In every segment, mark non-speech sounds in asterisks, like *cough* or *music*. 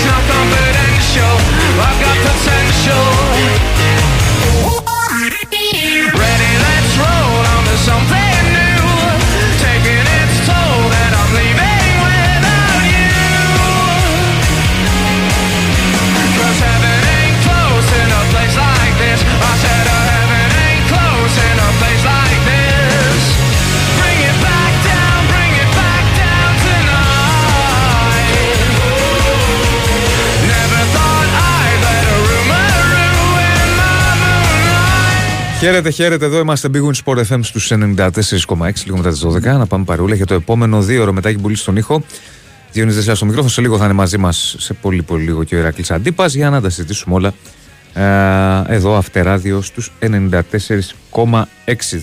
It's not confidential. I've got potential. Χαίρετε, χαίρετε. Εδώ είμαστε Big Win Sport FM στους 94,6 λίγο μετά τις 12. Να πάμε παρούλα για το επόμενο δύο ώρο μετά έχει πουλήσει στον ήχο. Διονύς Δεσσάς στο μικρόφωνο. Σε λίγο θα είναι μαζί μας σε πολύ πολύ λίγο και ο Ηρακλής Αντίπας για να τα συζητήσουμε όλα ε, εδώ αυτεράδιο στους 94,6.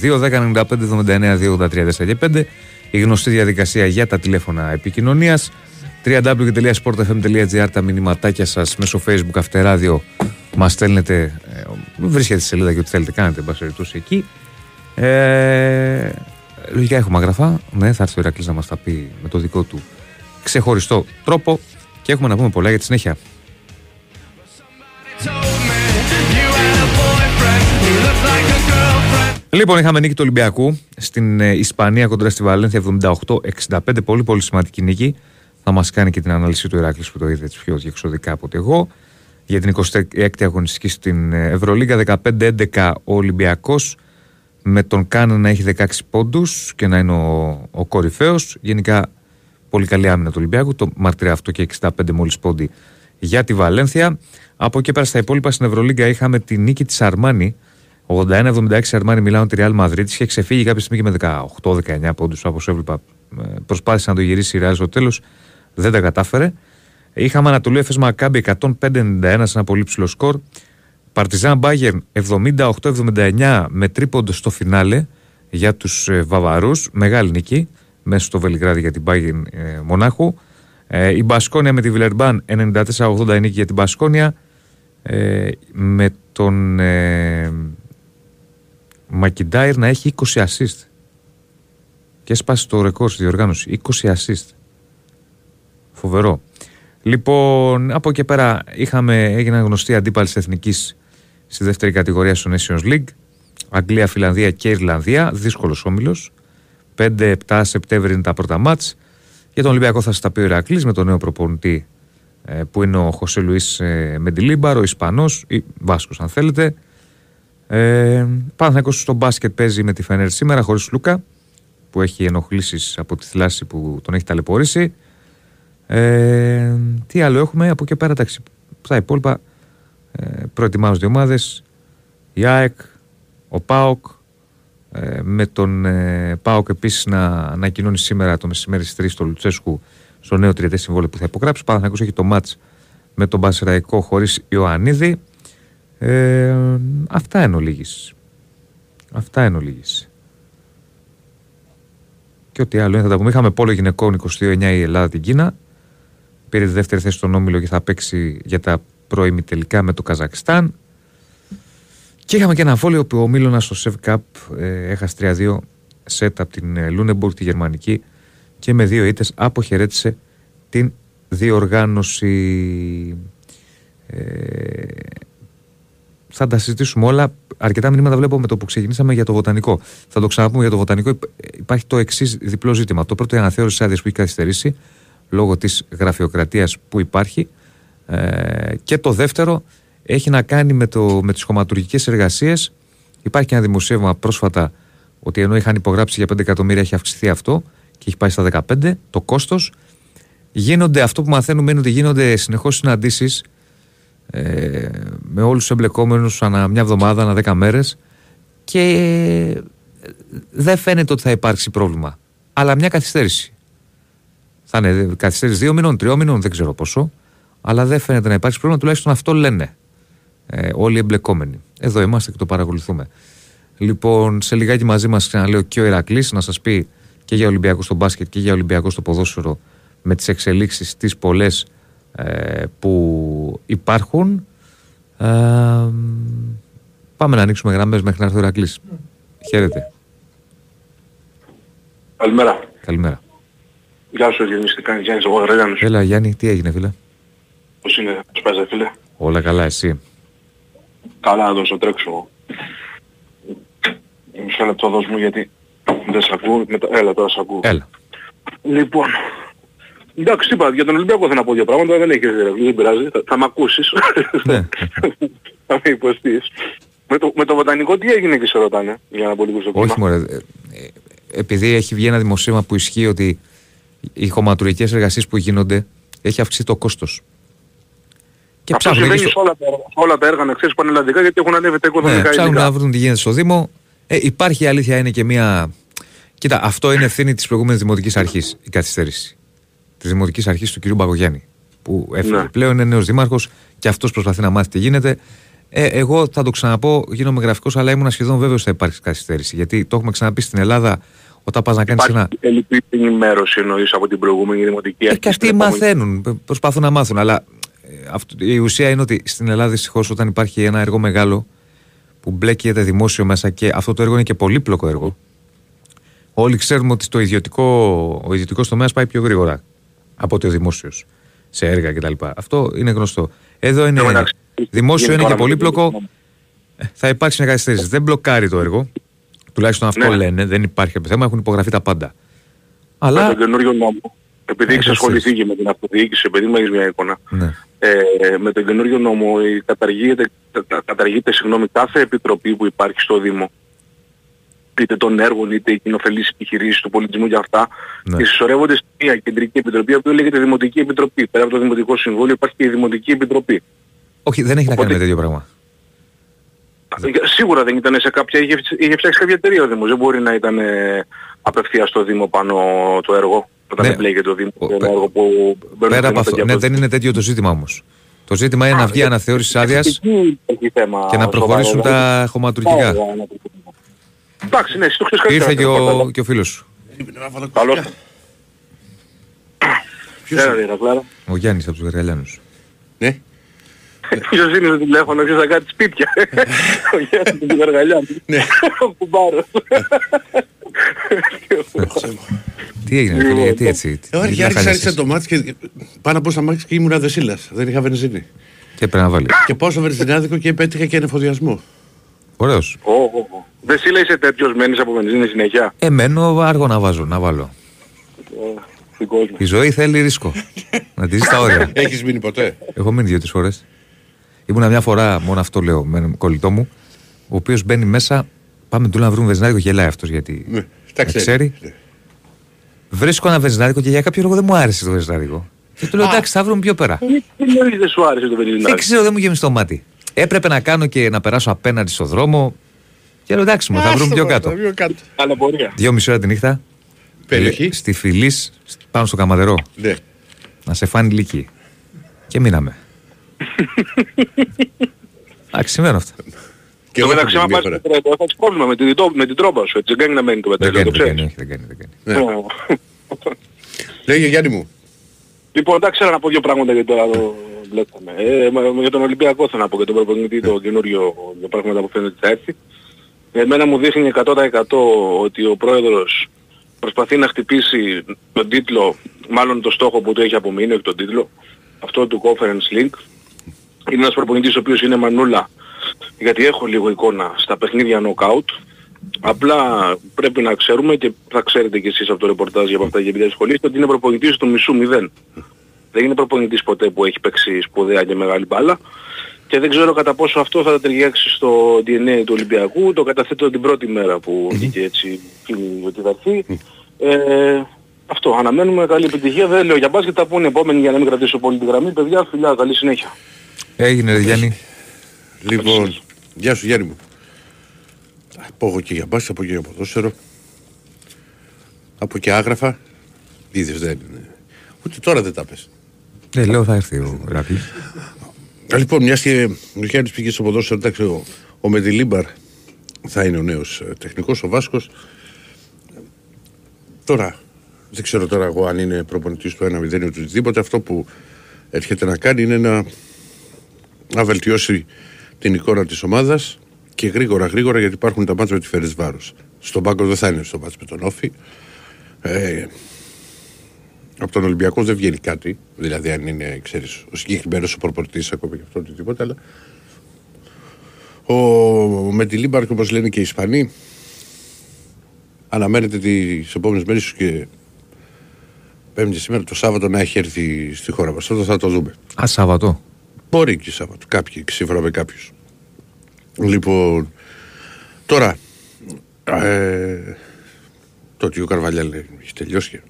2, 10, 95, 79, 2, 83, 4 και 5. Η γνωστή διαδικασία για τα τηλέφωνα επικοινωνίας. www.sportfm.gr τα μηνυματάκια σας μέσω facebook αυτεράδιο μας στέλνετε. Ε, βρίσκεται στη σελίδα και ό,τι θέλετε κάνετε. Εν πάση περιπτώσει εκεί. Ε, λογικά έχουμε αγραφά. Ναι, θα έρθει ο Ηρακλής να μας τα πει με το δικό του ξεχωριστό τρόπο. Και έχουμε να πούμε πολλά για τη συνέχεια. Told me you had a boyfriend who looked like a girlfriend. Λοιπόν, είχαμε νίκη του Ολυμπιακού στην ε, Ισπανία κοντρα στη Βαλένθια 78-65. Πολύ πολύ σημαντική νίκη. Θα μας κάνει και την ανάλυση του Ηράκλης που το είδε έτσι πιο διεξοδικά από ότι εγώ. Για την 26η αγωνιστική στην ε, Ευρωλίγα 15-11 ο Ολυμπιακός με τον Κάναν να έχει 16 πόντους και να είναι ο, ο κορυφαίος. Γενικά πολύ καλή άμυνα του Ολυμπιακού. Το μαρτυρά αυτό και 65 μόλις πόντι για τη Βαλένθια. Από εκεί πέρα στα υπόλοιπα στην Ευρωλίγκα είχαμε τη νίκη της Αρμάνη 81-76 Αρμάνι Μιλάνο τη Real Madrid. Είχε ξεφύγει κάποια στιγμή και με 18-19 πόντους, όπως έβλεπα. Ε, Προσπάθησε να το γυρίσει η Real στο τέλος. Δεν τα κατάφερε. Είχαμε Ανατολή Εφes Μακάμπι 105-91 σε ένα πολύ ψηλό σκορ. Παρτιζάν Μπάγερν 78-79 με τρίποντο στο φινάλε για τους ε, Βαβαρούς. Μεγάλη νίκη μέσα στο Βελιγράδι για την Μπάγερν ε, Μονάχου. Ε, η Μπασκόνια με τη Βιλερμπάν 94-80 νίκη για την Μπασκόνια. Ε, με τον ε, Μακιντάιρ να έχει 20 assist. Και έσπασε το ρεκόρ στη διοργάνωση. 20 assist. Φοβερό. Λοιπόν, από εκεί πέρα είχαμε, έγιναν γνωστοί αντίπαλοι της Εθνικής στη δεύτερη κατηγορία στο Nations League. Αγγλία, Φιλανδία και Ιρλανδία. Δύσκολος όμιλος. 5-7 Σεπτέμβρη είναι τα πρώτα μάτς. Για τον Ολυμπιακό θα σας τα πει ο Ηρακλής με τον νέο προπονητή ε, που είναι ο Χωσέ Λουίς Μεντιλίμπαρο, Ισπανός ή Βάσκος αν θέλετε. Ε, Παναθηναϊκός στο μπάσκετ παίζει με τη Φενέρ σήμερα χωρίς Λούκα που έχει ενοχλήσεις από τη θλάση που τον έχει ταλαιπωρήσει. Ε, τι άλλο έχουμε; Από εκεί πέρα, εντάξει, στα υπόλοιπα ε, προετοιμάζονται οι ομάδες. Η ΑΕΚ, ο ΠΑΟΚ, ε, με τον ε, ΠΑΟΚ επίσης να ανακοινώνει σήμερα το μεσημέρι στις 3 στο Λουτσέσκου στο νέο τριετές συμβόλαιο που θα υπογράψει. Ο Παναθηναϊκός έχει το μάτς με τον Πασεραϊκό χωρίς Ιωαννίδη. Ε, αυτά εν ολίγης. Αυτά εν ολίγης. Και ό,τι άλλο είναι θα τα πούμε. Είχαμε πόλο γυναικών 22-9 η Ελλάδα την Κίνα. Πήρε τη δεύτερη θέση στον Όμιλο και θα παίξει για τα πρώιμη τελικά με το Καζακστάν. Και είχαμε και ένα βόλιο που ο Μίλωνας στο Σεβ Cup ε, έχασε 3-2 σετ από την ε, Λούνεμπουργκ τη γερμανική και με δύο ήττες αποχαιρέτησε την διοργάνωση. Ε, θα τα συζητήσουμε όλα. Αρκετά μηνύματα βλέπω με το που ξεκινήσαμε για το βοτανικό. Θα το ξαναπούμε για το βοτανικό. Υπ- Υπάρχει το εξής διπλό ζήτημα. Το πρώτο, η αναθεώρηση άδειας που έχει καθυστερήσει λόγω της γραφειοκρατίας που υπάρχει. Ε, και το δεύτερο έχει να κάνει με, το, με τις χωματουργικές εργασίες. Υπάρχει και ένα δημοσίευμα πρόσφατα ότι ενώ είχαν υπογράψει για 5 εκατομμύρια έχει αυξηθεί αυτό και έχει πάει στα 15 το κόστος. Γίνονται, αυτό που μαθαίνουμε είναι ότι γίνονται συνεχώς συναντήσεις ε, με όλους τους εμπλεκόμενους ανά μια εβδομάδα, ανά 10 μέρες και ε, δεν φαίνεται ότι θα υπάρξει πρόβλημα. Αλλά μια καθυστέρηση. Θα είναι καθυστέρηση δύο μηνών, τριών μηνών, δεν ξέρω πόσο. Αλλά δεν φαίνεται να υπάρξει πρόβλημα, τουλάχιστον αυτό λένε ε, όλοι οι εμπλεκόμενοι. Εδώ είμαστε και το παρακολουθούμε. Λοιπόν, σε λιγάκι μαζί μας ξαναλέω και ο Ηρακλή να σας πει και για Ολυμπιακό στο μπάσκετ και για Ολυμπιακό στο ποδόσφαιρο με τις εξελίξεις τις πολλές ε, που υπάρχουν. Ε, πάμε να ανοίξουμε γραμμές μέχρι να έρθει ο Ηρακλή. Χαίρετε. Καλημέρα. Καλημέρα. Γεια σου, Γιάννης, τι κάνεις, Γιάννης, εγώ Γραγιάννης. Έλα, Γιάννη, τι έγινε, φίλε; Πώς είναι, σπάζε φίλε; Όλα καλά, εσύ; Καλά, εδώ στο τρέξω. Μισό λεπτό δώσ' μου γιατί δεν σ' ακούω. Μετά... Έλα, τώρα σ' ακούω. Έλα. Λοιπόν, εντάξει, είπα, για τον Ολυμπιακό θέλω να πω δύο πράγματα, δεν έχεις ρε, δεν πειράζει, θα, θα μ' ακούσεις. Ναι. θα με υποστείς. Με το, με το βοτανικό τι έγινε και σε ρωτάνε, για να πω λίγο στο κλίμα. Όχι, μωρέ. ε, ε, Επειδή έχει βγει ένα δημοσίευμα που ισχύει ότι οι χωματουργικές εργασίες που γίνονται έχει αυξηθεί το κόστος. Και Αυτό ψάχνουν, συμβαίνει εκεί σε στο- όλα τα έργα, σε όλα τα έργα, να ξέρεις, πανελλαδικά γιατί έχουν ανέβει τα ναι, οικονομικά ψάχνουν υλικά. να βρουν τι γίνεται στο Δήμο. Ε, υπάρχει η αλήθεια, είναι και μία. Κοίτα, αυτό είναι ευθύνη της προηγούμενης δημοτικής αρχής, η καθυστέρηση. Της δημοτικής αρχής του κ. Μπαγωγιάννη. Που έφυγε Ναι. πλέον, είναι νέος δήμαρχος και αυτός προσπαθεί να μάθει τι γίνεται. Ε, εγώ θα το ξαναπώ, γίνομαι γραφικός, αλλά ήμουν σχεδόν βέβαιος ότι θα υπάρξει καθυστέρηση. Γιατί το έχουμε ξαναπεί στην Ελλάδα, όταν πας να κάνεις ένα. Υπάρχει ελλειπή ενημέρωση εννοείς από την προηγούμενη δημοτική Ε, αρχή. και αυτοί στην επόμενη. μαθαίνουν, π- προσπαθούν να μάθουν. Αλλά ε, αυτό, η ουσία είναι ότι στην Ελλάδα δυστυχώς όταν υπάρχει ένα έργο μεγάλο που μπλέκεται δημόσιο μέσα και αυτό το έργο είναι και πολύπλοκο έργο. Όλοι ξέρουμε ότι το ιδιωτικό, ο ιδιωτικός τομέας πάει πιο γρήγορα από ότι ο δημόσιος σε έργα κτλ. Αυτό είναι γνωστό. Εδώ είναι Εν τω μεταξύ, δημόσιο, είναι γενικότερα και με το πολύπλοκο. δικό Ε, Θα υπάρξει μια καθυστέρηση. Δεν μπλοκάρει το έργο. Τουλάχιστον αυτό Ναι. λένε. Δεν υπάρχει θέμα. Έχουν υπογραφεί τα πάντα. Με Αλλά. τον καινούριο νόμο, επειδή έχεις Ε, ασχοληθεί και με την αυτοδιοίκηση, επειδή μου έχεις μια εικόνα, Ναι. ε, με τον καινούριο νόμο η- καταργείται, κα- καταργείται συγγνώμη, κάθε επιτροπή που υπάρχει στο Δήμο είτε των έργων είτε οι κοινοφελείς επιχειρήσεις του πολιτισμού και αυτά Ναι. και συσσωρεύονται σε μια κεντρική επιτροπή που λέγεται Δημοτική Επιτροπή. Πέρα από το Δημοτικό Συμβούλιο υπάρχει και η Δημοτική Επιτροπή. Όχι, δεν έχει να κάνει Οπότε- με τέτοιο πράγμα. Σίγουρα δεν ήταν σε κάποια, είχε, είχε φτιάξει κάποια εταιρεία ο Δήμος. Δεν μπορεί να ήταν ε, απευθείας στο Δήμο πάνω το έργο. Όταν Ναι. εμπλέκεται το Δήμο. Ο- σε ένα πε- έργο που μπαίνουν Πέρα από χρήματα αυτό. και Ναι, από- δεν είναι τέτοιο το ζήτημα όμως. Το ζήτημα είναι να βγει Α, αναθεώρηση άδειας Εκεί υπάρχει θέμα και να προχωρήσουν σοβαρό, τα δηλαδή. χωματουργικά. Άρα, να το πούμε. Εντάξει, ναι, εσύ το ξέρεις καλύτερα. Ήρθε και ο, και ο φίλος σου, Καλώς. Έλα, ρε, Ηρακλάρα. ο Γιάννης από τους Γαργαλιάνου. Ναι. *laughs* Ποιος είναι το τηλέφωνο, ποιος θα κάτι σπίτια. *laughs* Ο Γιάννης του Γαργαλιάνου. Ναι. *laughs* Ο κουμπάρος. Τι έγινε, φίλε, γιατί έτσι. τι- Ε, Όχι, τι άρχισα λαχάνιασες. άρχισε το μάτι και πάνω από στα μάτια και ήμουν αδεσίλας. Δεν είχα βενζίνη. Και πρέπει να βάλεις. Και πάω στο βενζινάδικο και πέτυχα και ανεφοδιασμό. Ωραίος. Ω, ω, ω. Δεν σύλλα είσαι τέτοιος, μένεις από βενζίνη συνέχεια; Εμένω αργό να βάζω, να βάλω. Ε, Στην κόσμο. Η ζωή θέλει ρίσκο. να τη ζεις τα όρια. Έχεις μείνει ποτέ; Έχω μείνει δύο-τρεις φορές. Ήμουνα μια φορά, μόνο αυτό λέω, με έναν κολλητό μου, ο οποίος μπαίνει μέσα. Πάμε του να βρούμε βενζινάδικο, γελάει αυτός γιατί. Ναι, τα με ξέρει. ξέρει. Ναι. Βρίσκω ένα βενζινάδικο και για κάποιο λόγο δεν μου άρεσε το βενζινάδικο. Και του λέω εντάξει, θα βρούμε πιο πέρα. Τι εννοείς δεν σου άρεσε το Δεν βενζινάδι. ξέρω, δεν μου γέμισε το μάτι. Έπρεπε να κάνω και να περάσω απέναντι στο δρόμο. Και λέω εντάξει, μου θα βρούμε πιο κάτω. Πιο κάτω. Ταλαιπωρία. Δύο μισή ώρα τη νύχτα. Περιοχή. ε, Στη φυλή, πάνω στο καμαδερό. Ναι. Να σε φάνει λύκη. Και μείναμε. Εντάξει, σημαίνω αυτά. Και Το εγώ μεταξύ, έχω άμα μείνει πας μια στο φορά. πετρέλαιο, θα έχεις πρόβλημα με την, με την τρόμπα σου. Έτσι δεν κάνει να μένει το Δεν πετρέλαιο, κάνει, το δεν κάνει, ξέρεις. όχι, δεν κάνει, δεν κάνει. Ναι. Ε, Λέγε Γιάννη μου. Λοιπόν, εντάξει, θέλω να πω δύο πράγματα για τώρα το, μπλέκαμε. Ε, μα- για τον Ολυμπιακό θέλω να πω και τον προπονητή το καινούριο για πράγματα που φαίνεται ότι θα έρθει. Εμένα μου δείχνει 100% ότι ο πρόεδρος προσπαθεί να χτυπήσει τον τίτλο, μάλλον το στόχο που του έχει απομείνει, όχι τον τίτλο, αυτό του Conference League. Είναι ένας προπονητής ο οποίος είναι μανούλα, γιατί έχω λίγο εικόνα στα παιχνίδια knockout. Απλά πρέπει να ξέρουμε και θα ξέρετε κι εσείς από το ρεπορτάζ για αυτά και επειδή ασχολείστε ότι είναι προπονητής του μισού μηδέν. Δεν είναι προπονητής ποτέ που έχει παίξει σπουδαία και μεγάλη μπάλα και δεν ξέρω κατά πόσο αυτό θα ταιριάξει στο DNA του Ολυμπιακού. Το καταθέτω την πρώτη μέρα που βγήκε έτσι φίλοι ότι θα έρθει. Ε, αυτό, αναμένουμε καλή επιτυχία. Δεν λέω για μπάσκετ, τα πούνε επόμενοι για να μην κρατήσω πολύ τη γραμμή. Παιδιά, φιλιά, καλή συνέχεια. Έγινε, ρε Γιάννη. Λοιπόν, γεια σου Γιάννη μου. Από εγώ και για μπάσκετ, από και για ποδόσφαιρο. Από και άγραφα. Είδες δεν είναι. Ούτε τώρα δεν τα πες. Ναι, λέω θα έρθει ο Ηρακλής. Α, Λοιπόν, μιας και ο Γιάννη πήγε στο ποδόσφαιρο, εντάξει, ο, ο Μεντιλίμπαρ θα είναι ο νέος τεχνικός, ο Βάσκος. Τώρα, δεν ξέρω τώρα εγώ αν είναι προπονητής του 1-0 ή οτιδήποτε. Αυτό που έρχεται να κάνει είναι να, να βελτιώσει την εικόνα της ομάδας και γρήγορα γρήγορα γιατί υπάρχουν τα μάτια με τη Φέρε Βάρος. Στον πάγκο δεν θα είναι στο μάτς με τον Όφη. Ε, από τον Ολυμπιακό δεν βγαίνει κάτι. Δηλαδή, αν είναι, ξέρεις, ο συγκεκριμένος ο ρεπόρτερ, ακόμα και αυτό οτιδήποτε, αλλά. Ο Μεντιλίμπαρ, όπως λένε και οι Ισπανοί, αναμένεται τις επόμενες μέρες και Πέμπτη σήμερα το Σάββατο να έχει έρθει στη χώρα μας. Τότε θα το δούμε. Α, Σάββατο. Μπορεί και Σάββατο. Κάποιοι, σύμφωνα με κάποιους. Λοιπόν, τώρα. Ε, το ότι ο Καρβαλιάλ έχει τελειώσει.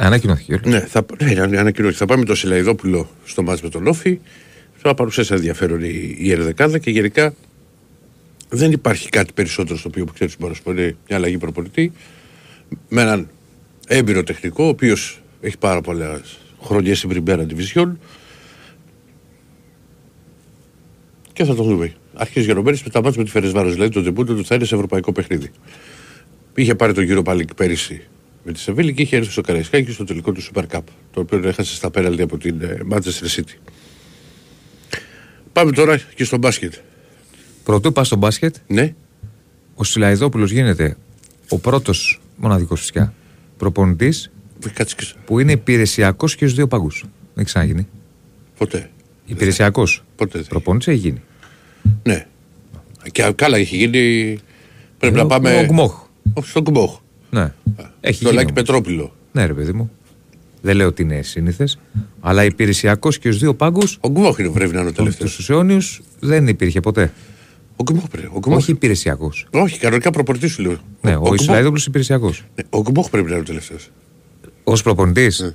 Ανακοινώθηκε όλο. Ναι, θα, ναι, ναι, ανακοινώθηκε. Θα πάμε το Σιλαϊδόπουλο στο μάτς με τον Όφη. Θα παρουσιάσει ενδιαφέρον η, η Ερδεκάδα και γενικά δεν υπάρχει κάτι περισσότερο στο οποίο που ξέρεις μπορείς να σου πω είναι μια αλλαγή προπονητή με έναν έμπειρο τεχνικό ο οποίος έχει πάρα πολλές χρονιές στην Πριμπέρα Division και θα το δούμε. Αρχίζει Γεροπέρι με τα μάτια με τη Φερεσβάρο. Δηλαδή το τεμπούτο του θα είναι σε ευρωπαϊκό παιχνίδι. Είχε πάρει τον κύριο Παλίκ πέρυσι με τη Σεβίλη και είχε έρθει στο Καραϊσκάκι στο τελικό του Super Cup. Το οποίο έχασε στα πέναλτι από την ε, Manchester City. Πάμε τώρα και στο μπάσκετ. Πρωτού πας στο μπάσκετ, Ναι, ο Σιλαϊδόπουλος γίνεται ο πρώτος, μοναδικός φυσικά, προπονητής κάτσε και που είναι υπηρεσιακός και στου δύο παγκούς. Δεν έχει ξαναγίνει. Ποτέ. Υπηρεσιακός. Ποτέ δεν. Προπονητή έχει γίνει. Ναι. Και καλά έχει γίνει. Πρέπει Ο- να πάμε. Ο Γκμόχ. Όχι, στον Κουμπόχ. Ναι. Έχει Το γίνει. Λάκη όμως. Πετρόπουλο. Ναι, ρε παιδί μου. Δεν λέω ότι είναι σύνηθες. Αλλά υπηρεσιακός και στου δύο πάγκου Ο Γκμόχ είναι πρέπει να είναι ο τελευταίος. στου αιώνιου δεν υπήρχε ποτέ. Ο Γκμόχ πρέπει. Ο Γκμόχ. Όχι υπηρεσιακός. Όχι, κανονικά προπορτή σου λέω. Ναι, ο, Γκμόχ- Ισλαϊδόπουλο υπηρεσιακός. Ναι, Ο Γκμόχ πρέπει να είναι ο τελευταίος. Ω προπονητής; Ναι.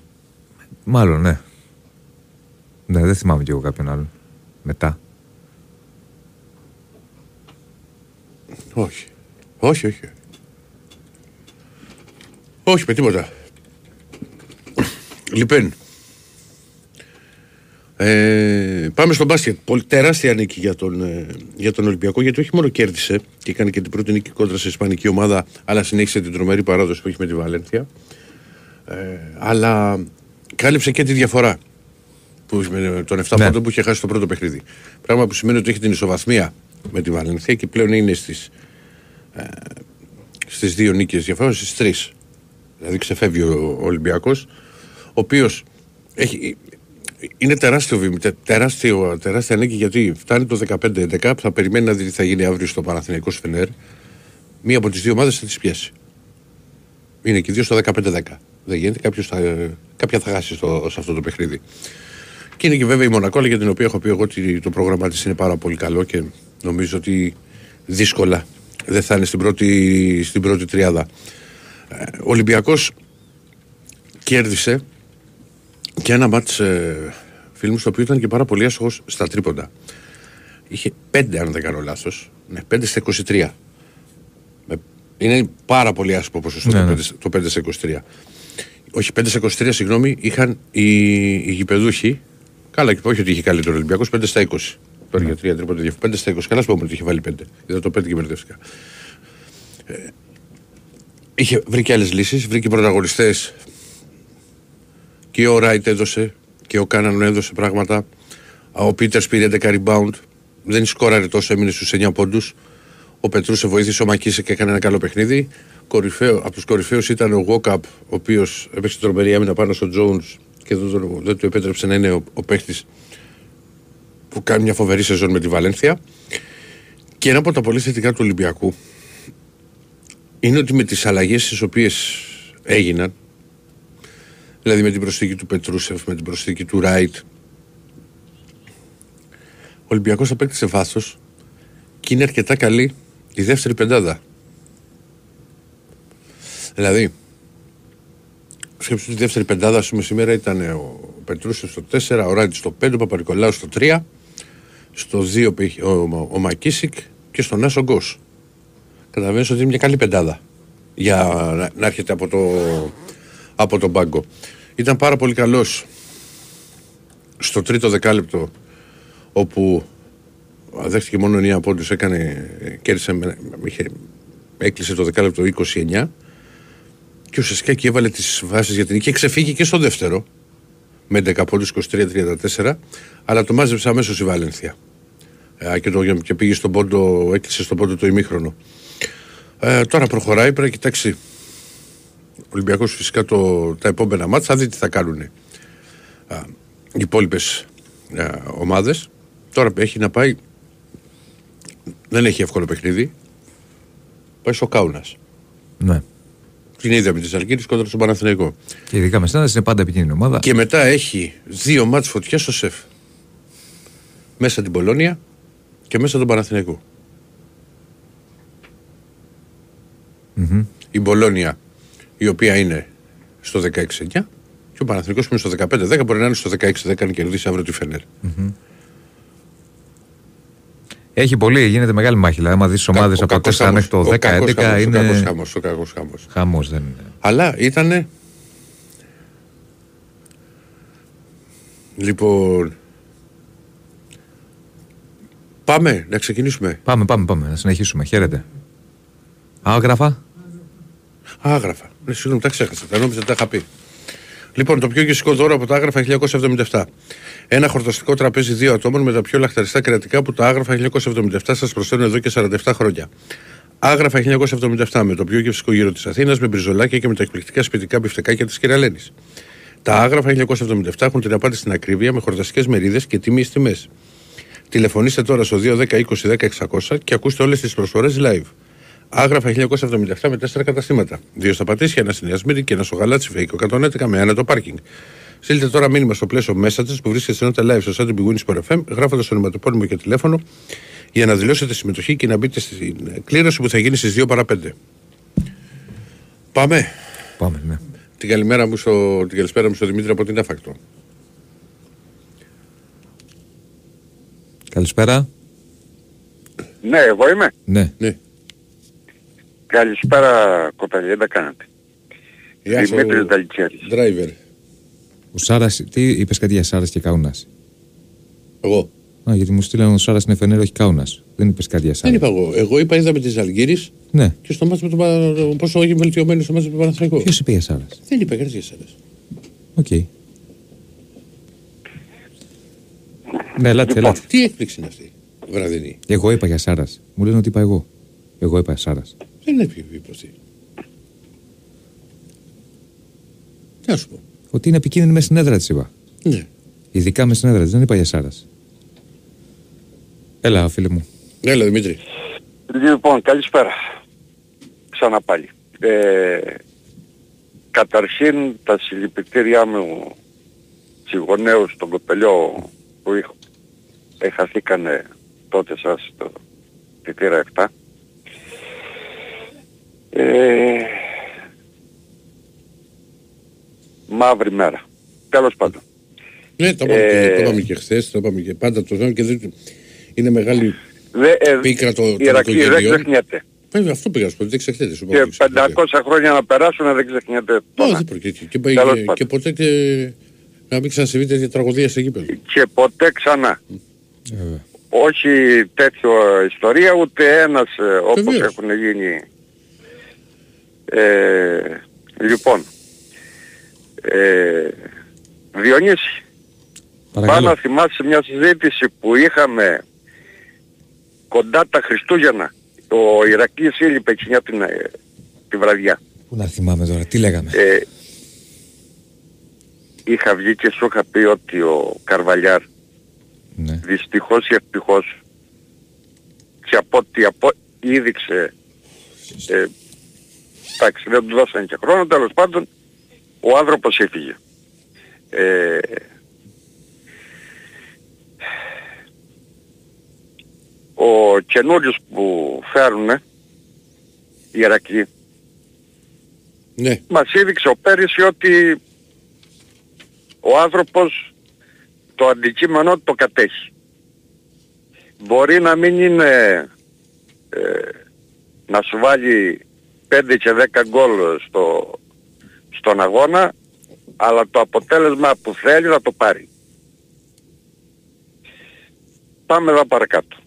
Μάλλον, ναι. Ναι, δεν θυμάμαι κι εγώ κάποιον άλλον. Μετά. Όχι. Όχι, όχι. Όχι με τίποτα. Λοιπόν. Ε, πάμε στο μπάσκετ. Πολύ τεράστια νίκη για τον, ε, για τον Ολυμπιακό γιατί όχι μόνο κέρδισε και έκανε και την πρώτη νίκη κόντρα σε Ισπανική ομάδα, αλλά συνέχισε την τρομερή παράδοση που έχει με τη Βαλένθια. Ε, αλλά κάλυψε και τη διαφορά που, με τον 7 Ναι. πόντων που είχε χάσει το πρώτο παιχνίδι. Πράγμα που σημαίνει ότι έχει την ισοβαθμία με τη Βαλένθια και πλέον είναι στις, ε, στις δύο νίκες διαφορά, στις τρεις. Δηλαδή ξεφεύγει ο Ολυμπιακός, ο οποίος έχει, είναι τεράστιο βήμα, τε- τεράστιο, τεράστια νίκη γιατί φτάνει το 15-11 που θα περιμένει να δει τι θα γίνει αύριο στο Παναθηναϊκό Σφενέρ. Μία από τις δύο ομάδες θα τις πιέσει. Είναι και οι δύο στο 15-10. Δεν γίνεται, κάποιος θα, κάποια θα χάσει στο, σε αυτό το παιχνίδι. Και είναι και βέβαια η Μονακόλα για την οποία έχω πει εγώ ότι το πρόγραμμά της είναι πάρα πολύ καλό και νομίζω ότι δύσκολα δεν θα είναι στην πρώτη, στην πρώτη τριάδα. Ε, Ο Ολυμπιακός κέρδισε και ένα μάτς ε, φίλου μου στο οποίο ήταν και πάρα πολύ άσχος στα τρίποντα. Είχε 5 αν δεν κάνω λάθος, ναι, 5 στα 23. Με- Είναι πάρα πολύ άσχημο ποσοστό Ναι, το, ναι. 5, στο 5 στα 23. Όχι, 5 στα 23, συγγνώμη, είχαν οι, οι γηπεδούχοι. Καλά, και όχι ότι είχε καλύτερο Ολυμπιακός, 5 στα 20. Τώρα για 3 τρίποντα διαφορά. 5 στα 20. Καλά, σου πω ότι είχε βάλει 5. Είδα το 5 και μπερδεύτηκα. Ε, είχε, βρήκε άλλες λύσεις, βρήκε πρωταγωνιστές. Και ο Ράιτ έδωσε και ο Κάναν έδωσε πράγματα. Ο Πίτερ πήρε 11 rebound. Δεν σκόραρε τόσο, έμεινε στους 9 πόντους. Ο Πετρούσε βοήθησε, ο Μακίσε και έκανε ένα καλό παιχνίδι. Κορυφαίο, από τους κορυφαίους ήταν ο Γόκαπ, ο οποίος έπαιξε τρομερή άμυνα πάνω στον Τζόουν και δεν, τον- δεν του επέτρεψε να είναι ο, ο παίχτης που κάνει μια φοβερή σεζόν με τη Βαλένθια. Και ένα από τα πολύ θετικά του Ολυμπιακού είναι ότι με τις αλλαγές τις οποίες έγιναν δηλαδή με την προσθήκη του Πετρούσεφ, με την προσθήκη του Ράιτ ο Ολυμπιακός απέκτησε βάθος και είναι αρκετά καλή η δεύτερη πεντάδα. Δηλαδή, σκέψου τη δεύτερη πεντάδα, ας πούμε σήμερα ήταν ο Πετρούσεφ στο 4, ο Ράιτ στο 5, ο Παπαρικολάου στο 3, στο 2 πήγε ο, ο, ο Μακίσικ και στον Άσο Γκος. Καταλαβαίνεις ότι είναι μια καλή πεντάδα για να, να έρχεται από το, από τον πάγκο. Ήταν πάρα πολύ καλός στο τρίτο δεκάλεπτο όπου δέχτηκε μόνο 9 πόντους, έκανε, κέρδισε, με- είχε, έκλεισε το δεκάλεπτο 29 και ουσιαστικά και έβαλε τις βάσεις για την νίκη και ξεφύγει και στο δεύτερο με 11 πόντους 23-34 αλλά το μάζεψε αμέσως η Βαλένθια ε, και, το, και πήγε στον πόντο, έκλεισε στον πόντο το ημίχρονο. Ε, τώρα προχωράει, πρέπει να κοιτάξει ο Ολυμπιακός φυσικά το, τα επόμενα μάτια, θα δει τι θα κάνουν ε, οι υπόλοιπες ομάδες. Τώρα έχει να πάει. Δεν έχει εύκολο παιχνίδι. Πάει στο Κάουνας. Ναι. Την είδαμε τη Αλγύρη κόντρα στον Παναθηναϊκό. Και ειδικά με στάδες είναι πάντα επικίνδυνη ομάδα. Και μετά έχει δύο μάτς φωτιάς στο σεφ. Μέσα την Πολώνια και μέσα τον Παναθηναϊκό. Η Μπολόνια η οποία είναι στο 16-9 και ο Παναθηναϊκός που είναι στο 15-10 μπορεί να είναι στο 16-10 αν κερδίσει αύριο τη Φενέρ. Έχει πολύ, γίνεται μεγάλη μάχη. Δηλαδή, άμα δεις τι ομάδες Ο από κακός 4 χαμός. μέχρι το Ο 10-11 κακός χαμός, Ο κακός είναι. χαμός, ο κακός χαμός. Χαμός δεν είναι. Αλλά ήτανε... Λοιπόν... Πάμε, να ξεκινήσουμε. Πάμε, πάμε, πάμε. Να συνεχίσουμε. Χαίρετε. Άγραφα. Άγραφα. Ναι, συγγνώμη, τα ξέχασα. Τα νόμιζα τα είχα πει. Λοιπόν, το πιο γευστικό δώρο από τα άγραφα 1977. Ένα χορταστικό τραπέζι δύο ατόμων με τα πιο λαχταριστά κρεατικά που τα άγραφα 1977 σας προσφέρουν εδώ και 47 χρόνια. Άγραφα 1977 με το πιο γευστικό γύρο της Αθήνας με μπριζολάκια και με τα εκπληκτικά σπιτικά μπιφτεκάκια της κυρά Λένης. Τα άγραφα 1977 έχουν την απάντηση στην ακρίβεια με χορταστικές μερίδες και τιμή τιμές. Τηλεφωνήστε τώρα στο 210 20 10 600 και ακούστε όλες τις προσφορές live. Άγραφα 1977 με τέσσερα καταστήματα. Δύο στα Πατήσια, ένα στην Ιασμήρη και ένα στο Γαλάτσι Φέικο 111 με άνετο πάρκινγκ. Στείλτε τώρα μήνυμα στο πλαίσιο Messages που βρίσκεται στην νότα live στο site του Big Win Sport FM, γράφοντας το ονοματοπώνυμο και τηλέφωνο για να δηλώσετε συμμετοχή και να μπείτε στην κλήρωση που θα γίνει στις 2 παρα 5. Πάμε. Πάμε, ναι. Την, καλημέρα μου στο, την καλησπέρα μου στο Δημήτρη από την Άφακτο. Καλησπέρα. Ναι, εγώ είμαι. Ναι. Ναι. Καλησπέρα κοπέλια, δεν κάνατε. Γεια σου, Δημήτρης Δαλιτσέρης. driver. Ο Σάρας, τι είπες κάτι για Σάρας και Κάουνας; Εγώ. Α, γιατί μου στείλανε ο Σάρας είναι φενέρο, όχι Κάουνας. Δεν είπες κάτι για Δεν Σάρας. είπα εγώ. Εγώ είπα είδαμε τη Αλγύρη Ναι. και στο μάτι με τον Πα- πόσο έχει βελτιωμένος στο μάτι με τον Παναθηναϊκό. Ποιος είπε για Σάρας; Δεν είπα κανείς για εσένα. Οκ. Ναι, ελάτε, ελάτε. Τι έκπληξη είναι αυτή. Βραδινή; Εγώ είπα για Σάρας. Μου λένε ότι είπα εγώ. Εγώ είπα Σάρας. Δεν είναι πιο υποστή. Τι να σου πω. Ότι είναι επικίνδυνη με στην έδρα της, είπα. Ναι. Ειδικά με στην έδρα της. Δεν είπα για Σάρας. Έλα, φίλε μου. Έλα Δημήτρη. Λοιπόν, καλησπέρα. Ξανά πάλι. Ε, καταρχήν τα συλληπιτήριά μου στους γονέους των κοπελιό που είχ, έχαθήκανε τότε σας το τη θύρα 7. Ε, μαύρη μέρα. Τέλος πάντων. Ναι, το είπαμε, Ε, και, το είπαμε και χθες, το είπαμε και πάντα το θέμα και δεν... είναι μεγάλη Δε, ε, πίκρα το, η το, Ηρακλή δεν οικογενειών. ξεχνιέται. Βέβαια, αυτό πήγα να σου πω, δεν ξεχνιέται. Σου πω, Και δεν ξεχνιέται. 500 χρόνια να περάσουν δεν ξεχνιέται Ω, τώρα. δεν πρόκειται. Και, και, Τέλος και, πάντων. και ποτέ και, να μην ξανασυμβεί τέτοια τραγωδία σε γήπεδο. Και ποτέ ξανά. Βέβαια. Όχι τέτοιο ιστορία, ούτε ένας ε, όπως Βεβαίως. έχουν γίνει. Ε, λοιπόν, ε, Διονύση, Παρακαλώ. να θυμάσαι μια συζήτηση που είχαμε κοντά τα Χριστούγεννα. Ο Ηρακλής έλειπε εκείνη την, ε, τη βραδιά. Πού να θυμάμαι τώρα, τι λέγαμε; Ε, είχα βγει και σου είχα πει ότι ο Καρβαλιάρ Ναι. δυστυχώς ή ευτυχώς και από ό,τι απο... είδηξε ε, εντάξει δεν του δώσανε και χρόνο τέλος πάντων ο άνθρωπος έφυγε ε, ο καινούριος που φέρουνε οι Ιρακοί Ναι, μας έδειξε ο πέρυσι ότι ο άνθρωπος το αντικείμενο το κατέχει. Μπορεί να μην είναι ε, να σου βάλει 5 και 10 γκολ στο, στον αγώνα, αλλά το αποτέλεσμα που θέλει να το πάρει. Πάμε εδώ παρακάτω.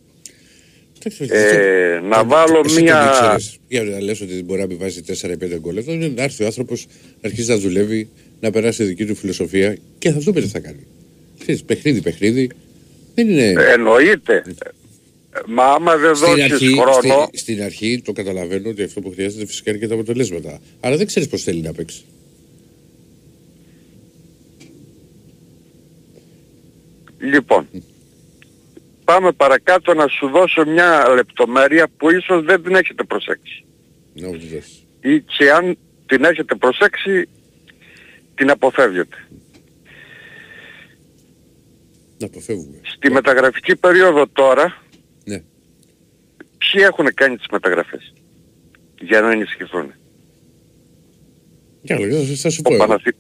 Εντάξει, Ε, να εσύ βάλω εσύ μία... το ήξερες. Για να λες ότι μπορεί να μην βάζει 4-5 γκολ. Εδώ είναι να έρθει ο άνθρωπος, να αρχίσει να δουλεύει, να περάσει τη δική του φιλοσοφία και θα δούμε τι θα κάνει. Ξέρεις, παιχνίδι, παιχνίδι. Δεν είναι... Ε, Εννοείται. Μα άμα δεν Στην δώσεις αρχή, χρόνο... στη- στην αρχή το καταλαβαίνω ότι αυτό που χρειάζεται φυσικά είναι και τα αποτελέσματα. Αλλά δεν ξέρεις πώς θέλει να παίξει. Λοιπόν, πάμε παρακάτω να σου δώσω μια λεπτομέρεια που ίσως δεν την έχετε προσέξει. Να μου τη δώσεις. Ή και αν την έχετε προσέξει, την αποφεύγετε. Να αποφεύγουμε. Στη μεταγραφική περίοδο τώρα, Ναι. Ποιοι έχουν κάνει τις μεταγραφές; Για να ενισχυθούν. Για λόγια, θα σου Ο, πω. εγώ. Παναθη...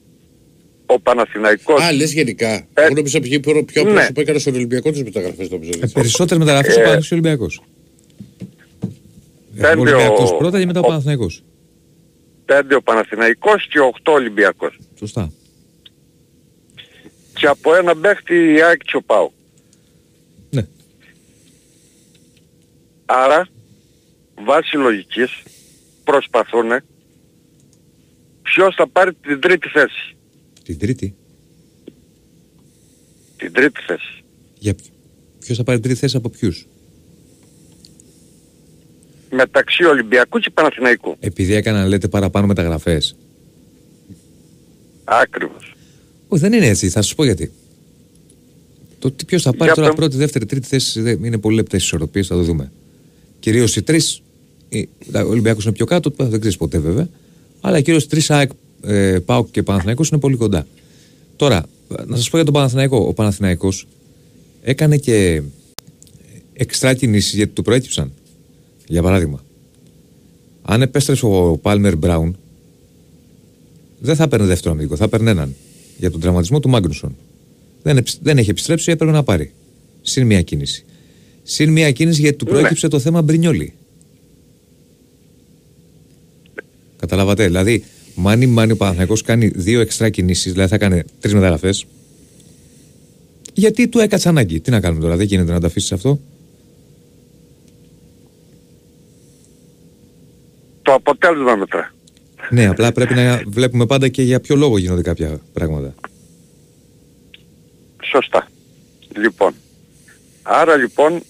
ο Παναθηναϊκός Α, λες γενικά. Ε, Εγώ νόμιζα πιο, πιο, πιο ναι. απλώς που έκανε στον Ολυμπιακό τις μεταγραφές νόμιζα. Ε, Περισσότερες μεταγραφές Ε, από ο Ολυμπιακός. πέντε Ο Ολυμπιακός ο- πρώτα και μετά ο ο- Παναθηναϊκός. 5 ο Παναθηναϊκός και 8 ο Ολυμπιακός. Σωστά. Και από ένα παίχτη η ΑΕΚ και ο ΠΑΟ. Άρα, βάσει λογικής, προσπαθούν ποιος θα πάρει την τρίτη θέση. Την τρίτη; Την τρίτη θέση. Για ποιος θα πάρει τρίτη θέση από ποιους; Μεταξύ Ολυμπιακού και Παναθηναϊκού. Επειδή έκαναν λέτε παραπάνω μεταγραφές. Άκριβος. Όχι, δεν είναι έτσι. Θα σα πω γιατί. Το τι ποιος θα πάρει Για τώρα πε- πρώτη, δεύτερη, τρίτη θέση δεν- είναι πολύ λεπτές ισορροπίες, θα το δούμε. Κυρίως οι τρεις. Ο Ολυμπιακό είναι πιο κάτω, δεν ξέρεις ποτέ βέβαια. Αλλά κυρίως οι τρεις ΑΕΚ, ε, ΠΑΟΚ και Παναθηναϊκός είναι πολύ κοντά. Τώρα, να σας πω για τον Παναθηναϊκό. Ο Παναθηναϊκός έκανε και εξτρά κινήσεις γιατί του προέκυψαν. Για παράδειγμα, αν επέστρεψε ο Πάλμερ Μπράουν, δεν θα παίρνει δεύτερο αμυντικό, θα παίρνει έναν. Για τον τραυματισμό του Μάγνουσον. Δεν, επισ- δεν έχει επιστρέψει, έπρεπε να πάρει. Συν μία κίνηση. Συν μία κίνηση γιατί του Ναι. προέκυψε το θέμα Μπρινιόλη. Καταλάβατε. Δηλαδή, μάνι μάνι ο Παναθηναϊκός κάνει δύο εξτρά κινήσεις, δηλαδή θα κάνει τρεις μεταγραφές. Γιατί του έκατσε ανάγκη. Τι να κάνουμε τώρα, δεν γίνεται να τα αφήσεις αυτό. Το αποτέλεσμα μετρά. Ναι, απλά πρέπει να βλέπουμε πάντα και για ποιο λόγο γίνονται κάποια πράγματα. Σωστά. Λοιπόν. Άρα λοιπόν,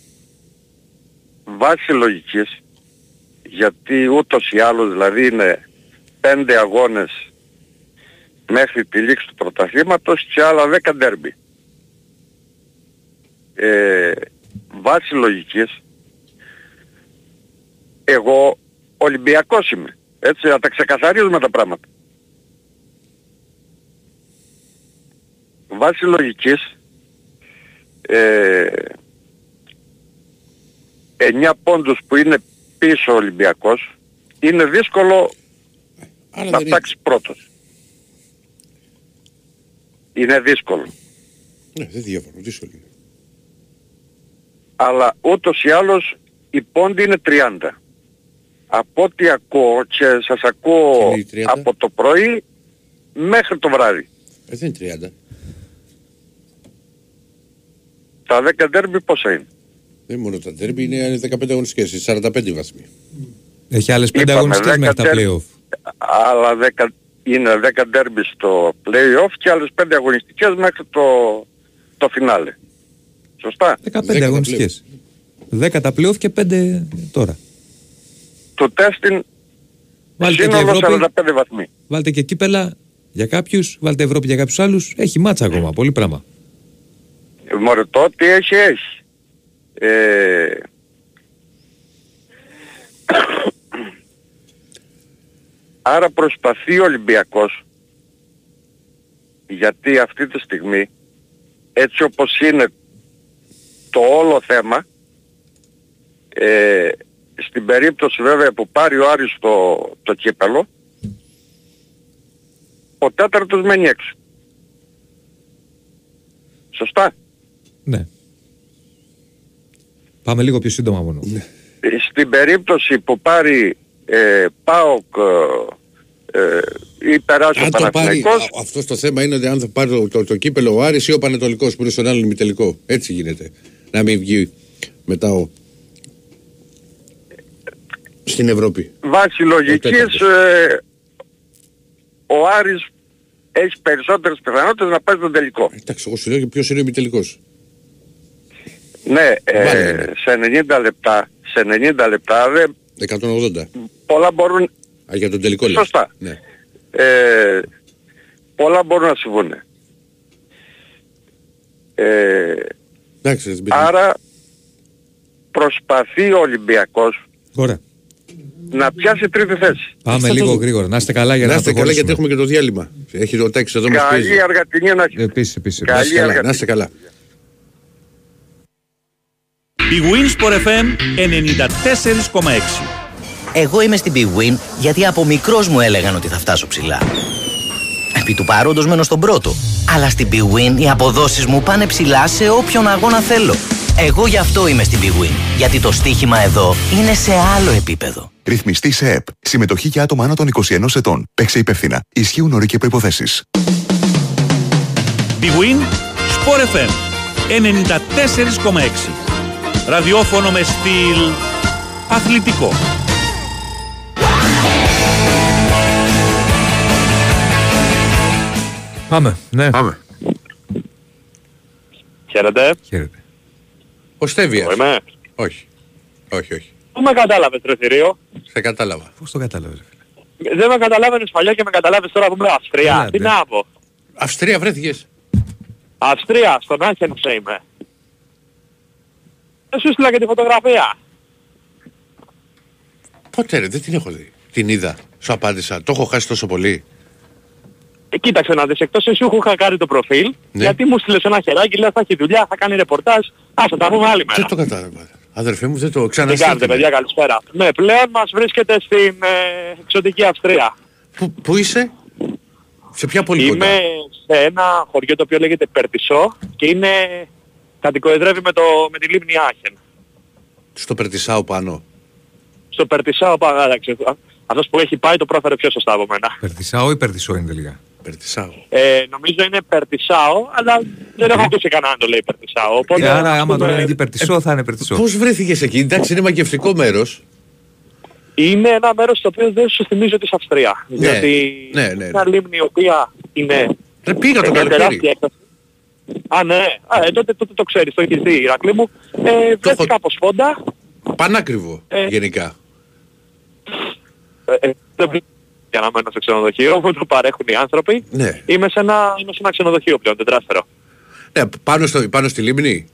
βάσει λογικής, γιατί ούτως ή άλλως δηλαδή είναι πέντε αγώνες μέχρι τη λήξη του πρωταθλήματος και άλλα δέκα ντέρμπι. Ε, βάσει λογικής, εγώ Ολυμπιακός είμαι. Έτσι, να τα ξεκαθαρίζουμε τα πράγματα. Βάσει λογικής, ε, 9 πόντους που είναι πίσω ο Ολυμπιακός, είναι δύσκολο Άρα να δεν είναι. φτάξει πρώτος. Είναι δύσκολο. Ναι, δεν διαφωνώ. Δύσκολο είναι. Αλλά ούτως ή άλλως η πόντι είναι 30. Από ό,τι ακούω και σας ακούω Και είναι η 30. από το πρωί μέχρι το βράδυ. Ε, δεν είναι 30. Τα 10 ντέρμπι πόσα είναι; Δεν είναι μόνο τα τέρμπι, είναι 15 αγωνιστικές, είναι 45 βαθμοί. Έχει άλλες πέντε Είπαμε, αγωνιστέ δέκα μέχρι τα τέρ- playoff. Άλλα 10, είναι 10 ντέρμπι στο play-off και άλλες 5 αγωνιστικές μέχρι το, το φινάλε. Σωστά; 15 Δέκα αγωνιστικές. 10 τα playoff και 5 τώρα. Το τέστην Βάλτε και σύνολο Ευρώπη, 45 βαθμοί. βάλτε και κύπελα για κάποιους, βάλτε Ευρώπη για κάποιους άλλους. Έχει μάτσα ακόμα, πολύ πράγμα. Ε, Μωρέ, το ότι έχει, έχει. Ε... Άρα προσπαθεί ο Ολυμπιακός γιατί αυτή τη στιγμή έτσι όπως είναι το όλο θέμα ε, στην περίπτωση βέβαια που πάρει ο Άρης το, το κύπελο ο τέταρτος μένει έξω. Σωστά; Ναι. Πάμε λίγο πιο σύντομα μόνο. στην περίπτωση που πάρει ε, ΠΑΟΚ ε, ε, ή περάσει ο Αν το πάρει, Παναθηναϊκός, α- αυτός το θέμα είναι ότι αν θα πάρει το, το, το κύπελο ο Άρης ή ο Πανετολικός που είναι στον άλλο ημιτελικό. Έτσι γίνεται. Να μην βγει μετά ο... Στην Ευρώπη. βάσει λογικής τέταρτος. ε, ο Άρης έχει περισσότερες πιθανότητες να πάει στον τελικό. Εντάξει, εγώ σου λέω και ποιος είναι ο ημιτελικός. Ναι, ε, Βάλε. σε 90 λεπτά, σε 90 λεπτά δεν, 180. πολλά μπορούν, Α, για τον τελικό λες. Σωστά. Ναι. ε, πολλά μπορούν να συμβούν. Ε, Εντάξει, δεν άρα προσπαθεί ο Ολυμπιακός Ωραία. να πιάσει τρίτη θέση. Πάμε λίγο γρήγορα. Να είστε καλά για Να να, είστε καλά γιατί έχουμε και το διάλειμμα. Έχει ο Τάκης εδώ μας πιέζει. Καλή αργατινή να έχει. Επίσης, επίσης. Καλή Να είστε καλά, αργατινή. Να είστε καλά. Η Winsport FM 94,6. Εγώ είμαι στην Big Win γιατί από μικρός μου έλεγαν ότι θα φτάσω ψηλά. Επί του παρόντος μένω στον πρώτο. Αλλά στην Big Win οι αποδόσεις μου πάνε ψηλά σε όποιον αγώνα θέλω. Εγώ γι' αυτό είμαι στην Big Win. Γιατί το στοίχημα εδώ είναι σε άλλο επίπεδο. Ρυθμιστή σε ΕΠ. Συμμετοχή για άτομα άνω των 21 ετών. Παίξε υπεύθυνα. Ισχύουν όροι και προποθέσει. Η Win Sport FM 94,6. Ραδιόφωνο με στυλ αθλητικό. Πάμε. Ναι. Πάμε. Χαίρετε. Χαίρετε. Ο Στέβιας. Εγώ είμαι. Όχι. Όχι, όχι. Πού με κατάλαβες ρε θηρίο; Σε κατάλαβα. Πώς το κατάλαβες. ρε φίλε; Δεν με καταλάβαινες παλιά και με καταλάβεις τώρα που είμαι Αυστρία. Έλατε. Τι να πω. Αυστρία βρέθηκες. Αυστρία, στον Άχενσε είμαι. Δεν σου στείλα και τη φωτογραφία. Πότε ρε, δεν την έχω δει. Την είδα. Σου απάντησα. Το έχω χάσει τόσο πολύ. Ε, κοίταξε να δεις, εκτός εσύ σου είχα κάνει το προφίλ, Ναι. γιατί μου στείλες ένα χεράκι, λέει θα έχει δουλειά, θα κάνει ρεπορτάζ, ας θα τα πούμε άλλη μέρα. Δεν το κατάλαβα. Αδερφέ μου δεν το Τι ξαναστείλτε. κάνετε παιδιά, καλησπέρα. Ναι, πλέον μας βρίσκεται στην ε, εξωτική Αυστρία. Πού, πού είσαι; Σε ποια πόλη κοντά; Είμαι σε ένα χωριό το οποίο λέγεται Περτισό και είναι κατοικοεδρεύει με, το, με τη λίμνη Άχεν. Στο Περτισάου πάνω. Στο Περτισάο παράδεξε. Αυτός που έχει πάει το πρόφερε πιο σωστά από μένα. Περτισάω ή περτισό είναι τελικά; Περτισάου. Ε, νομίζω είναι Περτισάο, αλλά δεν έχω ακούσει κανέναν να το λέει Περτισάο. Οπότε, Και άρα ας άμα το πούμε, λένε εκεί περτισό θα είναι περτισό. Πώς βρέθηκες εκεί; Εντάξει είναι μαγευτικό μέρος. Είναι ένα μέρος το οποίο δεν σου θυμίζω της Αυστρία. Ναι, Γιατί ναι, ναι, είναι ναι. μια λίμνη η οποία είναι Ρε πήγα το μια καλοκαίρι. τεράστια έκταση. Α, ναι. Α, ε, τότε, τότε το ξέρεις, το έχεις δει, Ηρακλή μου. Ε, βρέθηκα από Σπόντα. Πανάκριβο Ε. γενικά. Ε, ε, δεν βρίσκω για να μένω σε ξενοδοχείο, μου το παρέχουν οι άνθρωποι. Ναι. Είμαι σε ένα, είμαι σε ένα ξενοδοχείο πλέον, τετράστερο. Ναι, πάνω, στο, πάνω στη λίμνη;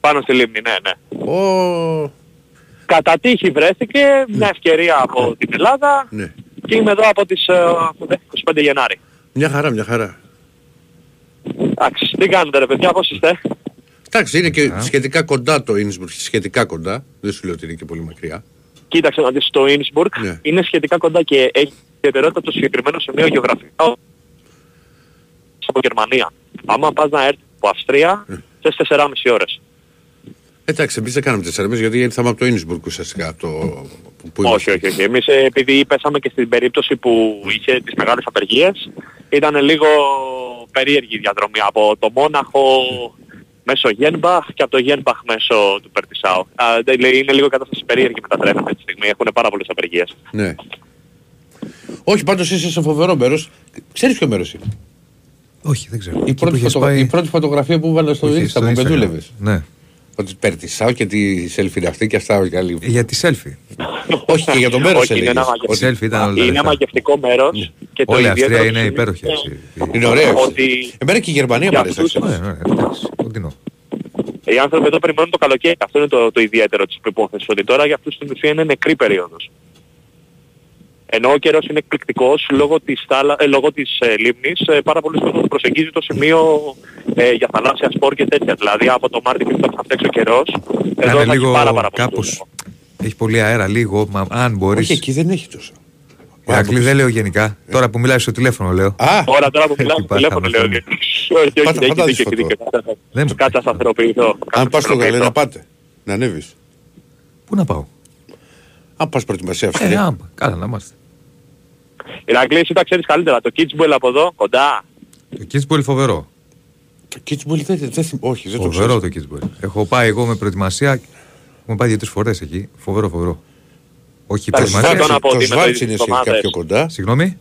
Πάνω στη λίμνη, ναι, ναι. Ω, Κατά τύχη βρέθηκε μια ευκαιρία από την Ελλάδα ναι. και είμαι εδώ από τις ε, 25 Γενάρη. Μια χαρά, μια χαρά. Εντάξει, τι κάνετε ρε παιδιά, πώς είστε; Εντάξει, είναι και σχετικά κοντά το Ίνσμπουργκ, σχετικά κοντά. Δεν σου λέω ότι είναι και πολύ μακριά. Κοίταξε να δεις, στο Ίνσμπουργκ Ναι. είναι σχετικά κοντά και έχει ιδιαιτερότητα το συγκεκριμένο σημείο γεωγραφικό από Γερμανία. Άμα πας να έρθεις από Αυστρία, Ναι. θες 4,5 ώρες. Εντάξει, εμείς δεν κάναμε τέσσερα μέρες γιατί ήρθαμε από το Ίνσμπουργκ ουσιαστικά. Από το, που, που όχι, όχι, όχι. Εμείς ε, επειδή πέσαμε και στην περίπτωση που είχε τις μεγάλες απεργίες, ήταν λίγο περίεργη η διαδρομή από το Μόναχο μέσω Γένμπαχ και από το Γένμπαχ μέσω του Περτισάου. Α, δεν- είναι λίγο η κατάσταση περίεργη μετατρέπεται αυτή τη στιγμή. Έχουν πάρα πολλές απεργίες. Ναι. Όχι, πάντως είσαι σε φοβερό μέρος. Ξέρεις ποιο μέρος είναι; Όχι, δεν ξέρω. Η Εκεί που πρώτη, είχες φωτο... πάει- η πρώτη φωτογραφία που βάλα στο που Insta είχες που με Instagram. δούλευες. Ναι. Ότι περτισάω και τη selfie είναι αυτή και αυτά όχι καλή. Για τη selfie. *laughs* Όχι και για το μέρος Όχι, είναι έλεγες. ένα Η μαγευτικό- selfie ήταν όλα τα Είναι λεφτά. μαγευτικό μέρος και το Όλη η Αυστρία ιδιαίτερο είναι της υπέροχη. είναι έτσι. Είναι ωραία. Ότι Εμένα και η Γερμανία μου Για αρέσει. αυτούς- αξίζει. Ωραία, ωραία, εντάξει. Κοντινό. οι άνθρωποι εδώ περιμένουν το καλοκαίρι. Αυτό είναι το, το ιδιαίτερο της προϋπόθεσης. Ότι τώρα για αυτούς στην ουσία είναι νεκρή περίοδος. Ενώ ο καιρός είναι εκπληκτικός λόγω της, θάλα, ε, λόγω της ε, λίμνης, ε, πάρα πολλοί κόσμος προσεγγίζει το σημείο ε, για θαλάσσια σπορ και τέτοια. Δηλαδή από το Μάρτιο που θα φτιάξει ο καιρός, εδώ Κάνε θα έχει λίγο πάρα πάρα πολύ κάπως... κόσμο. Έχει πολύ αέρα, λίγο, μα αν μπορείς... Όχι, εκεί δεν έχει τόσο. Ηρακλή δεν λέω γενικά. Τώρα που μιλάει στο τηλέφωνο λέω. Α, Τώρα, τώρα που μιλάω Εκεί στο τηλέφωνο πάθαμε, λέω θέλουμε. ότι όχι, όχι, Πάτα- έχει πάτα δίκιο, έχει δεις δίκιο. Δεν μου- Κάτσε να σταθεροποιηθώ. αν πας στο Κάτσε Γαλλία να να πάτε. Να ανέβεις. Πού να πάω; Αν πας προετοιμασία Ε, Αυστρία. άμπα, καλά να είμαστε. Ηρακλής, εσύ τα ξέρεις καλύτερα. Το Kitzbühel από εδώ, κοντά. Το Kitzbühel φοβερό. Το Kitzbühel δεν, δεν, θυμ- όχι, δεν το Φοβερό ξέρω. το Kitzbühel. Έχω πάει εγώ με προετοιμασία. Έχουμε πάει δύο-τρεις φορές εκεί. Φοβερό, φοβερό. Όχι Τα προετοιμασία. Σβάρτ- να πω Το ότι με το Σβάρτς ίδιο είναι τις σχετικά εβδομάδες. πιο κοντά. Συγγνώμη;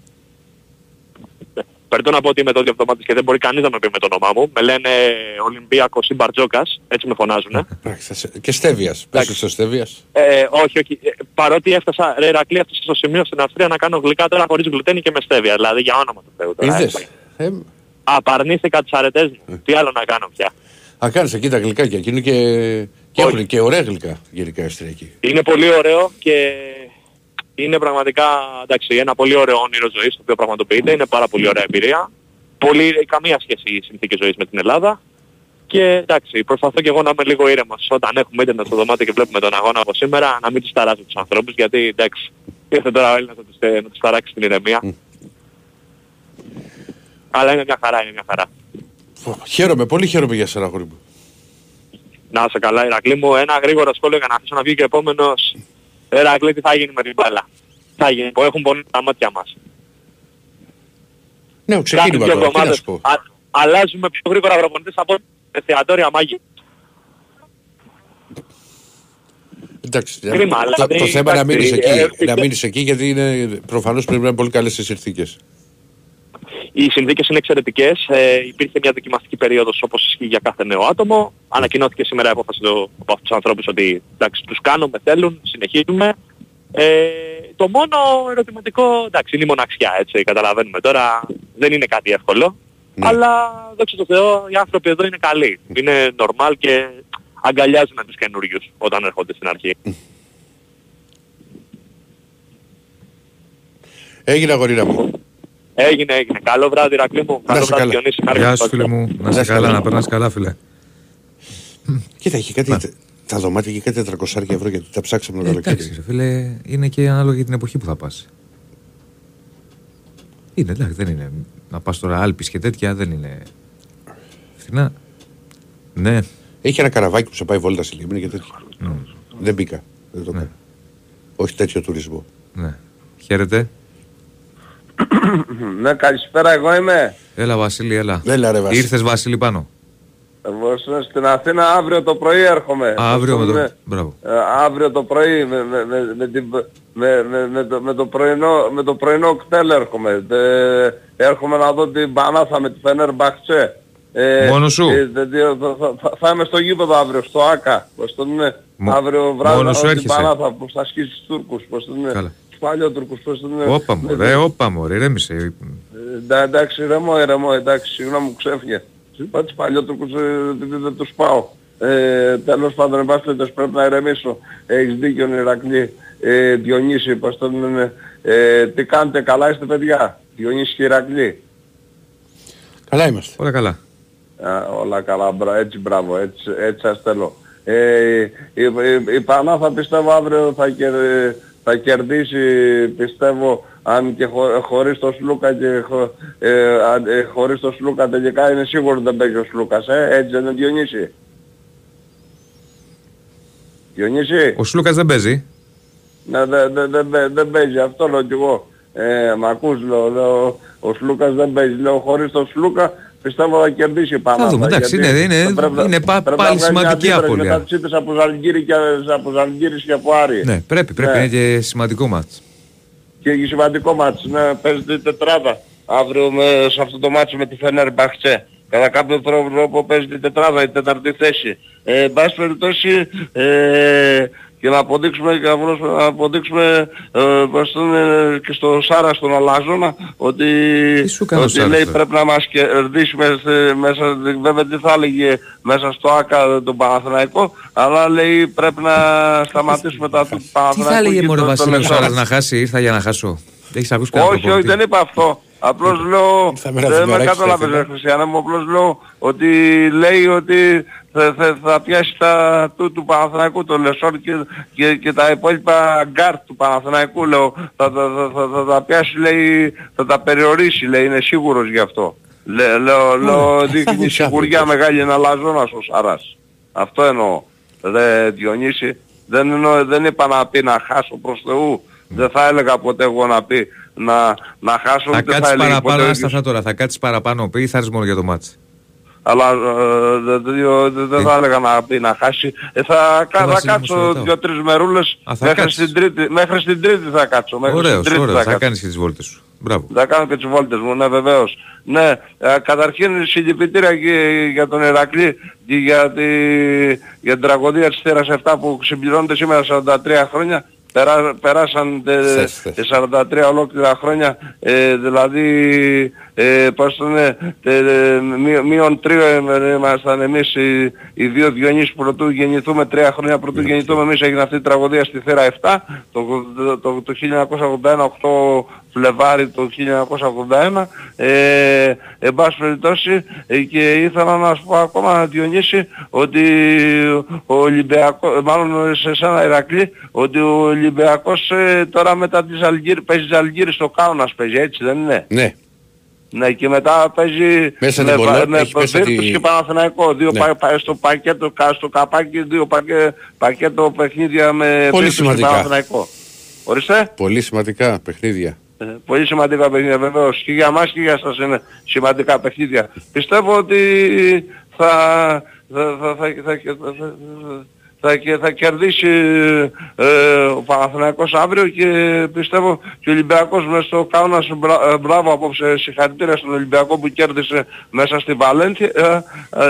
Περτώ να πω ότι είμαι εδώ δύο εβδομάδες και δεν μπορεί κανείς να με πει με το όνομά μου. Με λένε Ολυμπιακός ή Μπαρτζόκας, έτσι με φωνάζουν. Εντάξει, θα σε- Και Στέβιας. Πες Εντάξει. στο Στέβιας. Ε, όχι, όχι. Ε, παρότι έφτασα, ρε Ηρακλή, έφτασα στο σημείο στην Αυστρία να κάνω γλυκά τώρα χωρίς γλουτένι και με στέβια. Δηλαδή για όνομα του Θεού τώρα. Είδες. έτσι. Ε, Απαρνήθηκα τις αρετές μου. Τι άλλο να κάνω πια. Α, κάνεις εκεί τα γλυκάκια και είναι και, και Όχι. έχουν και ωραία γλυκά γενικά οι Αυστριακοί. Είναι πολύ ωραίο και είναι πραγματικά εντάξει, ένα πολύ ωραίο όνειρο ζωής το οποίο πραγματοποιείται. Είναι πάρα πολύ ωραία εμπειρία. Πολύ, καμία σχέση η συνθήκη ζωής με την Ελλάδα. Και εντάξει, προσπαθώ και εγώ να είμαι λίγο ήρεμος όταν έχουμε ίντερνετ στο δωμάτιο και βλέπουμε τον αγώνα από σήμερα να μην τους ταράζω τους ανθρώπους γιατί εντάξει, ήρθε τώρα ο Έλληνας να τους, ε, να τους ταράξει την ηρεμία. Αλλά είναι μια χαρά, είναι μια χαρά. Φω, Χαίρομαι, πολύ χαίρομαι για σένα, αγόρι μου. Να είσαι καλά, Ηρακλή μου. Ένα γρήγορο σχόλιο για να αφήσω να βγει και ο επόμενος. Ηρακλή, τι θα γίνει με την μπάλα; Θα γίνει, που έχουν πονήσει τα μάτια μας. Ναι, ξεκίνημα Κάθε δύο τώρα, τι να εβδομάδες σου πω. α- αλλάζουμε πιο γρήγορα προπονητές από εστιατόρια μάγη. Εντάξει, Κρίμα, αλλά το, το δεν- θέμα είναι να μείνεις εντάξει, εκεί, ε, να ε, μείνεις εκεί γιατί είναι, προφανώς πρέπει να είναι πολύ καλές οι συνθήκες. Οι συνθήκες είναι εξαιρετικές. Ε, υπήρχε μια δοκιμαστική περίοδος όπως ισχύει για κάθε νέο άτομο. Ανακοινώθηκε σήμερα η απόφαση του, από αυτούς τους ανθρώπους ότι εντάξει, τους κάνουμε, θέλουν, συνεχίζουμε. Ε, το μόνο ερωτηματικό, εντάξει, είναι η μοναξιά, έτσι, καταλαβαίνουμε τώρα. Δεν είναι κάτι εύκολο. Ναι. Αλλά, δόξα τω Θεώ, οι άνθρωποι εδώ είναι καλοί. Είναι normal και αγκαλιάζουν τους καινούριους όταν έρχονται στην αρχή. Έγινε αγορίνα μου. Έγινε, έγινε. Καλό βράδυ, Ρακλή μου. Να Καλό σε βράδυ, καλά. Διονύση. Γεια σου φίλε μου. Να Γεια είσαι σου, καλά, καλά. να περνάς καλά φίλε. Κοίτα, έχει κάτι, τα δωμάτια έχει κάτι 400 ευρώ γιατί τα ψάξαμε το Ε, Εντάξει καλοκαίρι. ρε φίλε, είναι και ανάλογα για την εποχή που θα πας. Είναι εντάξει, δεν είναι. Να πας τώρα Άλπης και τέτοια δεν είναι φθηνά. Ναι, Έχει ένα καραβάκι που σε πάει βόλτα στη λίμνη και τέτοια. Δεν μπήκα. Δεν το Ναι. κάνω. Όχι τέτοιο τουρισμό. ναι. Χαίρετε. *coughs* Ναι, καλησπέρα, εγώ είμαι. Έλα Βασίλη, έλα. Έλα, ρε, Βασίλη. Ήρθες Βασίλη πάνω. Εγώ είμαι στην Αθήνα αύριο το πρωί έρχομαι. Α, αύριο με το... Ναι. Μπράβο. Ε, αύριο το πρωί με, με, με, με, την, με, με, με, το, με, το πρωινό, με το πρωινό κτέλ έρχομαι. Ε, έρχομαι να δω την Πανάθα με τη Φενέρ Μπαχτσέ. Ε, Μόνος σου; ε, δε- δε- θα, θα, θα, θα είμαι στο γήπεδο αύριο, στο ΆΚΑ. Πώς το λένε; Μο- αύριο βράδυ μόνος να σου δω την έρχεσαι; Πανάθα που θα σκίσει τους Τούρκους. Πώς το λένε; Καλά. Τους παλιότουρκους. Πώς το λένε. Όπα Με- μωρέ, όπα μωρέ, ηρέμησε. ε, εντά- εντάξει, ρεμό, ρεμό, εντάξει, συγγνώμη μου ξέφυγε. Σου είπα τους παλιότουρκους ε, δεν δεν τους πάω. Ε, τέλος πάντων, εν πάση περιπτώσει, πρέπει να ηρεμήσω. Έχεις δίκιο, Ηρακλή. Ε, Διονύση, πώς το λένε. Ε, τι κάνετε, καλά είστε παιδιά; Διονύση και Ηρακλή. Καλά είμαστε. Όλα καλά. Α, όλα καλά, μπρα, έτσι μπράβο, έτσι, έτσι σας θέλω. Ε, η, η, η Πανάθα πιστεύω αύριο θα, κερ, θα κερδίσει, πιστεύω, αν και χω, χωρίς το Σλούκα και χω, ε, αν- ε, χωρίς το Σλούκα τελικά είναι σίγουρο ότι δεν παίζει ο Σλούκας, ε, έτσι δεν είναι Διονύση. Διονύση, Ο Σλούκας δεν παίζει. ναι, δεν δε, δε, δε, δεν παίζει, αυτό λέω κι εγώ. Ε, μ' ακούς, λέω, λέω, ο Σλούκας δεν παίζει, λέω, χωρίς το Σλούκα πιστεύω θα κερδίσει η Πανάθα. δούμε, εντάξει, γιατί είναι- είναι- θα πρέπει να- είναι πα- πρέπει να πάλι βγάλει μια σημαντική αντίδραση απώλεια. Μετά τις ήττες από Ζαλγκύρη και, από Ζαλγκύρης και από Άρη. Ναι, πρέπει, πρέπει, Ναι. είναι και σημαντικό μάτς. Και έχει σημαντικό μάτς, ναι, παίζεται η τετράδα. αύριο με, σε αυτό το μάτσο με τη Φενέρ Μπαχτσέ. Κατά κάποιο τρόπο παίζει την τετράδα, η τέταρτη θέση. Ε, εν πάση περιπτώσει, ε, και να αποδείξουμε, και να βρώσουμε- να αποδείξουμε ε, πώς το λένε, και στο Σάρα στον Αλάζονα ότι, έκανε ο ότι Σάρας λέει τώρα; πρέπει να μας κερδίσει μέσα, μέσα, βέβαια τι θα έλεγε μέσα στο ΆΚΑ τον Παναθηναϊκό αλλά λέει πρέπει να σταματήσουμε τα του Τι Παναθηναϊκού θα έλεγε και μωρέ το- το Βασίλη ο Λεσόρα. Σάρας να χάσει, ήρθα για να χάσω; Έχεις ακούσει κανένα Όχι, όχι, προπονητή; δεν είπα αυτό. Απλώς λέω, Θα με ένα δεν με φιμεράκι κατάλαβες στα ρε Χριστιανέ μου, απλώς λέω ότι λέει ότι θα, θα, θα πιάσει τα του, του Παναθηναϊκού, το Λεσόρ και, και, και τα υπόλοιπα γκάρ του Παναθηναϊκού, λέω, θα, θα, θα, θα, θα τα πιάσει, λέει, θα τα περιορίσει, λέει, είναι σίγουρος γι' αυτό. Λέ, λέω, λέω, δείχνει σιγουριά μεγάλη ένα λαζόνας ο Σαράς. Αυτό εννοώ. Ρε Διονύση, δεν, εννοώ, δεν είπα να πει να χάσω προς Θεού. Δεν θα έλεγα ποτέ εγώ να πει να, να χάσω Θα ούτε θα κάτσεις έλεγε παραπάνω, ποτέ ο άστα ίδιος. αυτά τώρα, θα κάτσεις παραπάνω πει ή θα έρθεις μόνο για το μάτς; Αλλά ε, δεν δε, δε, δεν θα έλεγα να πει να χάσει. Ε, θα, κα- θα Βασίλη μου, σε κάτσω ρωτάω. δύο-τρεις μερούλες Α, θα μέχρι κάτσεις. στην, τρίτη, μέχρι στην τρίτη θα κάτσω. Μέχρι Ωραίος, στην τρίτη ωραίος, θα κάτσω. κάνεις και τις βόλτες σου. Μπράβο. Θα κάνω και τις βόλτες μου, ναι βεβαίως. Ναι, ε, καταρχήν συλληπιτήρια και για τον Ερακλή και για, τη, για την τραγωδία της Θέρας 7 που συμπληρώνεται σήμερα 43 χρόνια περάσαν 43 ολόκληρα χρόνια, ε, δηλαδή ε, πώς το λένε, τε, ε, μεί- μείον τρία ε, ήμασταν εμείς οι, οι δύο Διονύσεις πρωτού γεννηθούμε, τρία χρόνια πρωτού γεννηθούμε εμείς έγινε αυτή η τραγωδία στη Θέρα 7 το, το, το, το 1981, 8 Φλεβάρι το 1981 ε, εν πάση περιπτώσει ε, και ήθελα να σου πω ακόμα Διονύση ότι ο Ολυμπιακός, μάλλον σε εσένα Ηρακλή, ότι ο Ολυμπιακός ε, τώρα μετά τις Αλγύρ, παίζει τις Αλγύρες στο Κάουνας παίζει έτσι δεν είναι; Ναι. Ναι και μετά παίζει Μέσα με, την Πολό- με έχει μέσα Βίρτους τη- και Παναθηναϊκό. Δύο Ναι. πα, πα- στο πακέτο, κα- στο καπάκι, δύο πακέ, πακέτο παιχνίδια με Πολύ Βίρτους και σημαντικά. Παναθηναϊκό. Ορίστε. Πολύ σημαντικά παιχνίδια. Ε, Πολύ σημαντικά παιχνίδια βεβαίως και για μας και για σας είναι σημαντικά παιχνίδια. Πιστεύω ότι θα, θα, θα, θα, θα, θα, θα, θα, θα κερδίσει ε, ο Παναθηναϊκός αύριο και πιστεύω και ο Ολυμπιακός μέσα στο Κάουνας μπρα- ε, μπράβο απόψε συγχαρητήρια στον Ολυμπιακό που κέρδισε μέσα στη Βαλέντια ε,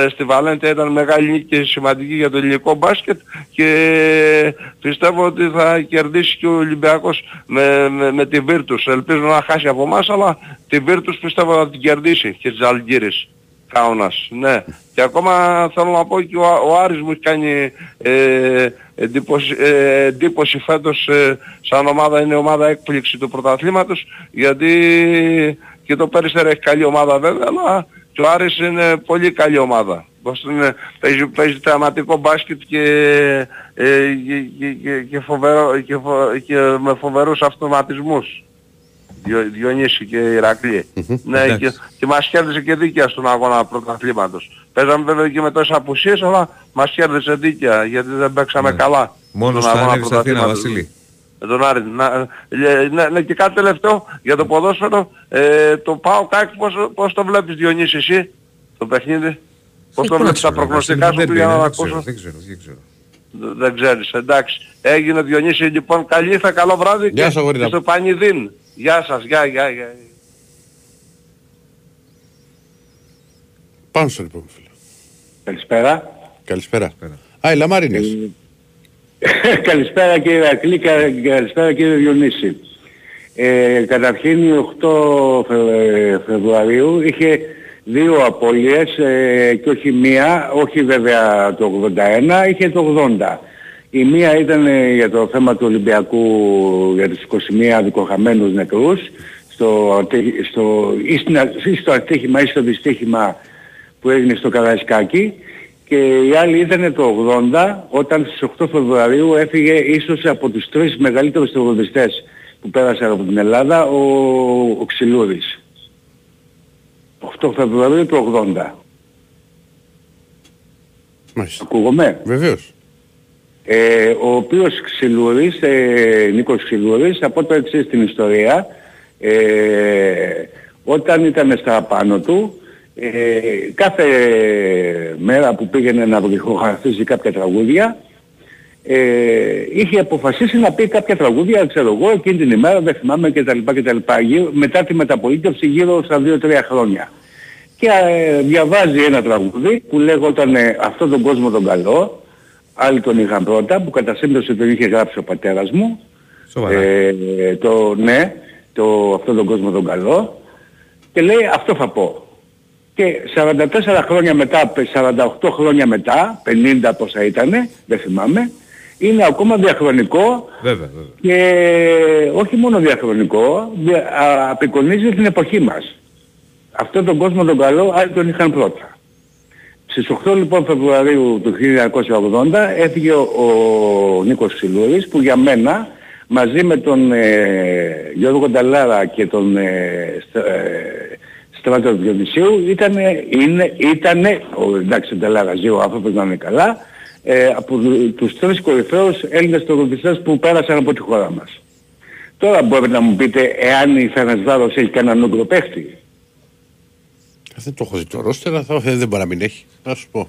ε, στη Βαλέντια ήταν μεγάλη νίκη και σημαντική για το ελληνικό μπάσκετ και πιστεύω ότι θα κερδίσει και ο Ολυμπιακός με, με, με τη Virtus. Ελπίζω να χάσει από εμάς αλλά τη Virtus πιστεύω θα την κερδίσει και τις Αλγύρες. Κάουνας, ναι. Και ακόμα θέλω να πω και ο, ο Άρης μου έχει κάνει ε, εντύπωση, ε, εντύπωση φέτος ε, σαν ομάδα, είναι ομάδα έκπληξη του πρωταθλήματος γιατί και το Πέριστερ έχει καλή ομάδα βέβαια αλλά και ο Άρης είναι πολύ καλή ομάδα. Πώς το λένε, παίζει, παίζει θεαματικό μπάσκετ και, ε, και, και, και, και, φοβερό, και, φο- και με φοβερούς αυτοματισμούς. Διο, Διονύση και Ηρακλή. ναι, Εντάξει. και, και μας κέρδισε και δίκαια στον αγώνα πρωταθλήματος. Παίζαμε βέβαια και με τόσες απουσίες, αλλά μας κέρδισε δίκαια, γιατί δεν παίξαμε καλά. Ναι. Μόνος στον θα αγώνα ανέβει στην Αθήνα, πρωταθλήματος. Βασίλη. Με τον Άρη. Να, ε, ναι, ναι, και κάτι τελευταίο για το ποδόσφαιρο. Ε, το πάω κάκι πώς, πώς το βλέπεις Διονύση εσύ, το παιχνίδι; Πώς το Πού να βλέπεις τα ξέρω, προγνωστικά Βασίλη, σου δεν πήγα να πήγα, τα δεν ξέρω, ακούσω. Δεν ξέρω, δεν ξέρω. Δε- Δεν ξέρεις, εντάξει. Έγινε Διονύση λοιπόν καλή, θα καλό βράδυ Γεια και, σου, αγόρι και μου. στο Πανιδίν. Γεια σας, γεια, γεια, γεια. Πάνω στο λοιπόν φίλε. Καλησπέρα. Καλησπέρα. Α, η Λαμάρινες. *laughs* Καλησπέρα κύριε Ρακλή, κα- καλησπέρα κύριε Διονύση. Ε, καταρχήν η 8 Φε- Φεβρουαρίου είχε δύο απώλειες ε, και όχι μία, όχι βέβαια το 81, είχε το 80. Η μία ήταν ε, για το θέμα του Ολυμπιακού για τους 21 δικοχαμένους νεκρούς στο, ατύχη- στο, ή, στην α- ή στο ατύχημα ή στο δυστύχημα που έγινε στο Καραϊσκάκι και η άλλη ήταν το 80 όταν στις 8 Φεβρουαρίου έφυγε ίσως από τους τρεις μεγαλύτερους τραγουδιστές που πέρασαν από την Ελλάδα ο, ο Ξυλούρης. 8 Φεβρουαρίου του 80. Μάλιστα. Ακούγομαι; Βεβαίως. Ε, ο οποίος Ξυλούρης, ε, Νίκος Ξυλούρης, από το εξής στην ιστορία, ε, όταν ήταν στα πάνω του, ε, κάθε μέρα που πήγαινε να βρυχογραφήσει κάποια τραγούδια, ε, είχε αποφασίσει να πει κάποια τραγούδια, ξέρω εγώ, εκείνη την ημέρα, δεν θυμάμαι κτλ. κτλ. Γύρω- Μετά τη μεταπολίτευση γύρω στα 2-3 χρόνια. Και ε, διαβάζει ένα τραγούδι που λέγονταν ε, «Αυτό τον κόσμο τον καλό», άλλοι τον είχαν πρώτα, που κατά σύμπτωση τον είχε γράψει ο πατέρας μου. Σοβαρά. Ε, το, ναι, το, αυτόν τον κόσμο τον καλό. Και λέει αυτό θα πω. Και 44 χρόνια μετά, 48 χρόνια μετά, 50 πόσα ήτανε, δεν θυμάμαι, είναι ακόμα διαχρονικό Βέβαια, βέβαια. και όχι μόνο διαχρονικό, δια- α- απεικονίζει την εποχή μας. Αυτόν τον κόσμο τον καλό άλλοι τον είχαν πρώτα. Στις 8 λοιπόν Φεβρουαρίου του 1980 έφυγε ο, ο Νίκος Ξυλούρης που για μένα μαζί με τον ε, Γιώργο Νταλάρα και τον ε, Στ- ε, Στράτο Διονυσίου ήτανε, είναι, ήτανε, ο, εντάξει ο Νταλάρα ζει ο άνθρωπος να είναι καλά, ε, από του- τους τρεις κορυφαίους Έλληνες τραγουδιστές που πέρασαν από τη χώρα μας. Τώρα μπορείτε να μου πείτε εάν η Φερνασβάρος έχει κανέναν όγκρο παίχτη. Δεν το έχω δει το ρόστερα, θα, δεν μπορεί να μην έχει. Να σου πω.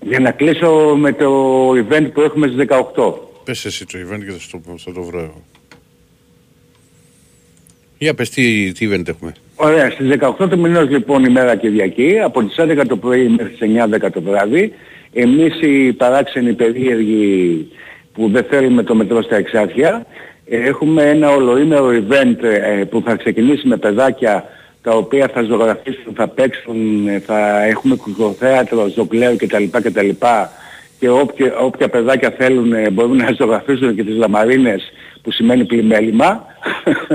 Για να κλείσω με το event που έχουμε στις 18. Πες εσύ το event και θα, στο, θα το βρω εγώ. Για πες τι, τι event έχουμε. Ωραία, στις 18 του μηνός λοιπόν ημέρα Κυριακή, από τις 11 το πρωί μέχρι τις 9-10 το βράδυ, εμείς οι παράξενοι περίεργοι που δεν θέλουμε το μετρό στα εξάρχεια, ε, έχουμε ένα ολοήμερο event ε, που θα ξεκινήσει με παιδάκια τα οποία θα ζωγραφίσουν, θα παίξουν, ε, θα έχουμε κουκοθέατρο, ζωγκλέο κτλ. κτλ. Και όποια, όποια παιδάκια θέλουν ε, μπορούν να ζωγραφίσουν και τις λαμαρίνες που σημαίνει πλημέλημα.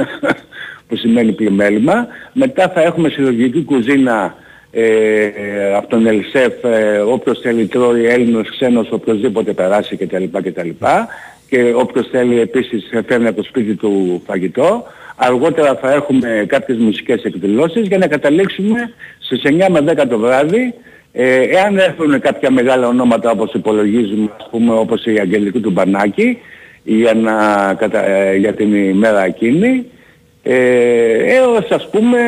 *laughs* που σημαίνει πλημέλημα. Μετά θα έχουμε συλλογική κουζίνα ε, ε, από τον Ελσέφ, ε, όποιος θέλει τρώει Έλληνος, ξένος, οποιοδήποτε περάσει κτλ. κτλ. Και όποιος θέλει επίσης φέρνει από το σπίτι του φαγητό. Αργότερα θα έχουμε κάποιες μουσικές εκδηλώσεις για να καταλήξουμε στις 9 με 10 το βράδυ ε, εάν έρθουν κάποια μεγάλα ονόματα όπως υπολογίζουμε, ας πούμε όπως η Αγγελική του Μπανάκη για, να, κατα- ε, για την ημέρα εκείνη, ε, έως ας πούμε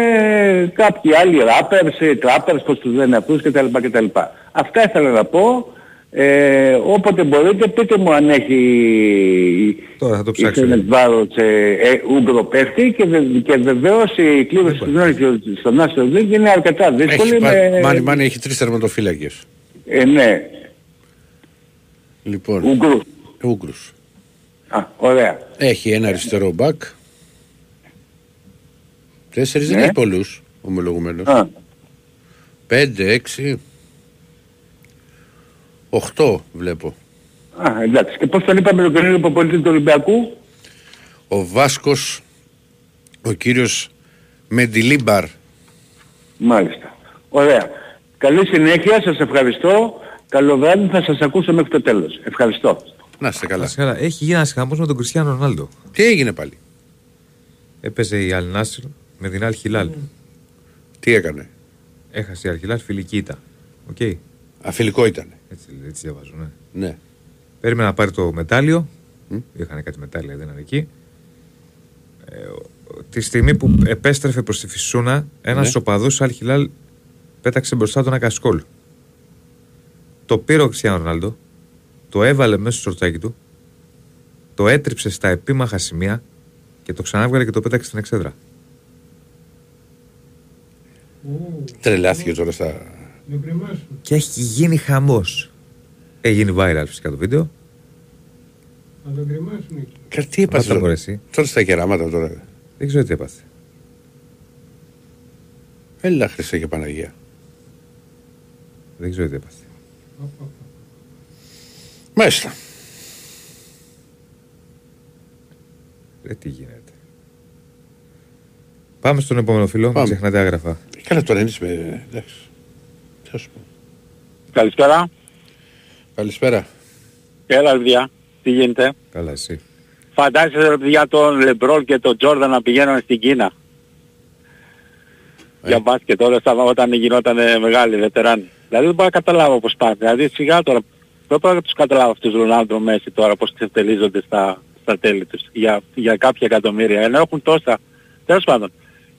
κάποιοι άλλοι rappers, trappers, πώς τους λένε αυτούς κτλ. κτλ. Αυτά ήθελα να πω. Ε, όποτε μπορείτε πείτε μου αν έχει Τώρα θα το η ψάξω. Φενετβάρος ε, ε, Ούγκρο παίχτη και, βε, και βεβαίως η κλήρωση του Νόρικ στον Άστρο League είναι αρκετά δύσκολη. Έχει, με- μάνι, μάνι έχει τρεις τερματοφύλακες. ε, ναι, Λοιπόν, Ούγκρους. Ούγκρους. Α, ωραία. Έχει ένα αριστερό μπακ. Τέσσερις δεν Ναι. έχει πολλούς, ομολογουμένως. Α, Πέντε, έξι. Οχτώ βλέπω. α, εντάξει. Και πώς τον είπαμε τον καινούριο υποπολιτή του Ολυμπιακού; Ο Βάσκος, ο κύριος Μεντιλίμπαρ. Μάλιστα. Ωραία. Καλή συνέχεια, σας ευχαριστώ. Καλό βράδυ, θα σας ακούσω μέχρι το τέλος. Ευχαριστώ. Να είστε καλά. Καλά. Έχει γίνει ένας χαμός με τον Κριστιανό Ρονάλντο. Τι έγινε πάλι; Έπαιζε η Αλ Νασρ με την Αλ Χιλάλ. Τι έκανε; Έχασε η Αλ Χιλάλ, φιλική ήταν. Οκ. Αφιλικό ήταν. Έτσι, έτσι διαβάζω, ναι. Ναι. Περίμενα να πάρει το μετάλλιο. Είχαν κάτι μετάλλια, δεν ήταν εκεί. Ε, ο- τη στιγμή που επέστρεφε προς τη Φυσούνα, ένας Ναι. οπαδός Αλ Χιλάλ πέταξε μπροστά του ένα κασκόλ. Το πήρε ο Κριστιανό Ρονάλντο, το έβαλε μέσα στο σορτσάκι του, το έτριψε στα επίμαχα σημεία και το ξανάβγαλε και το πέταξε στην εξέδρα. Τρελάθηκε τώρα στα... Και έχει γίνει χαμός. Έγινε viral φυσικά το βίντεο. Να τον κρεμάσουν εκεί. Κα- Τι έπαθε Μάτα τώρα. μωρέ εσύ. Τώρα στα κεράματα τώρα. Δεν ξέρω τι έπαθε. Έλα Χριστέ και Παναγία. Δεν ξέρω τι έπαθε. Μάλιστα. Ε, τι γίνεται. Πάμε στον επόμενο φίλο. Μην Πάμε. ξεχνάτε άγραφα. Καλά τώρα είναι με... Εντάξει. Τι θα σου πω. Καλησπέρα. Καλησπέρα. Έλα, παιδιά. Τι γίνεται; Καλά, εσύ. Φαντάζεσαι ρε παιδιά τον Λεμπρόν και τον Τζόρνταν να πηγαίνουν στην Κίνα; Για μπάσκετ όλα αυτά όταν γινόταν μεγάλοι βετεράνοι. Δηλαδή δεν μπορώ να καταλάβω πώς πάνε. Δηλαδή σιγά τώρα. Δεν μπορώ να τους καταλάβω αυτούς τους Ρονάλντο Μέση τώρα πώς ξεφτελίζονται στα, στα τέλη τους για, για κάποια εκατομμύρια. Ενώ έχουν τόσα. Τέλος πάντων.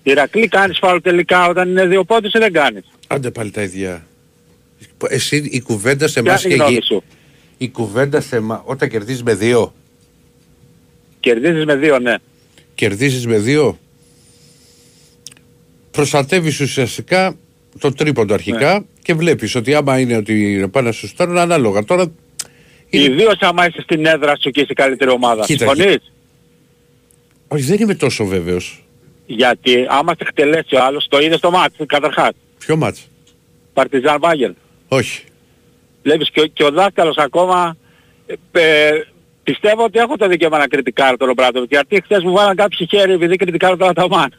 Ηρακλή κάνεις φάουλ τελικά όταν είναι δύο πόντους ή δεν κάνεις; Άντε πάλι τα ίδια. Εσύ η κουβέντα σε Ποια εμάς είναι η και γνώμη γη. σου; Η κουβέντα θέμα όταν κερδίζεις με δύο. Κερδίζεις με δύο, ναι. Κερδίζεις με δύο. Προστατεύεις ουσιαστικά το τρίποντο αρχικά Ναι. και βλέπεις ότι άμα είναι ότι πάνε να σου στέλνουν ανάλογα. Τώρα Ιδίως άμα είσαι στην έδρα σου και είσαι η καλύτερη ομάδα. Κοίτα, Συμφωνείς; όχι δεν είμαι τόσο βέβαιος. Γιατί άμα σε εκτελέσει ο άλλος, το είδες στο μάτς καταρχάς. Ποιο μάτς; Παρτιζάν Βάγγελ. Όχι. Βλέπεις και, ο- και ο δάσκαλος ακόμα ε, ε, πιστεύω ότι έχω το δικαίωμα να κριτικάρω τον Ρομπράτοβιτ γιατί χθες μου βάλαν κάποιοι χέρι επειδή κριτικάρω τον Αταμάν.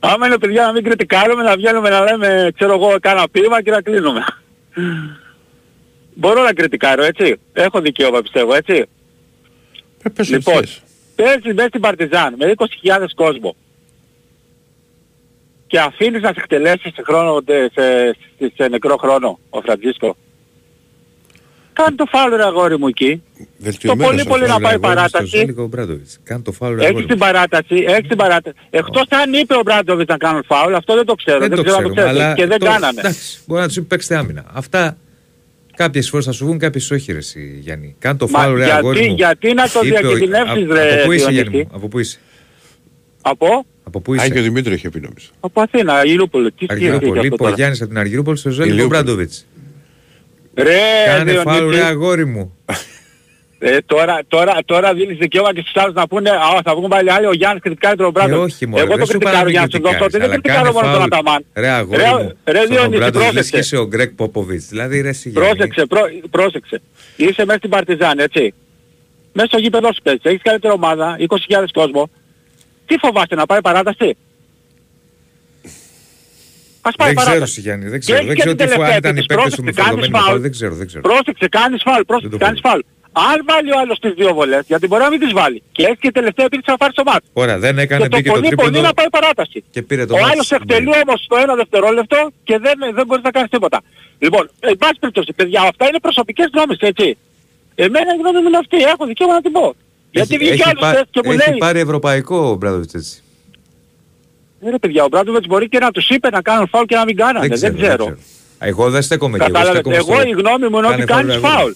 Άμα είναι παιδιά να μην κριτικάρουμε, να βγαίνουμε να λέμε ξέρω εγώ κάνα πείμα και να κλείνουμε. Μπορώ να κριτικάρω έτσι. Έχω δικαίωμα πιστεύω έτσι. Ε, πες Λοιπόν, ό,τι θες. παίζεις μέσα στην Παρτιζάν με 20.000 κόσμο και αφήνεις να σε εκτελέσει σε, χρόνο, σε, σε, σε νεκρό χρόνο ο Φραντζίσκο. Κάνει το φάουλ ρε αγόρι μου εκεί. Βελτιωμένος πολύ πολύ αυτός. να πάει Αγόρι μου, στο παράταση. Ζέλικο Μπράντοβιτς. Κάνε το φάουλ ρε Έχεις αγόρι μου. την παράταση, έχεις την παράταση. Εκτός αν είπε ο Μπράντοβιτς να κάνουν φάουλ, αυτό δεν το ξέρω. Δεν Δεν, το ξέρω αν το ξέρουμε, ξέρετε. αλλά Και δεν το- κάνανε. Εντάξει, μπορεί να τους πει παίξτε άμυνα. Αυτά κάποιες φορές θα σου βγουν, κάποιες όχι, ρε, εσύ, Γιάννη. Κάνε το Μα φάουλ, ρε γιατί- αγόρι μου. γιατί να το Είπε ο- διακινδυνεύσεις, από- ρε, Από πού είσαι, Διονύση; Γιάννη μου, από πού είσαι; Από, Από πού Α, και ο είσαι. Δημήτρη είχε πει νομίζω. από Αθήνα, Αργυρούπολη. Τι σχέση έχεις Αργυρούπολη. αυτό Είπε ο τώρα; Γιάννης από την Αργυρούπολη στο Ζέλικο Ηλιούπολη. Μπράντοβιτς. Ρε, Κάνε Διονύση. φάουλ, ρε αγόρι μου. Ε, τώρα, τώρα, τώρα δίνεις δικαίωμα και στους άλλους να πούνε «Α, θα βγουν πάλι άλλοι, ο Γιάννης κριτικάρει τον Ε, Μπράντο». όχι μόνο. Εγώ το κριτικάρω για να σου δώσω ότι δεν κριτικάρω μόνο τον Αταμάν. Ρε αγόρι Ρε, μου. ρε, στον Διονύση, Μπράντοβιτς λες και πρόσεξε. είσαι ο Γκρέκ Πόποβιτς. Δηλαδή ρε εσύ Γιάννη. Πρόσεξε, πρό, πρόσεξε. Είσαι μέσα στην Παρτιζάν, έτσι. Μέσα στο γήπεδο σου παίζεις, έχεις καλύτερη ομάδα, 20.000 κόσμο. Τι φοβάστε, να πάει παράταση; Ας πάει Δεν ξέρω, παράταση. εσύ, Γιάννη. Δεν Και ξέρω. έχεις Δεν και ξέρω την τι φου- αν τελευταία ήταν οι επίθεση. παίκτες του με Πρόσεξε, κάνεις φορτωμένο φάουλ. φάουλ. Δεν ξέρω, δεν ξέρω. Πρόσεξε, κάνεις φάουλ, πρόσεξε, το κάνεις ξέρω. φάουλ. Αν βάλει ο άλλος τις δύο βολές, γιατί μπορεί να μην τις βάλει. Και έχει και τελευταία επίθεση να πάρει το μάτς. Ωραία, δεν έκανε, Και το μπήκε το πολύ πολύ τρίποντο να πάει παράταση. και πήρε το Ο μάτς. άλλος εκτελεί όμως στο ένα δευτερόλεπτο και δεν, δεν μπορείς να κάνεις τίποτα. Λοιπόν, εν πάση περιπτώσει, παιδιά, αυτά είναι προσωπικές γνώμες, έτσι. Εμένα η γνώμη μου είναι αυτή, έχω δικαίωμα να την πω. Γιατί Έχει- βγήκε έχει άλλος πά- χθες και μου Έχει λέει, πάρει ευρωπαϊκό ο Μπράντοβιτς έτσι. «Ε, ρε παιδιά, ο Μπράντοβιτς μπορεί και να τους είπε να κάνουν φάουλ και να μην κάνανε, δεν ξέρω. Εγώ δεν στέκομαι εκεί. Κατάλαβες, στέκομαι εγώ στο- η γνώμη μου είναι ότι Κάνε φάουλ, κάνεις ρε αγόρι. φάουλ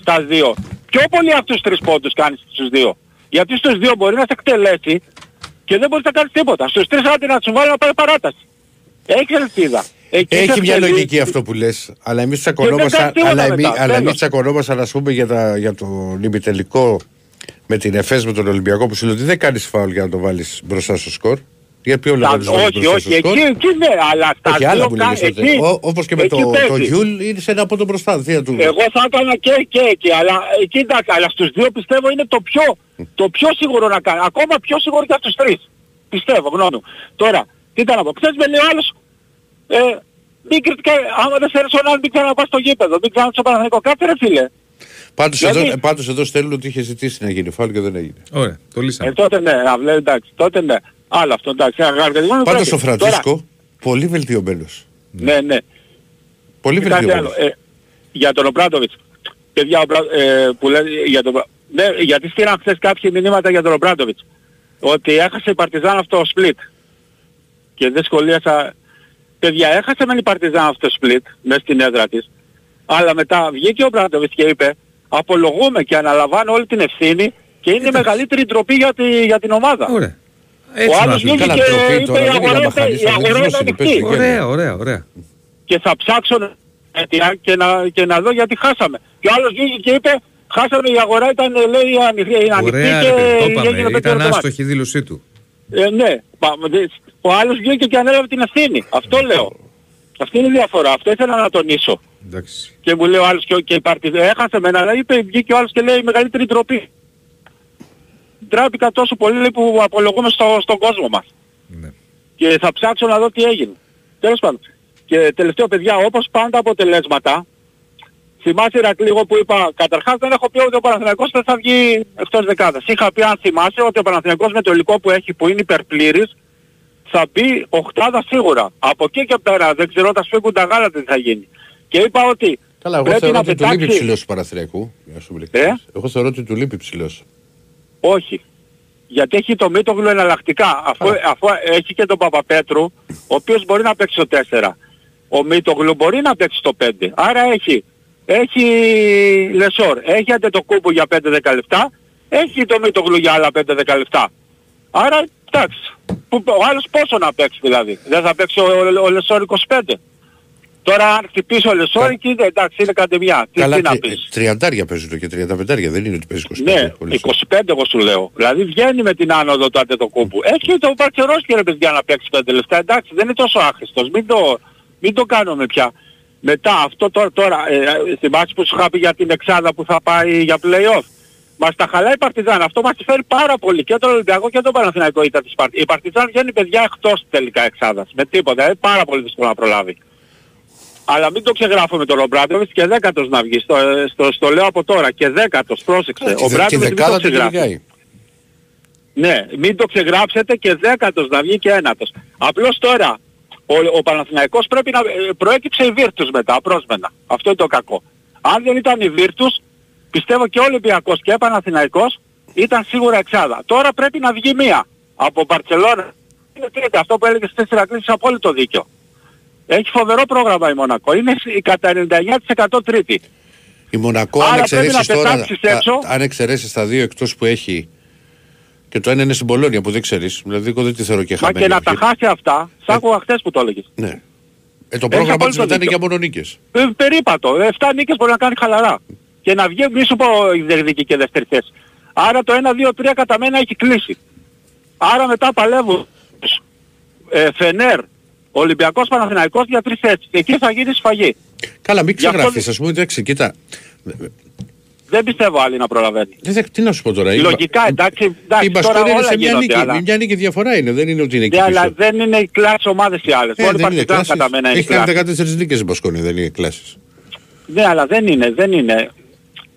στα δύο. Πιο πολύ αυτούς τους τρεις πόντους κάνεις στους δύο. Γιατί στους δύο μπορεί να σε εκτελέσει και δεν μπορείς να κάνεις τίποτα. Στους τρεις άντε να σου βάλει να πάει παράταση. Έχεις ελπίδα. Εκεί σε Έχει μια εκτελεί. λογική αυτό που λες, αλλά εμείς δεν τσακωνόμασταν, κάνεις τίποτα αλλά, εμεί, μετά, αλλά τέλος. εμείς τσακωνόμασταν ας πούμε για, τα, για το ημιτελικό με την ΕΦΕΣ με τον Ολυμπιακό που σου λέει ότι δεν κάνεις φάουλ για να το βάλεις μπροστά στο σκορ. Για ποιο λόγο Τα- δεν το βάλεις όχι, μπροστά όχι, στο σκορ; εκεί, εκεί ναι, αλλά στα Όχι, δύο άλλα που κα- λέγες τότε. εκεί- Ο- Όπως και με εκεί το, το παίζεις. Γιούλ είναι σε ένα από τον μπροστά. θεία του. Εγώ θα έκανα και, και εκεί, αλλά εκεί εντάξει, αλλά στους δύο πιστεύω είναι το πιο, το πιο σίγουρο να κάνει. Ακόμα πιο σίγουρο και από τους τρεις. Πιστεύω, γνώμη μου. Τώρα, τι ήταν να πω. Ξέρεις με λέει ο άλλος, ε, μην κριτικά, άμα δεν θέλεις έναν μην ξαναπάς στο γήπεδο, μην ξαναπάς στο Παναθηναϊκό. Κάτσε ρε φίλε. Πάντως, Γιατί- εδώ, πάντως εδώ στέλνουν ότι είχε ζητήσει να γίνει φάουλ και δεν έγινε. Ωραία, το λύσαμε. Ε, τότε ναι, να βλέπει, εντάξει, τότε ναι. Άλλο αυτό, εντάξει. αγάπη, γιατί μόνο Πάντως πρέπει. ο Φραντζίσκο πολύ βελτιωμένος. Τώρα, ναι, ναι. Πολύ Και κάτι βελτιωμένος. άλλο. Ε, για τον Ομπράντοβιτς. Παιδιά, ο Μπρα- ε, που λέει για τον... Μπρα- Ναι, γιατί στείλαν χθες κάποια μηνύματα για τον Ομπράντοβιτς. Ότι έχασε η Παρτιζάν αυτό το split. Και δεν σχολίασα... Παιδιά, έχασε μεν η Παρτιζάν αυτό το split μέσα στην έδρα της. Αλλά μετά βγήκε ο Ομπράντοβιτς και είπε απολογούμε και αναλαμβάνω όλη την ευθύνη και είναι η μεγαλύτερη ντροπή για, τη, για την ομάδα. Ωραία. Ο Έτσι άλλος να βγήκε πει. και Καλά, ντροπή είπε τώρα, η δεν αγορά, μιλάμε είναι- χαλής, η αγορά αθλητισμός είναι είναι, πες ανοιχτή. το. Ωραία, ωραία, ωραία. και θα ψάξω αιτία και να, και να δω γιατί χάσαμε. Και ο άλλος βγήκε και είπε χάσαμε η αγορά ήταν λέει ανοιχτή, είναι ανοιχτή Ωραία, και ρε παιδί, το είπαμε. έγινε πέντε Ήταν ώρες το μάτς. άστοχη η δήλωσή του. Ε, ναι, Πα- δε- ο άλλος βγήκε και ανέλαβε την ευθύνη. Αυτό λέω. Αυτή είναι η διαφορά. Αυτό ήθελα να τονίσω. Εντάξει. Και μου λέει ο άλλος και, και η Παρτιζάν έχασε με αλλά είπε βγήκε ο άλλος και λέει η μεγαλύτερη ντροπή. Ντράπηκα τόσο πολύ λέει, που απολογούμε στο, στον κόσμο μας. Ναι. Και θα ψάξω να δω τι έγινε. Τέλος πάντων. Και τελευταίο παιδιά, όπως πάντα αποτελέσματα, θυμάσαι Ηρακλή εγώ που είπα, καταρχάς δεν έχω πει ότι ο Παναθηναϊκός δεν θα βγει εκτός δεκάδας. Είχα πει αν θυμάσαι ότι ο Παναθηναϊκός με το υλικό που έχει που είναι υπερπλήρης θα μπει οχτάδα σίγουρα. Από εκεί και πέρα δεν ξέρω τα σφίγγουν τα γάλα τι θα γίνει. Και είπα ότι Καλά, εγώ πρέπει θεωρώ να ότι του λείπει πετάξει... ψηλός του Παναθηναϊκού. για να σου είμαι ειλικρινής. Ε; Εγώ θεωρώ ότι του λείπει ψηλός. Όχι. Γιατί έχει το Μήτογλου εναλλακτικά. Αφού, αφού έχει και τον Παπαπέτρου, ο οποίος μπορεί να παίξει το 4. Ο Μήτογλου μπορεί να παίξει το 5. Άρα έχει έχει Λεσόρ, έχει Αντετοκούμπο για 5-10 λεπτά, έχει το Μητογλου για άλλα 5-10 λεπτά. Άρα, εντάξει, που, ο άλλος πόσο να παίξει δηλαδή. Δεν θα παίξει ο, ο, ο Λεσόρ 25. Τώρα αν χτυπήσει ο Λεσόρ εκεί, εντάξει, είναι κατεμιά. Τι, Καλά, τι να και- πεις. τριαντάρια παίζουν το και 35 δεν είναι ότι παίζει 25. Ναι, 25 εγώ σου λέω. Δηλαδή βγαίνει με την άνοδο του Αντετοκούμπου. Έχει το Παρκερόσκι ρε παιδιά να παίξει 5 λεπτά. Εντάξει, δεν είναι τόσο άχρηστος. Μην το, μην το κάνουμε πια. Μετά αυτό τώρα, τώρα ε, ε, θυμάσαι που σου είχα πει για την εξάδα που θα πάει για play-off; Μας τα χαλάει η Παρτιζάν. Αυτό μας φέρει πάρα πολύ και τον Ολυμπιακό και τον Παναθηναϊκό ήταν της Παρτιζάν. Η Παρτιζάν βγαίνει παιδιά εκτός τελικά εξάδας. Με τίποτα. Είναι πάρα πολύ δύσκολο να προλάβει. Αλλά μην το ξεγράφουμε τον Ομπράντοβιτς και δέκατος να βγει. Στο, ε, στο, στο λέω από τώρα. Και δέκατος, πρόσεξε. Και Ο δε- και Μπράντοβιτς μην το δεκάδα την ξεγράφει. κυνηγάει. Ναι, μην το ξεγράψετε και δέκατος να βγει και ένατος. Απλώς τώρα ο, ο Παναθηναϊκός πρέπει να ε, προέκυψε η Βίρτους μετά, απρόσμενα. Αυτό είναι το κακό. Αν δεν ήταν η Βίρτους, πιστεύω και ο Ολυμπιακός και ο Παναθηναϊκός ήταν σίγουρα εξάδα. Τώρα πρέπει να βγει μία από Μπαρτσελώνα. Είναι τρίτη, αυτό που έλεγες στις Ηρακλής είναι απόλυτο δίκιο. Έχει φοβερό πρόγραμμα η Μονακό. Είναι σ- κατά 99% τρίτη. Η Μονακό, Άρα αν πρέπει εξαιρέσεις να τώρα, πετάξεις τα- έξω. αν εξαιρέσεις τα δύο εκτός που έχει και το ένα είναι στην Πολώνια που δεν ξέρεις, δηλαδή εγώ δεν τη θεωρώ και Μα χαμένη. και να τα χάσει αυτά, σ' άκουγα χθες που το έλεγες. Ναι. Ε, το Έχει πρόγραμμα της απόλυτο μετά είναι δίκιο. για μόνο νίκες. Ε, περίπατο. 7 νίκες μπορεί να κάνει χαλαρά. Και να βγει, μη σου πω διεκδική και δεύτερη θέση. Άρα το 1-2-3 κατά μένα έχει κλείσει. Άρα μετά παλεύουν ε, Φενέρ, Ολυμπιακός Παναθηναϊκός για τρεις θέσεις. Και εκεί θα γίνει σφαγή. Καλά, μην Γι' αυτό ξεγράφεις, ας πούμε, εντάξει, κοίτα. Δεν πιστεύω άλλοι να προλαβαίνει. Δεν θα- τι να σου πω τώρα. η- Λογικά εντάξει, Η εντάξει τώρα Μπασκόνια είναι όλα σε μια γίνονται. νίκη. Αλλά... Μια νίκη διαφορά είναι, δεν είναι ότι είναι εκεί Ναι, αλλά πίσω. δεν είναι οι κλάσses ομάδες οι άλλες. Ε, Μόνο δεν είναι Παρτιζάν κλάσεις. κατά μένα είναι Έχει κάνει κλάσses. 14 νίκες η Μπασκόνια, δεν είναι κλάσεις. Ναι, αλλά δεν είναι, δεν είναι.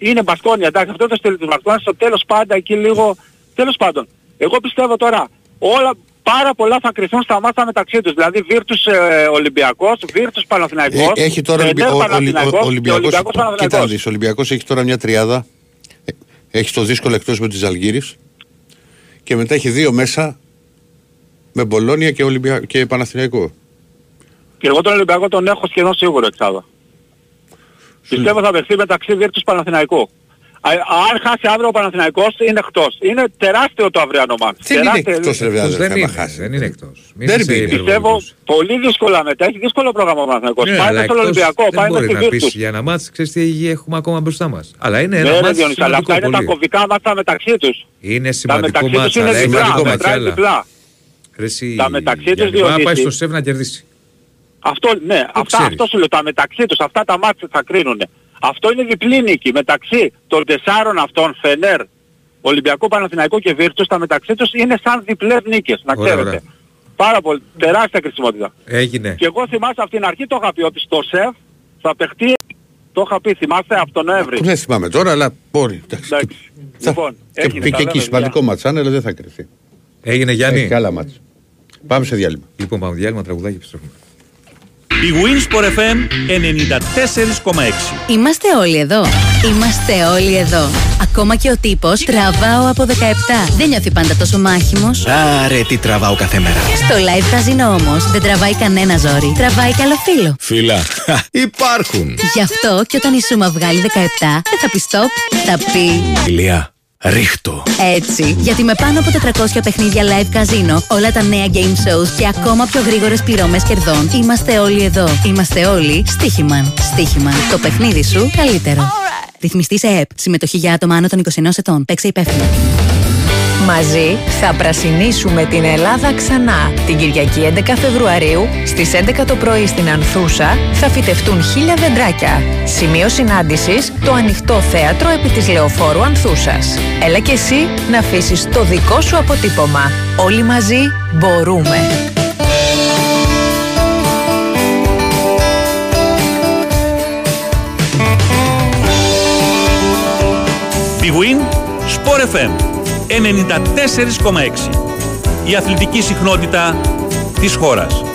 Είναι Μπασκόνια, εντάξει, αυτό το στέλνει της Μπασκόνια, στο τέλος πάντα εκεί λίγο, τέλος πάντων. Εγώ πιστεύω τώρα, όλα, πάρα πολλά θα κρυθούν στα μάτια μεταξύ τους. Δηλαδή Βίρτους ε, Ολυμπιακός, Βίρτους Παναθηναϊκός, Ε, έχει τώρα Φενέρ ο, ο, ο, Παναθηναϊκός ο, και Ολυμπιακός, Ολυμπιακός κοίτα να Παναθηναϊκός. δεις, ο Ολυμπιακός έχει τώρα μια τριάδα, Ε, έχει το δύσκολο εκτός με τη Ζαλγύρης και μετά έχει δύο μέσα με Μπολόνια και, Ολυμπια... και Παναθηναϊκό. Και εγώ τον Ολυμπιακό τον έχω σχεδόν σίγουρο εξάδα. Πιστεύω θα παιχθεί μεταξύ Βίρτους Παναθηναϊκού. Α, αν χάσει αύριο ο Παναθηναϊκός είναι εκτός. Είναι τεράστιο το αυριανό μάτς. Δεν είναι Τεράστιο. εκτός ρε βράδυ, δεν άμα είναι, χάσει. δεν είναι εκτός. Μην Δεν είσαι είναι. υπερβολικός. Πιστεύω πολύ δύσκολα μετά. Έχει δύσκολο πρόγραμμα ο Παναθηναϊκός. Ναι, πάει αλλά μέσα στον εκτός Ολυμπιακό, δεν πάει μέσα μπορεί στη να πεις Βίρτους. για ένα μάτς, ξέρεις τι έχουμε ακόμα μπροστά μας. Αλλά είναι Ναι, ένα ρε μάτς Διονύση, αλλά αυτά σημαντικό είναι τα πολύ. κομβικά μάτσα μεταξύ τους. Είναι Τα σημαντικό μεταξύ τους μάτς, είναι αλλά έχει διπλά, σημαντικό μάτς μετράει άλλα. διπλά. Ρε εσύ, Τα μεταξύ τους, Γιάννη, μπορεί να πάει Διονύση. στο ΣΕΒ να κερδίσει. Αυτό, ναι, αυτά, ξέρεις. αυτό σου λέω, τα μεταξύ τους, αυτά τα μάτια θα κρίνουν. Αυτό είναι διπλή νίκη μεταξύ των τεσσάρων αυτών, Φενέρ, Ολυμπιακό Παναθηναϊκό και Βίρτους, τα μεταξύ τους είναι σαν διπλές νίκες, να Ωραία, ξέρετε. ωραία. Πάρα πολύ, τεράστια κρισιμότητα. Έγινε. Και εγώ θυμάσαι από την αρχή το είχα πει ότι στο ΣΕΒ θα παιχτεί, το είχα πει, θυμάστε, από τον Νοέμβρη. Δεν θυμάμαι τώρα, αλλά μπορεί. εντάξει. Εντάξει. Θα- Λοιπόν, Και έγινε, πήγε τα εκεί λέμε, σημαντικό ματσάν, αλλά δεν θα κρυφθεί. Έγινε Γιάννη. Έχει και άλλα μάτς. Πάμε σε διάλειμμα. Λοιπόν, πάμε διάλειμμα, τραγουδάκι επιστρέφουμε. Η Winsport FM 94,6. Είμαστε όλοι εδώ. Είμαστε όλοι εδώ. Ακόμα και ο τύπος τραβάω από 17. Δεν νιώθει πάντα τόσο μάχημος. Άρε, τι τραβάω κάθε μέρα. Στο live καζίνο όμως δεν τραβάει κανένα ζόρι. Τραβάει καλό φίλο. Φίλα, υπάρχουν. Γι' αυτό και όταν η Σούμα βγάλει 17, δεν θα πει stop, θα πει Ηλία, ρίχτω. έτσι. Γιατί με πάνω από 400 παιχνίδια live καζίνο, όλα τα νέα game shows και ακόμα πιο γρήγορες πληρώμες κερδών, είμαστε όλοι εδώ. Είμαστε όλοι στοίχημαν. Στοίχημαν. Το παιχνίδι σου καλύτερο. Ρυθμιστή σε ΕΠ. Συμμετοχή για άτομα άνω των 21 ετών. Παίξε υπεύθυνα. Μαζί θα πρασινίσουμε την Ελλάδα ξανά. Την Κυριακή 11 Φεβρουαρίου στις 11 το πρωί στην Ανθούσα θα φυτευτούν χίλια δεντράκια. Σημείο συνάντησης το ανοιχτό θέατρο επί της Λεωφόρου Ανθούσας. Έλα και εσύ να αφήσεις το δικό σου αποτύπωμα. Όλοι μαζί μπορούμε. Big Win, Sport FM 94,6. Η αθλητική συχνότητα της χώρας.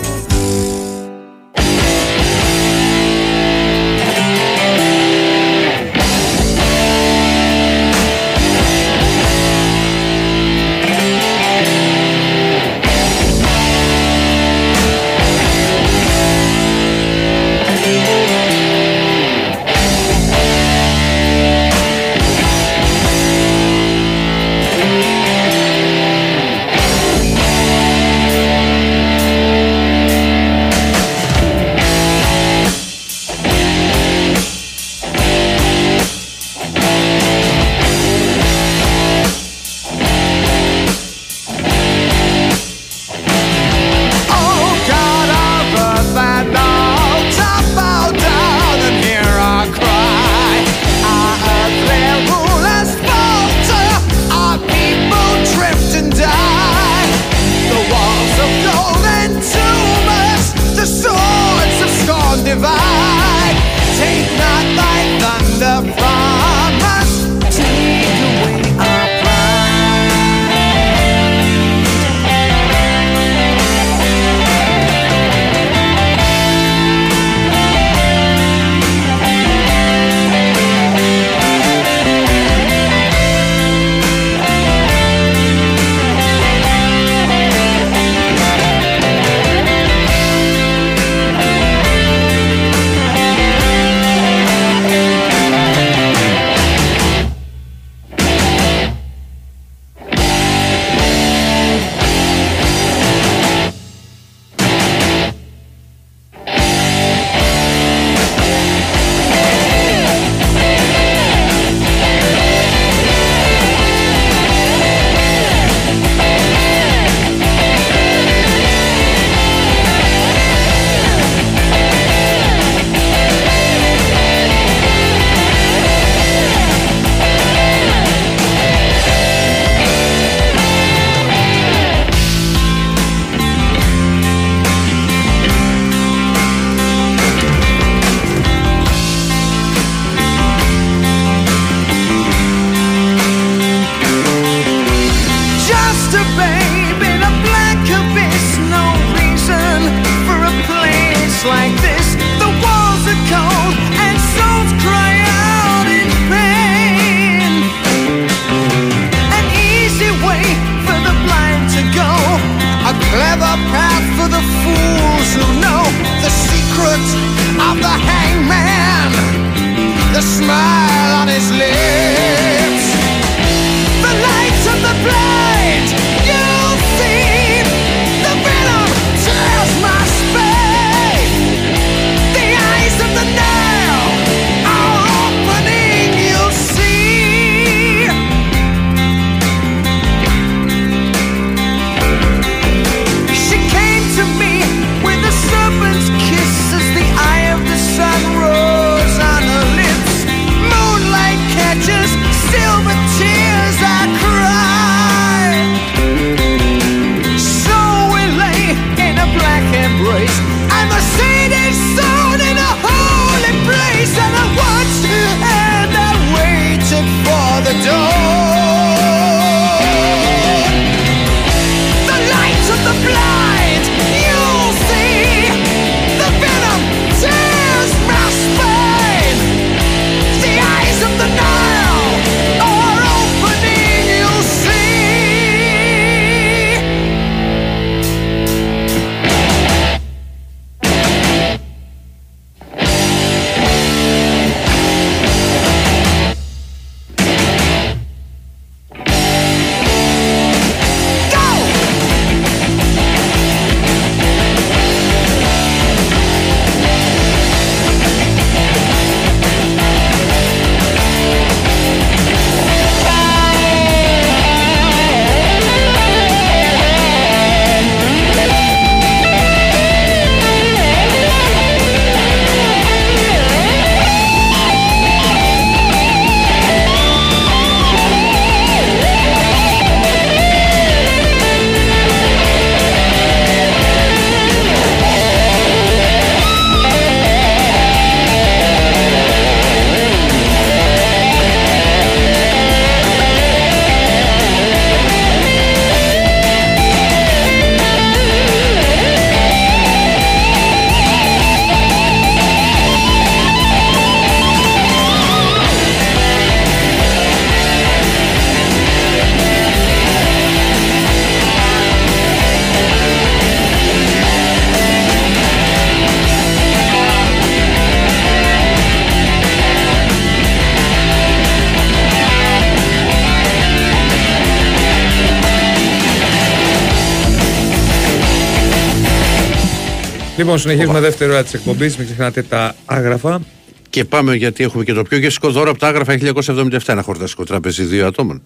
Λοιπόν, συνεχίζουμε δεύτερη ώρα της εκπομπής. Μην ξεχνάτε τα άγραφα. Και πάμε γιατί έχουμε και το πιο γευστικό δώρο από τα άγραφα 1977. Ένα χορταστικό τραπέζι δύο ατόμων.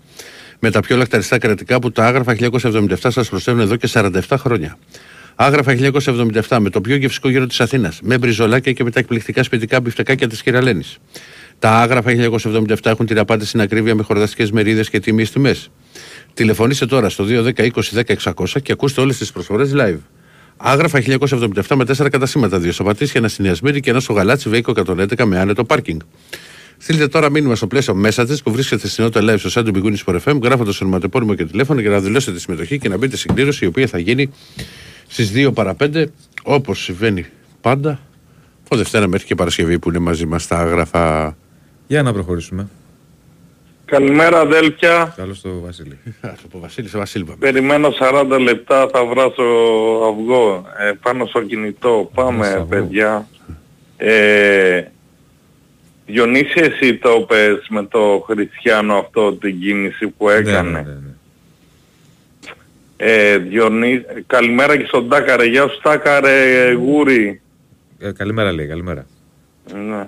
Με τα πιο λακταριστά κρεατικά που τα άγραφα 1977 σας προσφέρουν εδώ και 47 χρόνια. Άγραφα 1977 με το πιο γευστικό γύρο της Αθήνας. Με μπριζολάκια και με τα εκπληκτικά σπιτικά μπιφτεκάκια της Κυρα-Λένης. Τα άγραφα 1977 έχουν την απάντηση στην ακρίβεια με χορταστικές μερίδες και τίμιες τιμές. Τηλεφωνήστε τώρα στο 210 20 10 600 και ακούστε όλες τις προσφορές live. Άγραφα 1977 με 4 κατασύμματα, δύο στο Πατήσια, ένα στην Ιασμύρη και ένα στο Γαλάτσι Βέικο 111 με άνετο πάρκινγκ. Στείλτε τώρα μήνυμα στο πλαίσιο μέσα της που βρίσκεται στην νότητα live στο site του Big Win Sport FM, γράφοντα ονοματεπώνυμο και τηλέφωνο για να δηλώσετε τη συμμετοχή και να μπείτε στην κλήρωση η οποία θα γίνει στις 2 παρα 5 όπως συμβαίνει πάντα. Από Δευτέρα μέχρι και Παρασκευή που είναι μαζί μας τα άγραφα. Για να προχωρήσουμε. Καλημέρα αδέλφια. Καλώς το Βασίλη. *laughs* Από Βασίλη σε Βασίλη. πάμε. Περιμένω 40 λεπτά, θα βράσω αυγό ε, πάνω στο κινητό. Πάμε παιδιά. Ε, Διονύση εσύ το πες με το Χριστιανό αυτό την κίνηση που έκανε. Ναι, ναι, ναι, ναι. Ε, Διονύ... Καλημέρα και στον Τάκαρε. Γεια σου Τάκαρε Γούρι. Ε, καλημέρα λέει, καλημέρα. Ναι.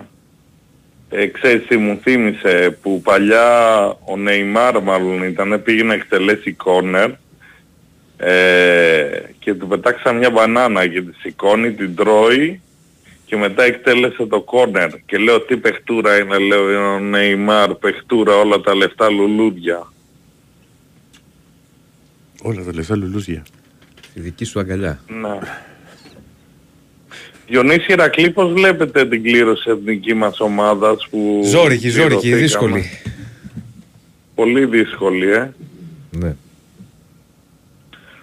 Ε, ξέρεις τι μου θύμισε που παλιά ο Νεϊμάρ μάλλον ήταν πήγε να εκτελέσει κόρνερ ε, και του πετάξα μια μπανάνα και τη σηκώνει, την τρώει και μετά εκτέλεσε το κόρνερ και λέω τι παιχτούρα είναι λέω ο Νεϊμάρ παιχτούρα όλα τα λεφτά λουλούδια Όλα τα λεφτά λουλούδια. Τη δική σου αγκαλιά. ναι. Διονύση Ηρακλή πώς βλέπετε την κλήρωση εθνική μας ομάδας που Ζόρικη, ζόρικη, κληρωθήκαμε; δύσκολη. Πολύ δύσκολη ε. Ναι.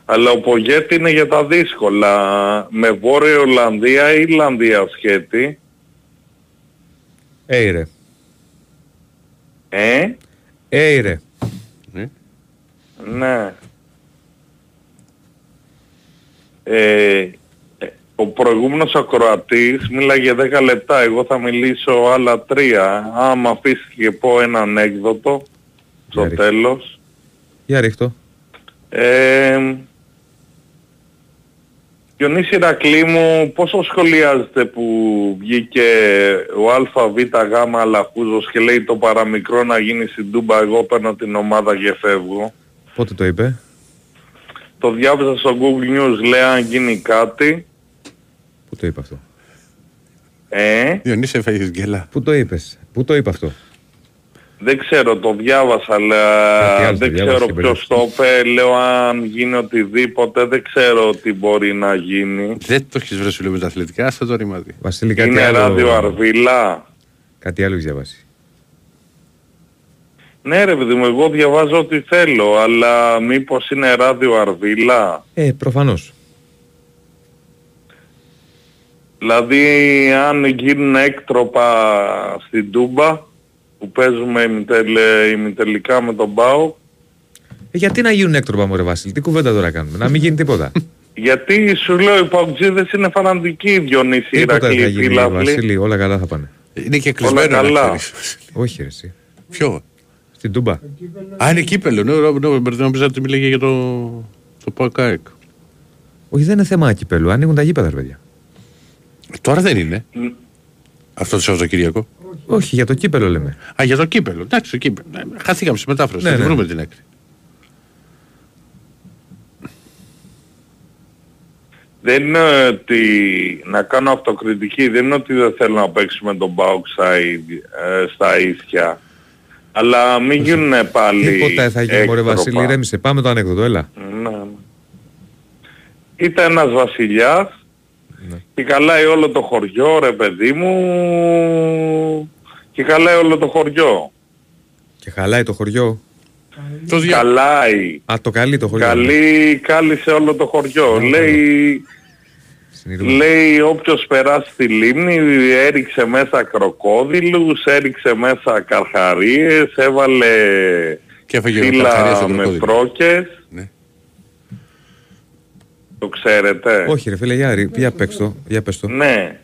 Αλλά ο Πογέτη είναι για τα δύσκολα. Με Βόρεια Ολλανδία ή Ιρλανδία σχέτη. Έιρε. Ε, Έιρε. ναι. Ε, ε, ο προηγούμενος ακροατής μίλαγε 10 λεπτά, εγώ θα μιλήσω άλλα 3. Άμα αφήσεις και πω ένα ανέκδοτο στο ρίχτε. τέλος. Για ρίχτω. Ε, Διονύση Ηρακλή μου, πόσο σχολιάζεται που βγήκε ο ΑΒ Γ Αλαχούζος και λέει το παραμικρό να γίνει στην Τούμπα, εγώ παίρνω την ομάδα και φεύγω. Πότε το είπε; Το διάβασα στο Google News, λέει αν γίνει κάτι. Πού το είπε αυτό; Ε, Διονύση έφαγες γκέλα. Πού το είπες; Πού το είπε αυτό; δεν ξέρω, το διάβασα, Κάτι αλλά άλλο το δεν διάβασες ξέρω και ποιος το είπε. Λέω αν γίνει οτιδήποτε, δεν ξέρω τι μπορεί να γίνει. Δεν το έχεις βρει σου λέω με τα αθλητικά, άστα το ρημάδι. Βασίλη, κάτι Είναι άλλο. ράδιο Αρβίλα. Κάτι άλλο έχεις διαβάσει. Ναι ρε παιδί μου, εγώ διαβάζω ό,τι θέλω, αλλά μήπως είναι ράδιο Αρβίλα; Ε, προφανώς. Δηλαδή αν γίνουν έκτροπα στην Τούμπα που παίζουμε ημιτελε- ημιτελικά με τον Πάο Ε, γιατί να γίνουν έκτροπα μου ρε Βασίλη. Τι κουβέντα τώρα κάνουμε. να μην γίνει τίποτα. *laughs* γιατί σου λέω οι Παουτζίδες είναι φανατικοί Διονύση τίποτα δεν θα Ηρακλή γίνει φίλαβλοι. Βασίλη. Όλα καλά θα πάνε. Είναι και Όλα κλεισμένο να καλά. ξέρεις. Όχι ρε εσύ. Ποιο; Στην Τούμπα. Α, είναι κύπελο. Ναι, ναι, ναι, νόμιζα ότι μιλάγε για το, το ΠΑΚΑΕΚ. Όχι δεν είναι θέμα κυπέλου. Ανοίγουν τα γήπεδα ρε παιδιά. Τώρα δεν είναι. Αυτό το Σαββατοκύριακο. Όχι για το κύπελο λέμε. Α, για το κύπελο. Εντάξει, το κύπελο. Ναι, Χαθήκαμε στη μετάφραση. Ναι, θα τη ναι. βρούμε την άκρη. Δεν είναι ότι να κάνω αυτοκριτική, δεν είναι ότι δεν θέλω να παίξουμε τον Πάοκ στα, ί- ε, στα ίσια. Αλλά μην γίνουν πάλι Τίποτα δεν θα γίνει μωρέ έκτροπα. Βασίλη. Ρέμισε. Πάμε το ανέκδοτο. Έλα. Ναι. ναι. Ήταν ένας βασιλιάς Ναι. και καλάει όλο το χωριό ρε παιδί μου και καλάει όλο το χωριό. Και χαλάει το χωριό. Το δια... Καλάει. Α, το καλεί το χωριό. Καλή, κάλυσε όλο το χωριό. λέει, Συνειδούμε. λέει όποιος περάσει τη λίμνη έριξε μέσα κροκόδιλους, έριξε μέσα καρχαρίες, έβαλε Και έφαγε ο καρχαρίας φύλλα στο με κροκόδιλο. πρόκες. Ναι. Το ξέρετε. Όχι ρε φίλε, για, ρι- για παίξ το. Για πες το. Ναι.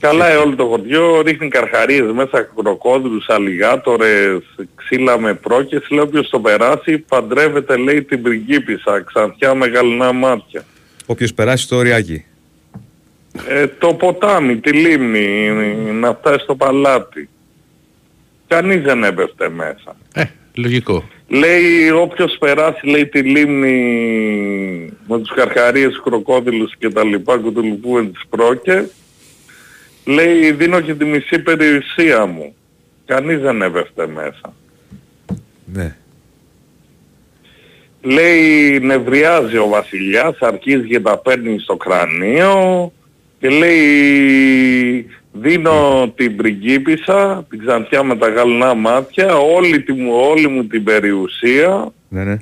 Καλάει όλο το χωριό, ρίχνει καρχαρίες μέσα, κροκόδιλους, αλιγάτορες, ξύλα με πρόκες. Λέει όποιος το περάσει παντρεύεται λέει την πριγκίπισσα, ξανθιά με γαλινά μάτια. Όποιος περάσει στο οριάκι. Ε, το ποτάμι, τη λίμνη, να φτάσει στο παλάτι. Κανείς δεν έπεφτε μέσα. Ε, λογικό. Λέει όποιος περάσει λέει τη λίμνη με τους καρχαρίες, κροκόδιλους και τα λοιπά κουτουλουπού με τις πρόκες λέει δίνω και τη μισή περιουσία μου. Κανείς δεν έπεφτε μέσα. Ναι. Λέει νευριάζει ο βασιλιάς, αρχίζει και τα παίρνει στο κρανίο και λέει δίνω την πριγκίπισσα, την ξανθιά με τα γαλινά μάτια, όλη, τη, μου- όλη μου την περιουσία, Ναι, ναι.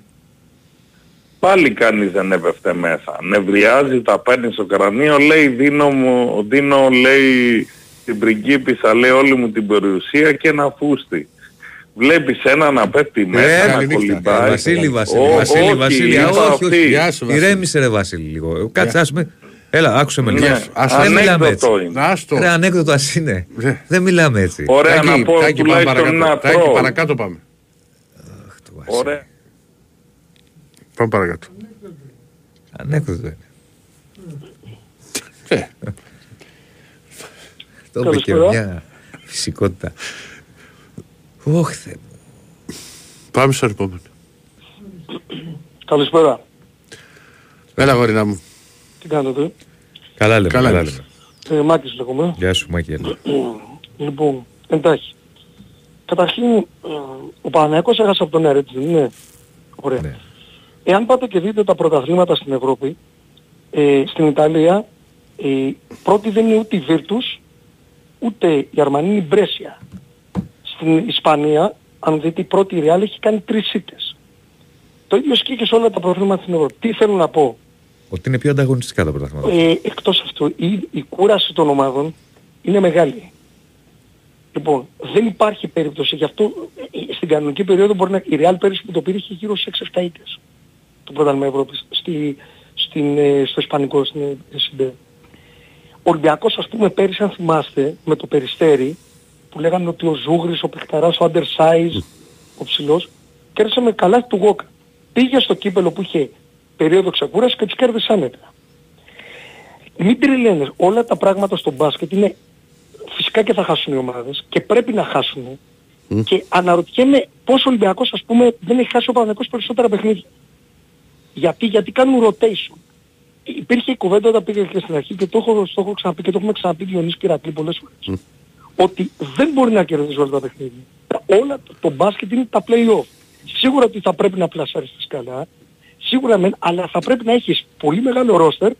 πάλι κανείς δεν έπεφτε μέσα. Νευριάζει, τα παίρνει στο κρανίο, λέει δίνω, μου, δίνω λέει την πριγκίπισσα, λέει όλη μου την περιουσία και ένα φούστη. Βλέπεις ένα να πέφτει μέσα, Ε, να καλή νύχτα. κολυμπάει. Βασίλη, Βασίλη, Ω, Βασίλη, όχι, Βασίλη, είπα α, όχι, αυτής. όχι. Γεια σου, Βασίλη. Ηρέμησε ρε Βασίλη λίγο. Κάτσε, ας με. Έλα, άκουσε με λίγο. Ναι, Ας- Δεν μιλάμε έτσι. ανέκδοτο είναι. Άστο. Ρε, ανέκδοτο ας είναι. Ναι. Δεν μιλάμε έτσι. Ωραία, Τάκη, να πω Τάκη, πάμε τουλάχιστον παρακάτω. ένα Τάκη, τρόλ. παρακάτω πάμε. Ωραία. Πάμε παρακάτω. Ανέκδοτο είναι. Ε, *laughs* Το είπε και Καλησπέρα. μια φυσικότητα. Ωχ, Θεέ μου. πάμε στο επόμενο. Καλησπέρα. Έλα, γορίνα μου. Τι κάνετε; Καλά λέμε, Καλά καλά είμαστε. λέμε. Ε, Μάκης λέγομαι. Γεια σου Μάκη. έλα. *clears throat* Λοιπόν, εντάχει. Καταρχήν, ε, ο Παναγιώτος έχασε από τον Έρε, έτσι δεν είναι; Ωραία. Ναι. Εάν πάτε και δείτε τα πρωταθλήματα στην Ευρώπη, ε, στην Ιταλία, ε, πρώτη δεν είναι ούτε η Virtus, ούτε η Αρμανή είναι η Μπρέσια. Στην Ισπανία, αν δείτε, η πρώτη η Real έχει κάνει τρεις σίτες. Το ίδιο ισχύει και σε όλα τα πρωταθλήματα στην Ευρώπη. Τι θέλω να πω; Ότι είναι πιο ανταγωνιστικά τα πρωταθλήματα. Ε, εκτός αυτού, η, η κούραση των ομάδων είναι μεγάλη. Λοιπόν, δεν υπάρχει περίπτωση. Γι' αυτό ε, στην κανονική περίοδο μπορεί να... Η Real πέρυσι που το πήρε είχε γύρω στις 6-7 ήττες. Το πρωτάθλημα Ευρώπης. Στη, στην, ε, στο Ισπανικό, στην ε, ΕΣΥΝΤΕ. Ο Ολυμπιακός ας πούμε πέρυσι αν θυμάστε με το Περιστέρι που λέγανε ότι ο Ζούγρης, ο Πεχταράς, ο Undersize, ο ψηλός κέρδισε με καλά του Γόκα. Πήγε στο κύπελο που είχε περίοδο ξεκούρασης και τους κέρδισες άνετα. Μην τριλαίνες, όλα τα πράγματα στο μπάσκετ είναι φυσικά και θα χάσουν οι ομάδες και πρέπει να χάσουν. Και αναρωτιέμαι πώς ο Ολυμπιακός ας πούμε δεν έχει χάσει ο Παναγιακός περισσότερα παιχνίδια. Γιατί, γιατί κάνουν rotation. Υπήρχε η κουβέντα όταν πήγα και στην αρχή και το έχω, το έχω ξαναπεί και το έχουμε ξαναπεί Διονύση και Ρακλή πολλές φορές. Ότι δεν μπορεί να κερδίσει όλα τα παιχνίδια. Όλα το, το μπάσκετ είναι τα play-off. Σίγουρα ότι θα πρέπει να πλασάρεις τη σκαλά, σίγουρα μεν, αλλά θα πρέπει να έχεις πολύ μεγάλο ρόστερ,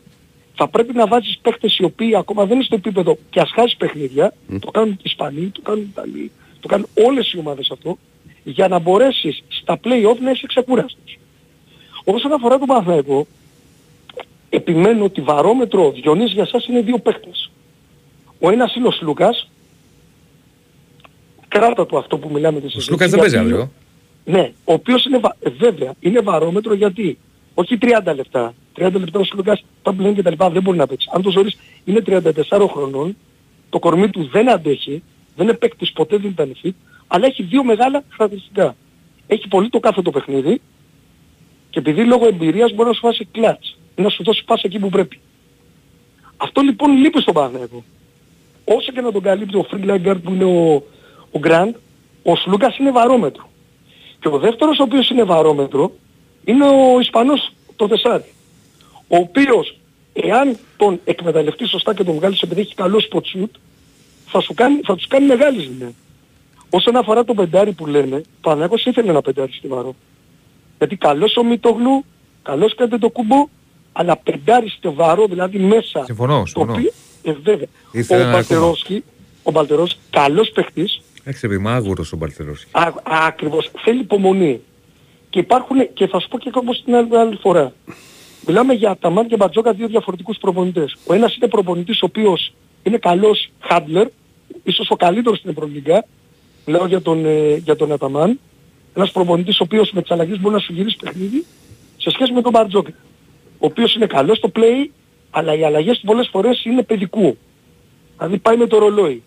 θα πρέπει να βάζεις παίχτες οι οποίοι ακόμα δεν είναι στο επίπεδο και ας χάσεις παιχνίδια, το κάνουν και οι Ισπανοί, το κάνουν οι Ιταλοί, το κάνουν όλες οι ομάδες αυτό, για να μπορέσεις στα play-off να είσαι ξεκούραστος. Όσον αφορά τον Παναθηναϊκό, επιμένω ότι βαρόμετρο Διονύσης για σας είναι δύο παίχτες. Ο ένας είναι ο Σλούκας, κράτα του αυτό που μιλάμε τη Ο συζήτηση. Σλούκας δεν παίζει γιατί- αύριο. Ναι, ο οποίος είναι, βα- ε, βέβαια, είναι βαρόμετρο γιατί, όχι 30 λεπτά, 30 λεπτά ο Σλούκας, τα πλέον και τα λοιπά δεν μπορεί να παίξει. Αν το ζωρείς είναι 34 χρονών, το κορμί του δεν αντέχει, δεν είναι παίκτης ποτέ δεν ήταν fit, αλλά έχει δύο μεγάλα χαρακτηριστικά. Έχει πολύ το κάθε το παιχνίδι και επειδή λόγω εμπειρίας μπορεί να σου βάλει clutch ή να σου δώσει πάσα εκεί που πρέπει. Αυτό λοιπόν λείπει στον Παναθηναϊκό. Όσο και να τον καλύπτει ο Φρίγκλα γκαρ που είναι ο, ο Γκραντ, ο Σλούκας είναι βαρόμετρο. Και ο δεύτερος ο οποίος είναι βαρόμετρο είναι ο Ισπανός το Τεσάρι. Ο οποίος εάν τον εκμεταλλευτεί σωστά και τον βγάλεις επειδή έχει καλό spot shoot θα, σου κάνει, θα τους κάνει μεγάλη ζημιά. Όσον αφορά τον πεντάρι που λένε, ο Παναγιώτης ήθελε ένα πεντάρι στη Βαρό. Γιατί καλός ο Μητογλου, καλός κάντε το κουμπό, αλλά πεντάρι στη Βαρό, δηλαδή μέσα. Συμφωνώ, το συμφωνώ. οποίο- ε, βέβαια. Ήθελε ο ένα ακόμα. Μπαλτερόσκι, ο Μπαλτερόσκι, καλός παίχτης, Έχει επειδή μάγουρος ο Μπαλτερός. Α, α, ακριβώς. Θέλει υπομονή. Και υπάρχουν, και θα σου πω και όπως την άλλη, άλλη φορά. Μιλάμε για Αταμάν και Μπατζόκα δύο διαφορετικούς προπονητές. Ο ένας είναι προπονητής ο οποίος είναι καλός handler, ίσως ο καλύτερος στην Ευρωλίγκα. Λέω για τον, ε, για τον Αταμάν. Ένας προπονητής ο οποίος με τις αλλαγές μπορεί να σου γυρίσει παιχνίδι σε σχέση με τον Μπαρτζόκα. Ο οποίος είναι καλός στο play, αλλά οι αλλαγές του πολλές φορές είναι παιδικού. Δηλαδή πάει με το ρολόι.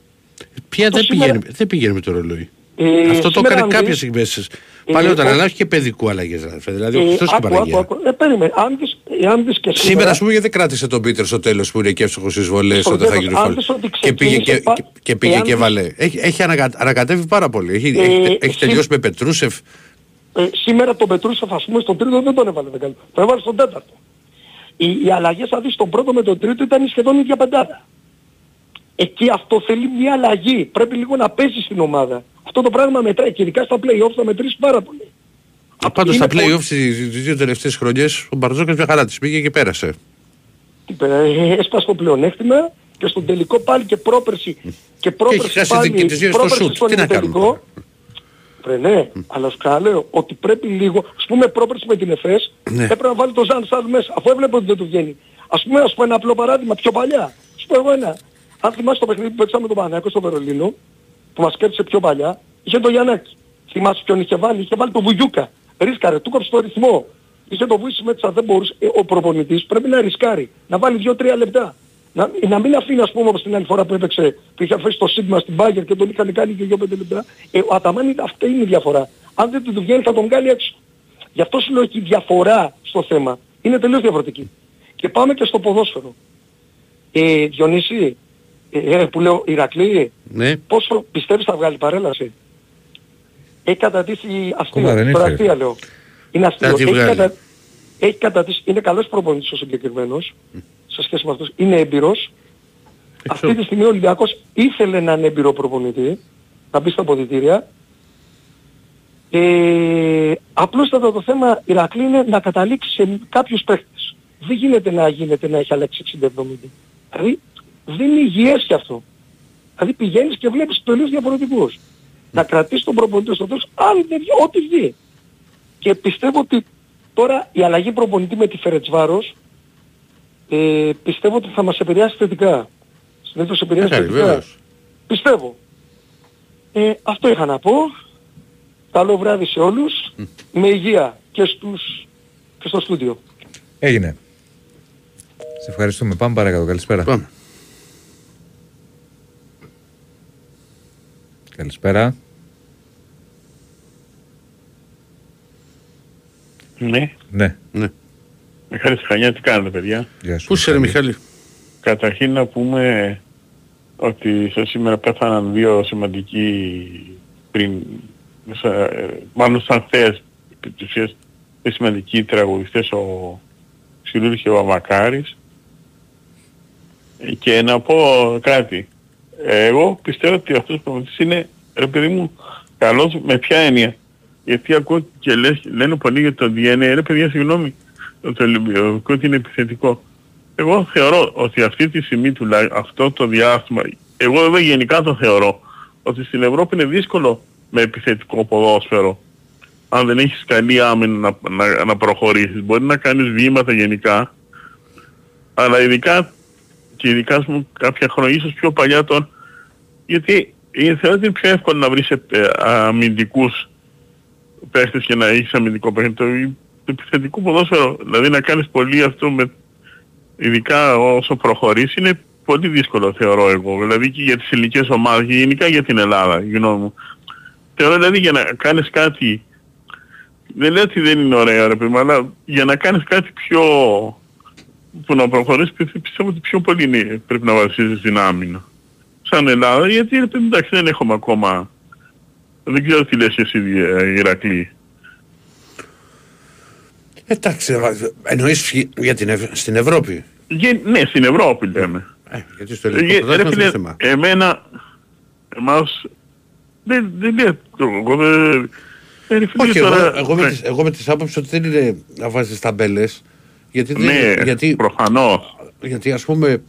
Ποια Αυτό δεν σήμερα- πηγαίνει, δεν πηγαίνει με το ρολόι. Ε, Αυτό το σήμερα έκανε αν κάποιες δεις- στιγμές. Ε, Παλαιότερα, ο- αλλά όχι και παιδικού αλλαγές. ρε, Δηλαδή, ο Ε, Χριστός και η άκου, άκου, Παναγία. άκου. Ε, περίμενε. Αν δεις, ε, αν δεις και σήμερα... Σήμερα, ας πούμε, γιατί δεν κράτησε τον Πίτερ στο τέλος που είναι και εύστοχος στις βολές Στο όταν θα τέλος, γίνει αν φόλ. δεις ότι Και πήγε και, ξεκίνησε πα- και, και, πήγε εάν και δεις- βάλε. Έχει, έχει ανακα, ανακατεύει πάρα πολύ. Έχει, Ε, έχει, έχει σι- τελειώσει με Πετρούσεφ. Ε, σήμερα τον Πετρούσεφ ας πούμε στον τρίτο δεν τον έβαλε δεν καλό. Το έβαλε στον τέταρτο. Οι, οι αλλαγές θα δεις στον πρώτο με τον τρίτο ήταν σχεδόν η ίδια πεντάδα. Εκεί αυτό θέλει μια αλλαγή. Πρέπει λίγο να παίζεις στην ομάδα. Αυτό το πράγμα μετράει και ειδικά στα play-off θα μετρήσει πάρα πολύ. Πάντως στα είναι play-off τι δύο τελευταίες χρονιές ο Μπαρτζόκας μια χαρά της πήγε και πέρασε. Ε, έσπασε το πλεονέκτημα και στον τελικό πάλι και πρόπερση και πρόπερση έχει χάσει πάλι και τις δύο στο πρόπερση σουτ. στον Τι να κάνουμε ημιτελικό. Ρε ναι, αλλά σου ξαναλέω ότι πρέπει λίγο, ας πούμε πρόπερση με την ΕΦΕΣ, Ναι. έπρεπε να βάλει το Ζαν Σαλ μέσα, αφού έβλεπε ότι δεν του βγαίνει. Ας πούμε, ας πούμε ένα απλό παράδειγμα, πιο παλιά. Σου πω εγώ ένα. Αν θυμάσαι το παιχνίδι που παίξαμε τον Παναγιώτο στο Βερολίνο, που μας κέρδισε πιο παλιά, είχε το Γιαννάκη. Θυμάσαι ποιον είχε βάλει, είχε βάλει το Βουγιούκα. Ρίσκαρε, του κόψε το ρυθμό. Είχε το βουήσει μέτσα, δεν μπορούσε. Ε, ο προπονητής πρέπει να ρισκάρει, να βάλει 2-3 λεπτά. Να, να μην αφήνει ας πούμε όπως την άλλη φορά που έπαιξε, που είχε αφήσει το Σίγμα στην Μπάγκερ και τον είχαν κάνει και 2-5 λεπτά. Ε, ο Αταμάν είναι, αυτή είναι η διαφορά. Αν δεν του βγαίνει θα τον κάνει έξω. Γι' αυτό σου λέω και η διαφορά στο θέμα είναι τελείως διαφορετική. Και πάμε και στο ποδόσφαιρο. Ε, Διονύση, ε, ε, που λέω Ηρακλή, Ναι. πόσο πιστεύεις θα βγάλει παρέλαση; Έχει κατατήσει αστείο. Ακόμα δεν Τώρα ήρθε. αστεία λέω. Είναι αστείο. Θα τη Έχει, βγάλει. κατα... έχει κατατήσει, είναι καλός προπονητής ο συγκεκριμένος, σε σχέση με αυτός. Είναι έμπειρος. Αυτή τη στιγμή ο Ολυμπιακός ήθελε έναν έμπειρο προπονητή, να μπει στα αποδητήρια. Ε, απλούστατα το θέμα Ηρακλή είναι να καταλήξει σε κάποιους παίχτες. Δεν γίνεται να γίνεται να έχει αλλάξει 60-70. Δηλαδή δεν είναι υγιές κι αυτό. Δηλαδή πηγαίνεις και βλέπεις τελείως διαφορετικούς. Να κρατήσεις τον προπονητή στο τέλος, αν δεν βγει, ό,τι βγει. Και πιστεύω ότι τώρα η αλλαγή προπονητή με τη Φερετσβάρος ε, πιστεύω ότι θα μας επηρεάσει θετικά. Συνήθως επηρεάσει Μακάρι, θετικά. βέβαιως. Πιστεύω. Ε, αυτό είχα να πω. Καλό βράδυ σε όλους. Με υγεία και, στους, και στο στούντιο. Έγινε. Σε ευχαριστούμε. Πάμε παρακάτω. Καλησπέρα. Πάμε. Καλησπέρα. Ναι. Ναι. ναι. Μιχάλης Χανιά, τι κάνετε παιδιά; Γεια σου. Πού είσαι ρε Μιχάλη. Καταρχήν να πούμε ότι σε σήμερα πέθαναν δύο σημαντικοί πριν, σα- ε, μάλλον σαν θέες επί της ουσίας, δύο σημαντικοί τραγουδιστές, ο Ξυλούρης και ο Αμακάρης. Και να πω κάτι. Εγώ πιστεύω ότι αυτός ο προπονητής είναι, ρε παιδί μου, καλός με ποια έννοια. Γιατί ακούω και λες, λένε πολλοί για το DNA, ρε παιδιά συγγνώμη, το Ολυμπιακός ότι είναι επιθετικό. Εγώ θεωρώ ότι αυτή τη στιγμή τουλάχιστον αυτό το διάστημα, εγώ βέβαια γενικά το θεωρώ, ότι στην Ευρώπη είναι δύσκολο με επιθετικό ποδόσφαιρο. Αν δεν έχεις καλή άμυνα να, να, να προχωρήσεις. Μπορεί να κάνεις βήματα γενικά, αλλά ειδικά και ειδικά ας πούμε, κάποια χρόνια, ίσως πιο παλιά τώρα, γιατί ε, θεωρώ ότι είναι πιο εύκολο να βρεις ε, ε, αμυντικούς παίχτες και να έχεις αμυντικό παίχτη. Το, το επιθετικό ποδόσφαιρο, δηλαδή να κάνεις πολύ αυτό με, ειδικά όσο προχωρείς, είναι πολύ δύσκολο θεωρώ εγώ. Δηλαδή και για τις ελληνικές ομάδες και γενικά για την Ελλάδα, η γνώμη μου. Θεωρώ δηλαδή για να κάνεις κάτι, δεν λέω ότι δεν είναι ωραίο ρε παιδί μου, αλλά για να κάνεις κάτι πιο που να προχωρήσει πιστε- πιστεύω ότι πιο πολύ είναι, πρέπει να βασίζεις στην άμυνα. Σαν Ελλάδα, γιατί ρε παιδί, εντάξει δεν έχουμε ακόμα, δεν ξέρω τι λες εσύ ε, Ηρακλή. Εντάξει, εννοείς για την Ευ- στην Ευρώπη. Γε- ναι, στην Ευρώπη λέμε. Γιατί στο Ε, ελληνικό ρε πρωτάθλημα φίλε, δεν θέμα. εμένα, εμάς, δεν, δεν λέω, εγώ δεν, ε, ρε φίλε, Όχι, εγώ, τώρα- εγώ, με ναι. τις, εγώ με τις άποψεις ότι δεν είναι να βάζεις ταμπέλες. Γιατί, δεν, Ναι, γιατί, προφανώς. γιατί ας πούμε,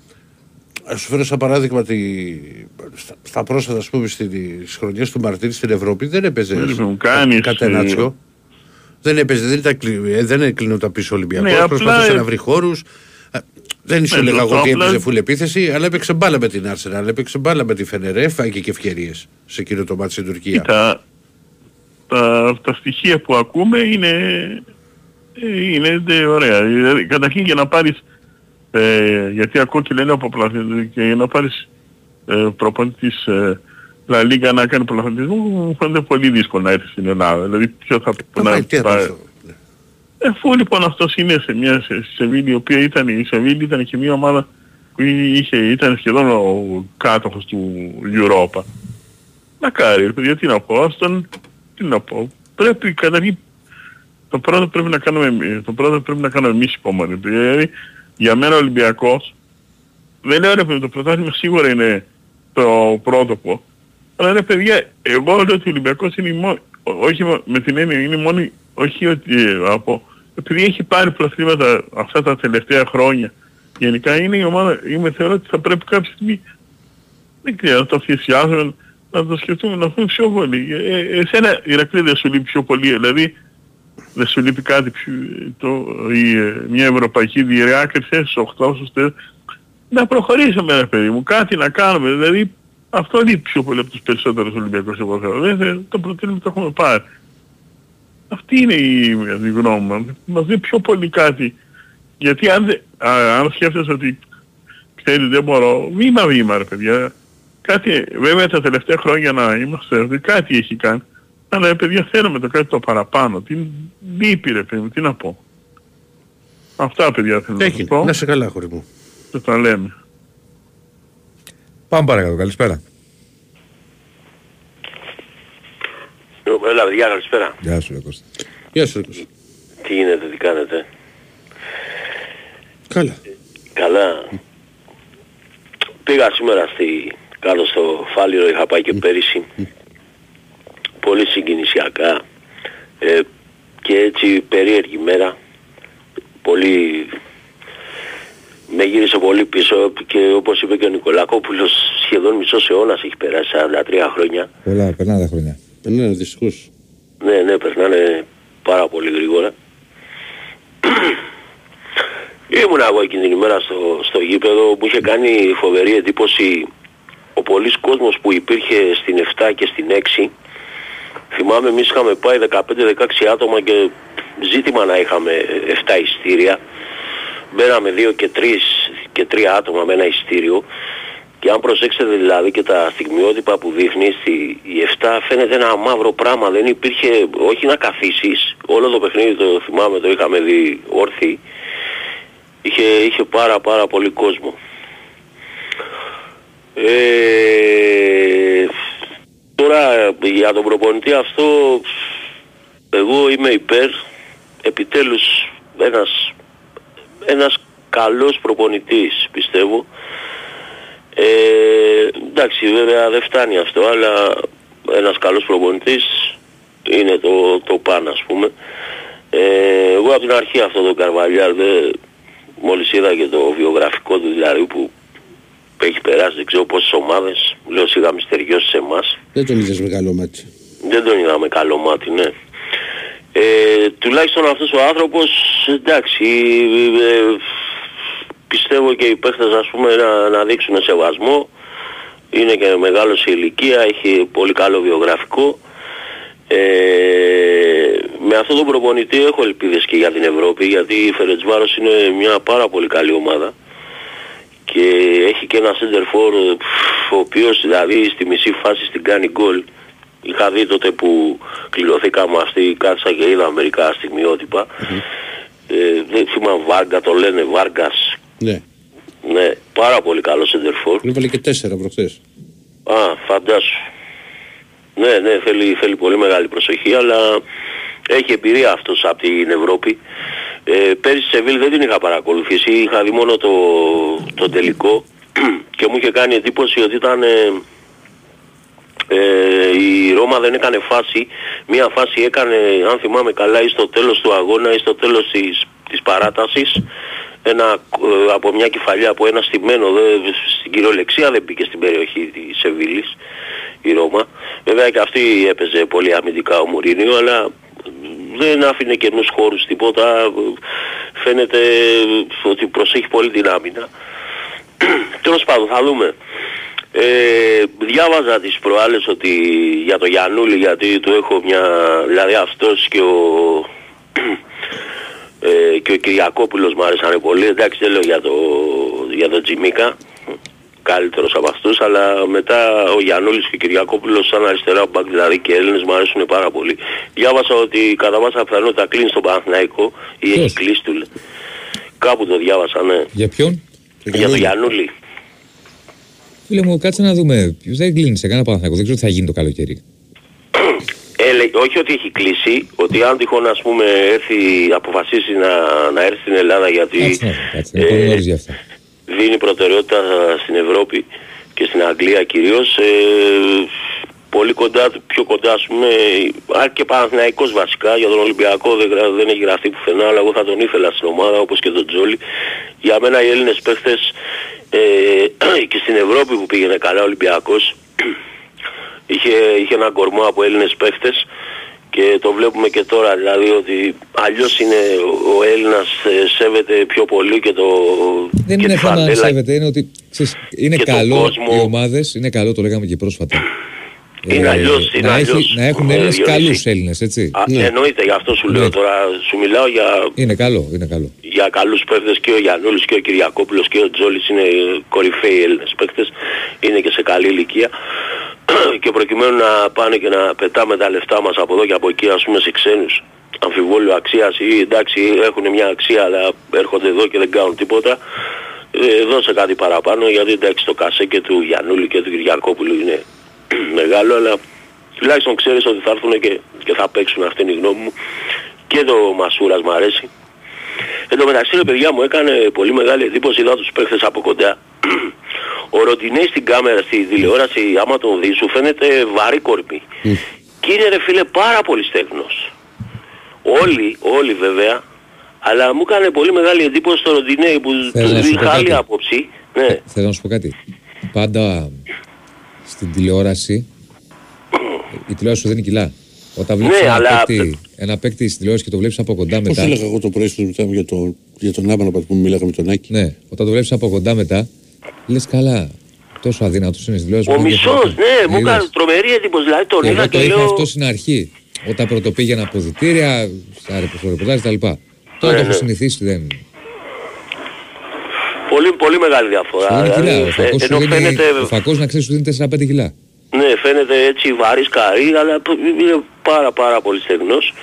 ας σου φέρω σαν παράδειγμα τη, στα, στα πρόσφατα ας πούμε στις χρονιές του Μαρτίνη στην Ευρώπη δεν έπαιζε Δεν μου κάνεις, κατενάτσιο. Δεν έπαιζε, δεν, ήταν, κλει- ε, δεν έκλεινε τα πίσω Ολυμπιακός, Ναι, απλά, προσπαθούσε ε, να βρει χώρους. Ε, Δεν σου Ναι, έλεγα σωστό, εγώ ότι απλά- έπαιζε full επίθεση, αλλά έπαιξε μπάλα με την Arsenal, έπαιξε μπάλα με τη Φενερέ, φάγε και ευκαιρίες σε εκείνο το μάτι στην Τουρκία. Κοίτα, τα, τα στοιχεία που ακούμε είναι, ε, είναι δε, ωραία. Δηλαδή, καταρχήν για να πάρεις, ε, γιατί ακούω και λένε από πλαθ- και για να πάρεις ε, προπονητής της ε, La Liga να κάνει πρωταθλητισμό μου φαίνεται πολύ δύσκολο να έρθεις στην Ελλάδα. Δηλαδή ποιο θα Θα να, πάει, τι θα θα- πάει αυτό. Ε, Αφού λοιπόν αυτός είναι σε μια σε, Σεβίλη, η οποία ήταν, η Σεβίλη ήταν και μια ομάδα που είχε, ήταν σχεδόν ο κάτοχος του Europa. Μακάρι, ρε παιδιά, τι να πω, ας τον, τι να πω. Πρέπει καταρχήν, το πρώτο πρέπει να κάνουμε, εμείς- το πρώτο πρέπει να κάνουμε εμείς υπομονή. Δηλαδή, για μένα ο Ολυμπιακός, δεν λέω ρε παιδί, το πρωτάθλημα σίγουρα είναι το πρότοπο. Αλλά ρε παιδιά, εγώ λέω ότι ο Ολυμπιακός είναι η μόνη, όχι με- με την έννοια, είναι η μόνη, όχι ότι ε, από, επειδή έχει πάρει πρωταθλήματα αυτά τα τελευταία χρόνια, γενικά είναι η ομάδα, είμαι θεωρώ ότι θα πρέπει κάποια στιγμή, δεν ξέρω, να το θυσιάσουμε, να το σκεφτούμε, να δούμε πιο πολύ. Ε, ε, εσένα, Ηρακλή, δεν σου λείπει πιο πολύ, δηλαδή, δεν σου λείπει κάτι πιο, το, η, ε, μια ευρωπαϊκή διάκριση στις 8 σωστές, να προχωρήσουμε ρε παιδί μου, κάτι να κάνουμε, δηλαδή αυτό λείπει πιο πολύ από τους περισσότερους Ολυμπιακούς εγώ θεωρώ. Δεν θε- το προτείνουμε το έχουμε πάρει. Αυτή είναι η, η γνώμη μου. Μας δίνει πιο πολύ κάτι. Γιατί αν, δεν- α, αν σκέφτεσαι ότι ξέρεις δεν μπορώ, βήμα βήμα ρε παιδιά. Κάτι, βέβαια τα τελευταία χρόνια να είμαστε, ότι κάτι έχει κάνει. Αλλά ρε παιδιά θέλουμε το κάτι το παραπάνω. Τι λείπει ρε παιδί μου, τι να πω. Αυτά παιδιά θέλω να Έχει, σας πω. να σε καλά χωρί μου. Και τα λέμε. Πάμε παρακάτω. Καλησπέρα. Έλα, παιδιά, καλησπέρα. Γεια σου, ρε Κώστα. Γεια σου, ρε Κώστα. Τι γίνεται, τι κάνετε; Καλά. Καλά. Πήγα σήμερα στη, κάτω στο Φάληρο, είχα πάει και πέρυσι. Πολύ συγκινησιακά. Ε, και έτσι περίεργη μέρα. Πολύ... Με γύρισε πολύ πίσω και όπως είπε και ο Νικολακόπουλος σχεδόν μισός αιώνας έχει περάσει 43 χρόνια. Πολλά, περνάνε τα χρόνια. Ναι, δυστυχώς. Ναι, ναι, περνάνε πάρα πολύ γρήγορα. Ήμουν εγώ εκείνη την ημέρα στο, στο γήπεδο, μου είχε κάνει φοβερή εντύπωση ο πολλής κόσμος που υπήρχε στην 7 και στην 6. Θυμάμαι εμείς είχαμε πάει 15-16 άτομα και ζήτημα να είχαμε 7 ειστήρια. Μπαίναμε 2 και 3 και 3 άτομα με ένα ειστήριο Και αν προσέξετε δηλαδή και τα στιγμιότυπα που δείχνει, στη, η 7 φαίνεται ένα μαύρο πράγμα. Δεν υπήρχε, όχι να καθίσεις, όλο το παιχνίδι το θυμάμαι, το είχαμε δει όρθιοι. Είχε, είχε πάρα πάρα πολύ κόσμο. Ε, τώρα για τον προπονητή αυτό εγώ είμαι υπέρ. Επιτέλους ένας, ένας καλός προπονητής πιστεύω. Ε, εντάξει βέβαια δεν φτάνει αυτό αλλά ένας καλός προπονητής είναι το, το παν ας πούμε. Ε, εγώ από την αρχή αυτό το Καρβαλιάρ δεν, μόλις είδα και το βιογραφικό του δηλαδή που έχει περάσει δεν ξέρω πόσες ομάδες λέω σιγά μυστεριώσει σε εμάς Δεν τον είδες με καλό μάτι. δεν τον είδαμε καλό μάτι, ναι. Ε, τουλάχιστον αυτός ο άνθρωπος, εντάξει, ε, πιστεύω και οι παίχτες ας πούμε να, να δείξουν σεβασμό. Είναι και μεγάλος σε ηλικία, έχει πολύ καλό βιογραφικό. Ε, με αυτόν τον προπονητή έχω ελπίδες και για την Ευρώπη γιατί η Φερετσβάρος είναι μια πάρα πολύ καλή ομάδα και έχει και ένα center for ο οποίος δηλαδή στη μισή φάση στην κάνει γκολ είχα δει τότε που κληρωθήκαμε αυτοί κάτσα και είδα μερικά στιγμιότυπα ε, δεν θυμάμαι Βάρκα το λένε Βάργκας Ναι. ναι πάρα πολύ καλό center for Έβαλε και τέσσερα προχθές. Α, φαντάσου. Ναι, ναι, θέλει, θέλει πολύ μεγάλη προσοχή, αλλά έχει εμπειρία αυτός από την Ευρώπη. Ε, πέρυσι σε Σεβίλ δεν την είχα παρακολουθήσει, είχα δει μόνο το, το τελικό. *clears throat* Και μου είχε κάνει εντύπωση ότι ήταν... ε, ε, η Ρώμα δεν έκανε φάση, μία φάση έκανε, αν θυμάμαι καλά, ή στο τέλος του αγώνα ή στο τέλος της, της παράτασης, ένα, ε, από μια κεφαλιά από ένα στημένο, δε, στην κυριολεξία δεν μπήκε στην περιοχή της Σεβίλης η Ρώμα. Βέβαια και αυτή έπαιζε πολύ αμυντικά ο Μουρίνιο, αλλά δεν άφηνε καινούς χώρους τίποτα. Φαίνεται ότι προσέχει πολύ την άμυνα. *clears throat* Τέλος πάντων θα δούμε. Ε, διάβαζα τις προάλλες ότι για το Γιαννούλη γιατί του έχω μια δηλαδή αυτός και ο *clears throat* ε, και ο Κυριακόπουλος μου άρεσαν πολύ εντάξει δεν λέω για το, για το Τζιμίκα καλύτερος από αυτούς αλλά μετά ο Γιαννούλης και ο Κυριακόπουλος σαν αριστερά μπακ δηλαδή και Έλληνες μου αρέσουν πάρα πολύ διάβασα ότι κατά πάσα πιθανότητα κλείνει στον Παναθηναϊκό ή έχει κλείσει του λέει. κάπου το διάβασα ναι Για ποιον; για το Γιαννούλη Φίλε μου, κάτσε να δούμε. Ποιος δεν κλείνει σε κανένα Παναθηναϊκό; Δεν ξέρω τι θα γίνει το καλοκαίρι. Έλε, όχι ότι έχει κλείσει, ότι αν τυχόν ας πούμε έρθει, αποφασίσει να, να έρθει στην Ελλάδα γιατί Κάτσε να δω, κάτσε. Είναι πολύ νωρίς για αυτά. δίνει προτεραιότητα στην Ευρώπη και στην Αγγλία κυρίως ε, πολύ κοντά, πιο κοντά ας πούμε αν και Παναθηναϊκός βασικά για τον Ολυμπιακό δεν, γρα- δεν έχει γραφτεί πουθενά αλλά εγώ θα τον ήθελα στην ομάδα όπως και τον Τζόλι για μένα οι Έλληνες παίχτες ε, *clears throat* και στην Ευρώπη που πήγαινε καλά ο Ολυμπιακός *clears throat* είχε, είχε ένα κορμό από Έλληνες παίχτες και το βλέπουμε και τώρα δηλαδή ότι αλλιώς είναι ο- ο Έλληνας ε, σέβεται πιο πολύ και το Δεν και είναι τη θέμα αν φανέλα σέβεται, είναι ότι ξέρεις, είναι και τον καλό κόσμο. οι ομάδες, είναι καλό, το λέγαμε και πρόσφατα. Είναι αλλιώς, είναι να, έχει- αλλιώς. να έχουν Ε, Έλληνες Διονύση. καλούς Έλληνες, έτσι. Α, Εννοείται, γι' αυτό σου λέω Ναι. τώρα, σου μιλάω για, Είναι καλό, είναι καλό. Για καλούς παίκτες και ο Γιαννούλης και ο Κυριακόπουλος και ο Τζόλης είναι κορυφαίοι Έλληνες παίκτες, είναι και σε καλή ηλικία. *clears throat* Και προκειμένου να πάνε και να πετάμε τα λεφτά μας από εδώ και από εκεί ας πούμε σε ξένους αμφιβόλιο αξίας ή εντάξει έχουν μια αξία αλλά έρχονται εδώ και δεν κάνουν τίποτα ε, δώσε κάτι παραπάνω γιατί εντάξει το κασέ και του Γιαννούλη και του Κυριακόπουλου είναι *clears throat* μεγάλο αλλά τουλάχιστον ξέρεις ότι θα έρθουν και, και θα παίξουν αυτή είναι η γνώμη μου. Και το Μασούρας μου αρέσει Εν τω μεταξύ ρε παιδιά μου έκανε πολύ μεγάλη εντύπωση είδα τους παίχτες από κοντά. *clears throat* Ο Ροντινέης στην κάμερα, στη τηλεόραση, άμα τον δεις, σου φαίνεται βαρύ κορμί. Και είναι ρε φίλε πάρα πολύ στέγνος. Όλοι, όλοι βέβαια, αλλά μου έκανε πολύ μεγάλη εντύπωση στο Ροντινέη που Θέλω να του σου πω είχα άλλη κάτι. άποψη. Ναι. Θέλω να σου πω κάτι. Πάντα στην τηλεόραση η τηλεόραση σου δίνει κιλά. Όταν βλέπεις Ναι, ένα, αλλά- παίκτη, ένα παίκτη στη τηλεόραση και το βλέπεις από κοντά Πώς μετά. έλεγα εγώ το πρωί στο μιλάμε για, το, για τον Άμανα που μιλάγαμε με τον Άκη; Ναι, όταν το βλέπεις από κοντά μετά, λες καλά. Τόσο αδύνατος είναι στη τηλεόραση. Ο που είναι μισός, διαφορετικό. ναι, μου Είδες; έκανε τρομερή εντύπωση. Δηλαδή τον Και είδα εγώ το και είχα λέω... αυτό στην αρχή. Όταν πρωτοπήγαινα αποδητήρια, στα ρεπο- στο ρεπορτάζ κτλ. Τώρα Ναι, το έχω ναι. συνηθίσει, δεν. Πολύ, πολύ μεγάλη διαφορά. Σου δίνει κιλά. Δηλαδή, Ο φακός, ενώ σου δίνει, φαίνεται, ο φακός να ξέρεις σου δίνει 4-5 κιλά. Ναι, φαίνεται έτσι βαρύς καρύ, αλλά π- είναι πάρα πάρα πολύ στεγνός.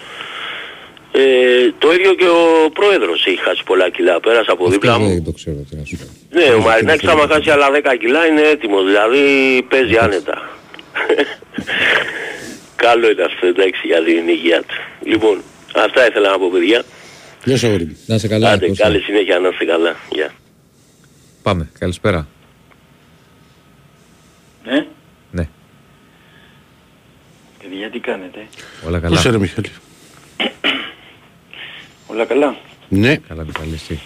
Ε, το ίδιο και ο πρόεδρος έχει χάσει πολλά κιλά, πέρασε από δίπλα μου. Δεν το ξέρω τι να σου πω. Ναι, ο Μαρινάκης άμα χάσει άλλα 10 κιλά είναι έτοιμος, δηλαδή παίζει άνετα. Καλό είναι αυτό, εντάξει, για την υγεία του. Λοιπόν, αυτά ήθελα να πω παιδιά. Γεια σου αγόρι μου. Να είσαι καλά. Άντε, Κώστα. καλή συνέχεια, να είστε καλά. Γεια. Πάμε. Καλησπέρα. Ναι. Ναι. Παιδιά τι κάνετε; Όλα καλά. Πώς είσαι ρε Μιχάλη. *coughs* Όλα καλά; Ναι. Καλά Μιχάλη, εσύ.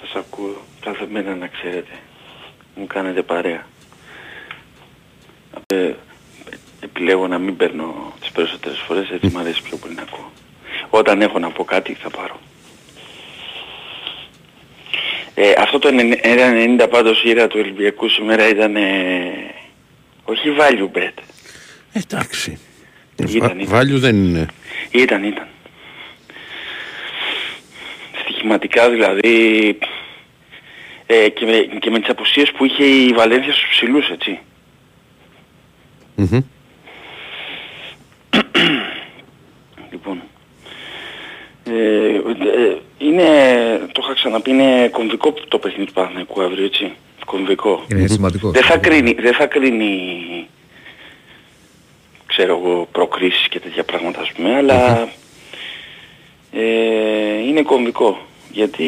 Σας ακούω κάθε μέρα να ξέρετε. Μου κάνετε παρέα. Ε, επιλέγω να μην παίρνω τις περισσότερες φορές, έτσι μου αρέσει πιο πολύ να ακούω. Όταν έχω να πω κάτι θα πάρω. Ε, αυτό το 90 πάντως η ήρα του Ολυμπιακού σήμερα ήταν ε, όχι value bet. Εντάξει. Ήταν, Βα- Value δεν είναι. Ήταν, ήταν. Στοιχηματικά δηλαδή ε, και, με, και με τις απουσίες που είχε η Βαλένθια στους ψηλούς, έτσι. Μμμ. Λοιπόν. Ε, ε, είναι, το είχα ξαναπεί, είναι κομβικό το παιχνίδι του Παναθηναϊκού αύριο, έτσι. Κομβικό. Είναι σημαντικός. Δεν θα κρίνει, δεν θα κρίνει ξέρω εγώ, προκρίσεις και τέτοια πράγματα ας πούμε, αλλά ε, είναι κομβικό. Γιατί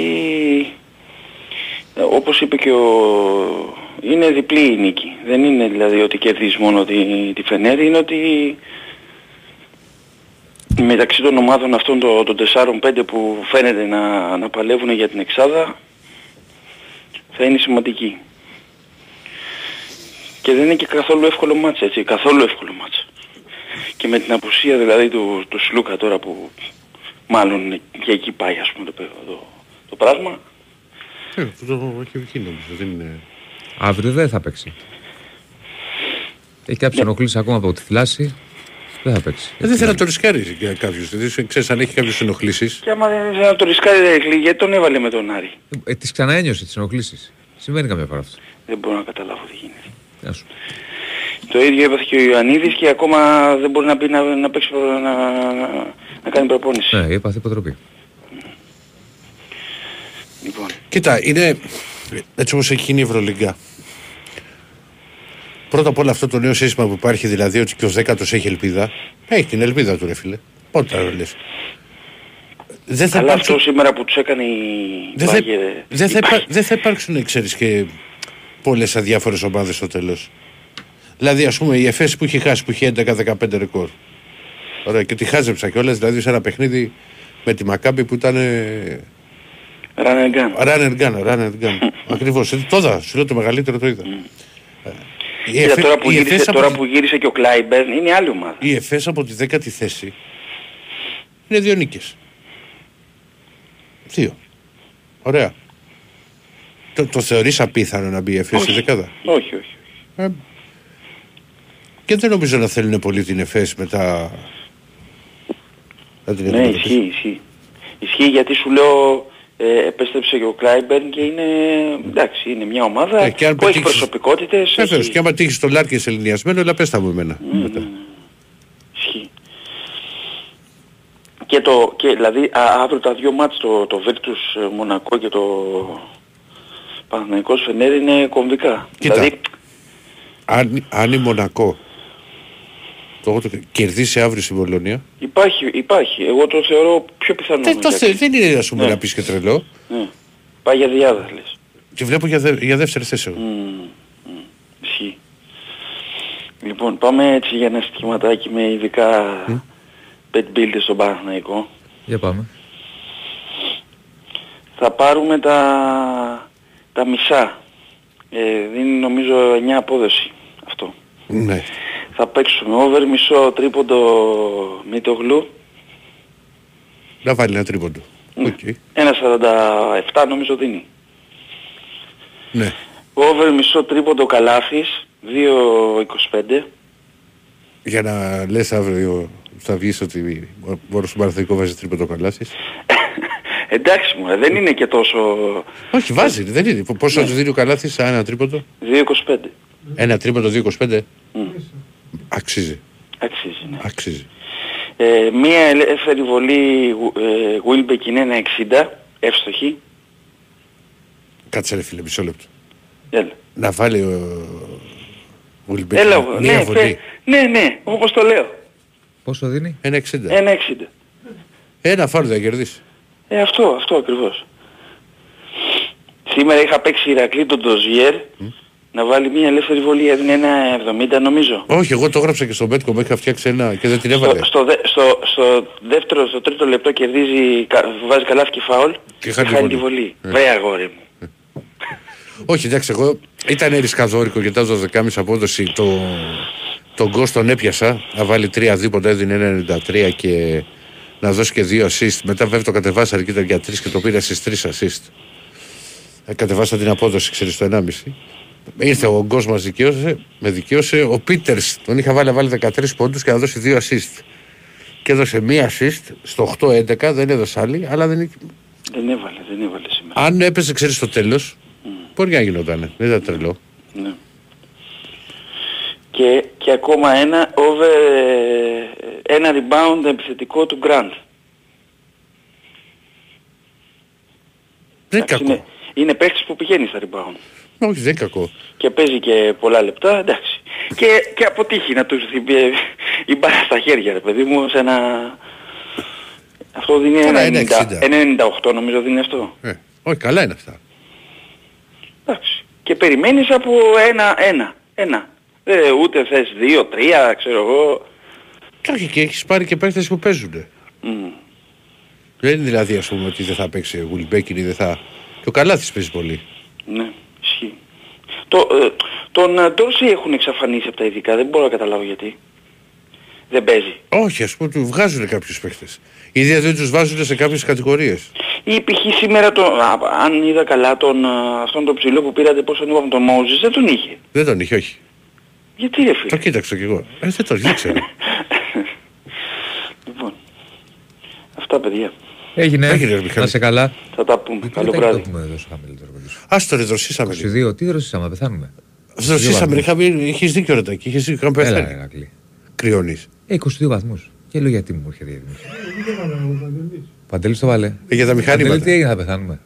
ε, όπως είπε και ο... είναι διπλή η νίκη. Δεν είναι δηλαδή ότι κερδίζεις μόνο τη, τη Φενέρη, είναι ότι μεταξύ των ομάδων αυτών των, των 4-5 που φαίνεται να, να παλεύουν για την Εξάδα θα είναι σημαντική. Και δεν είναι και καθόλου εύκολο μάτς έτσι, καθόλου εύκολο μάτς. Και με την απουσία δηλαδή του, του Σλούκα τώρα που μάλλον και εκεί πάει ας πούμε το, το, το πράγμα. Ε, αυτό το έχει βγει νομίζω. Δεν είναι... Αύριο δεν θα παίξει. Έχει κάποιες ενοχλήσεις ακόμα από τη θλάση. Δεν θα παίξει. Ε, δεν θέλει να το ρισκάρει για κάποιους. Δηλαδή, ξέρεις αν έχει κάποιες ενοχλήσεις. Και άμα δεν ήθελε να το ρισκάρει δεν έχει, γιατί τον έβαλε με τον Άρη. Ε, τις ξαναένιωσε τις ενοχλήσεις. Συμβαίνει καμιά φορά αυτό. Δεν μπορώ να καταλάβω τι γίνεται. Γεια σου. Το ίδιο έπαθε και ο Ιωαννίδης και ακόμα δεν μπορεί να, μπει να, να παίξει προ- να, να κάνει προπόνηση. Ναι, είπα υποτροπή. Λοιπόν. Κοίτα, είναι έτσι όπως έχει γίνει η Ευρωλίγκα. Πρώτα απ' όλα αυτό το νέο σύστημα που υπάρχει, δηλαδή ότι και ο δέκατος έχει ελπίδα. Έχει την ελπίδα του ρε φίλε. Πότε θα λες. Δεν θα, Αλλά υπάρξουν, αυτό σήμερα που τους έκανε η δεν θα, Μπάγκερ, δεν θα, υπά- δεν θα υπάρξουν, ξέρεις, και πολλές αδιάφορες ομάδες στο τέλος. Δηλαδή, ας πούμε, η ΕΦΕΣ που είχε χάσει, που είχε 11-15 ρεκόρ. Ωραία, και τη χάζεψα κιόλας, δηλαδή σε ένα παιχνίδι με τη Μακάμπη που ήταν... ε, Run and gun. Run and gun, run and gun. *laughs* Ακριβώς. Ε, Το είδα, σου λέω το μεγαλύτερο το είδα. Ε, η Κοίτα, Εφέ- τώρα, που η γύρισε, Εφές από τώρα τη- που γύρισε και ο Κλάιμπερν είναι άλλη ομάδα. Η ΕΦΕΣ από τη δέκατη θέση είναι δύο νίκες. Δύο. Ωραία. Το, το θεωρείς απίθανο να μπει η ΕΦΕΣ στη Όχι. δεκάδα; Όχι, όχι. Ε, και δεν νομίζω να θέλουν πολύ την ΕΦΕΣ μετά να την Ναι, αντιμετωπίσουν. ισχύει, ισχύει. Ισχύει γιατί σου λέω ε, επέστρεψε και ο Κλάιμπερν και είναι, εντάξει, είναι μια ομάδα Ε, και αν που έχει πετύχεις- προσωπικότητες. Βεβαίως, έχει- και άμα τύχεις το Λάρκες ελληνιασμένο, αλλά πες τα μου εμένα. μετά. Ισχύει. Και το, και δηλαδή α, αύριο τα δύο μάτς, το, το Virtus ε, Μονακό και το Παναθηναϊκός Φενέρ είναι κομβικά. Κοίτα, Δηλαδή, αν, αν η Μονακό το, το, κερδίσει αύριο στην Πολωνία, υπάρχει, υπάρχει. Εγώ το θεωρώ πιο πιθανό. δεν, το για- θε, δεν είναι ας πούμε Ναι. να πεις και τρελό. Ναι. Πάει για διάδα λες. Τη βλέπω για, δε, για δεύτερη θέση εγώ. Μμμ, μμ, Ισχύει. Λοιπόν, πάμε έτσι για ένα στοιχηματάκι με ειδικά pet builders στον Παναθηναϊκό. Για πάμε. Θα πάρουμε τα, τα μισά. Ε, δίνει νομίζω 9 απόδοση αυτό. Ναι. Θα παίξουμε over μισό τρίποντο Μητογλου. Να βάλει ένα τρίποντο. Οκ. 1.47 νομίζω δίνει. Ναι. Over μισό τρίποντο Καλάφης 2.25. Για να λες αύριο θα βγεις ότι μόνο στον Παναθηναϊκό βάζει τρίποντο καλάσεις. *laughs* Εντάξει μου, δεν είναι και τόσο... Όχι, βάζει, δεν είναι. Πόσο τους δίνει ο Καλάθης σε ένα τρίποντο; 2,25. Ένα τρίποντο 2,25. Μμ. Αξίζει. Αξίζει, ναι. Αξίζει. Ε, μία ελεύθερη βολή ε, Wilbeck είναι ένα 60, εύστοχη. Κάτσε ρε φίλε, μισό λεπτό. Έλα. Να βάλει ο Βουλμπεκ Έλα, μία ναι, βολή. φε- ναι, ναι, όπως το λέω. Πόσο δίνει; Ένα 60. Ένα 60. Ένα φάουλ θα κερδίσει. Ε, αυτό, αυτό ακριβώς. Σήμερα είχα παίξει Ηρακλή τον Ντοζιέρ να βάλει μια ελεύθερη βολή, έδινε ένα 70 νομίζω. Όχι, εγώ το έγραψα και στο Μπέτκο, μου είχα φτιάξει ένα και δεν την έβαλε. Στο, στο, δε- στο, στο δεύτερο, στο τρίτο λεπτό κερδίζει, κα- βάζει καλάθι φάουλ Και χάνει τη τη βολή. βολή. Ε. Βρε αγόρι μου. *laughs* Όχι, εντάξει, εγώ ήταν ρισκαδόρικο γιατί τα 12,5 απόδοση. Το, τον Γκος τον έπιασα. Να βάλει τρία δίποτα, έδινε ένα 93 και να δώσει και δύο assist. Μετά βέβαια το κατεβάσα και ήταν για τρεις και το πήρα στι τρεις assist. Ε, κατεβάσα την απόδοση, ξέρεις, στο 1,5. Ήρθε ο Γκος μας δικαίωσε, με δικαίωσε. Ο Πίτερς τον είχα βάλει να βάλει 13 πόντους και να δώσει δύο assist. Και έδωσε μία assist στο 8-11, δεν έδωσε άλλη, αλλά δεν, Δεν έβαλε, δεν έβαλε σήμερα. αν έπεσε, ξέρεις, στο τέλος, μπορεί να γινότανε. Δεν ήταν τρελό. Ναι. Και, και ακόμα ένα over, ε, ένα rebound επιθετικό του Grant. Δεν είναι Εντάξει, κακό. Είναι, είναι παίκτης που πηγαίνει στα rebound. Όχι, δεν είναι κακό. Και παίζει και πολλά λεπτά, εντάξει. Και, και αποτύχει να τους έρθει η- η μπάρα στα χέρια, ρε παιδί μου, σε ένα... Αυτό δίνει Καλά, ένα, είναι 90 60. ένα 98 νομίζω δίνει αυτό. Ε, όχι, καλά είναι αυτά. Εντάξει. Και περιμένεις από ένα, ένα, ένα. Ε, ούτε θες δύο, τρία, ξέρω εγώ. Και όχι, και έχεις πάρει και παίχτε που παίζουν. Μμ. Δεν είναι δηλαδή, ας πούμε, ότι δεν θα παίξει ο Γουλμπέκιν ή δεν θα. Και ο Καλάθης παίζει πολύ. Ναι, ισχύει. Το, ε, τον ε, Ντόρση έχουν εξαφανίσει από τα ειδικά, δεν μπορώ να καταλάβω γιατί. Δεν παίζει. Όχι, ας πούμε, του βγάζουν κάποιους παίχτε. Ήδη δεν τους βάζουν σε κάποιες κατηγορίες. Ή π.χ. σήμερα, το, α, αν είδα καλά, τον, α, αυτόν τον ψηλό που πήρατε, πώς τον είπαμε, τον Μόζες, δεν τον είχε. Δεν τον είχε, όχι. Γιατί ρε φίλε; Το κοίταξα κι εγώ. Ε, δεν τον δεν ξέρω. Λοιπόν, αυτά παιδιά. Έγινε. Έγινε, ρε, Μιχάλη. Να σε καλά. Θα τα πούμε. Καλό Τι βράδυ. το έχουμε εδώ στο χαμηλότερο παιδί σου. Α το ρε, δροσίσαμε. 22, τι δροσίσαμε, πεθάνουμε. Δροσίσαμε, είχαμε, είχες δίκιο ρε Τάκη, είχες δίκιο, είχαμε Έλα, πεθάνει. ρε, Ηρακλή. Κρυώνεις. Ε, 22 βαθμούς. Και λέω γιατί μου έρχεται η έτοιμη. Παντελής το βάλε. Ε, για τα μηχανήματα. Παντελή, τι έγινε, θα πεθάνουμε.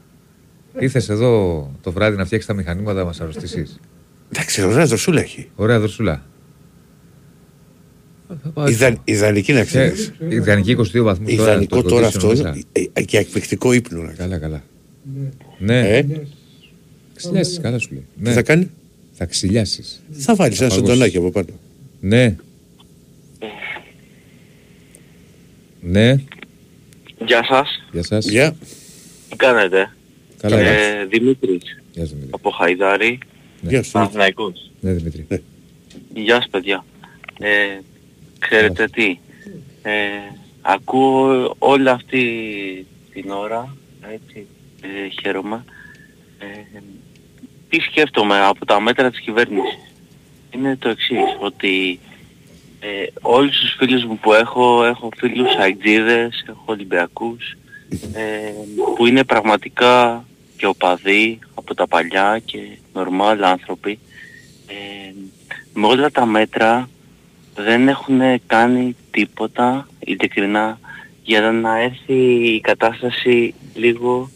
Ήρθες εδώ το βράδυ να φτιάξεις τα μηχανήματα να μας αρρωστήσεις. Εντάξει, ωραία δροσούλα έχει. Ωραία δροσούλα. Θα πάω έτσι. Ιδα, ιδανική να ξέρεις. Ε, Ιδανική 22 βαθμού. Ιδανικό τώρα αυτό ε, ε, και εκπληκτικό ύπνο. να Καλά, καλά. Ναι. Ε, Ξυλιάσεις, καλά σου λέει. τι θα κάνει; Θα ξυλιάσεις. Θα βάλεις ένα παγώσεις. σαντονάκι από πάνω. Ναι. Ναι. Γεια σας. Γεια σας. Γεια. Τι κάνετε; Καλά, ε, Δημήτρης Γεια σου, Δημήτρη. από Χαϊδάρη. Γεια σου. Παναθηναϊκός. Ναι, Δημήτρη. Γεια σας παιδιά. Ε, ξέρετε τι. Ε, ακούω όλη αυτή την ώρα. Έτσι. Ε, χαίρομαι. Ε, τι σκέφτομαι από τα μέτρα της κυβέρνησης. Είναι το εξής. Ότι ε, όλους τους φίλους μου που έχω, έχω φίλους αιτζίδες, έχω Ολυμπιακούς, ε, που είναι πραγματικά και οπαδοί από τα παλιά και νορμάλ άνθρωποι. Ε, με όλα τα μέτρα δεν έχουν κάνει τίποτα ειλικρινά για να έρθει η κατάσταση λίγο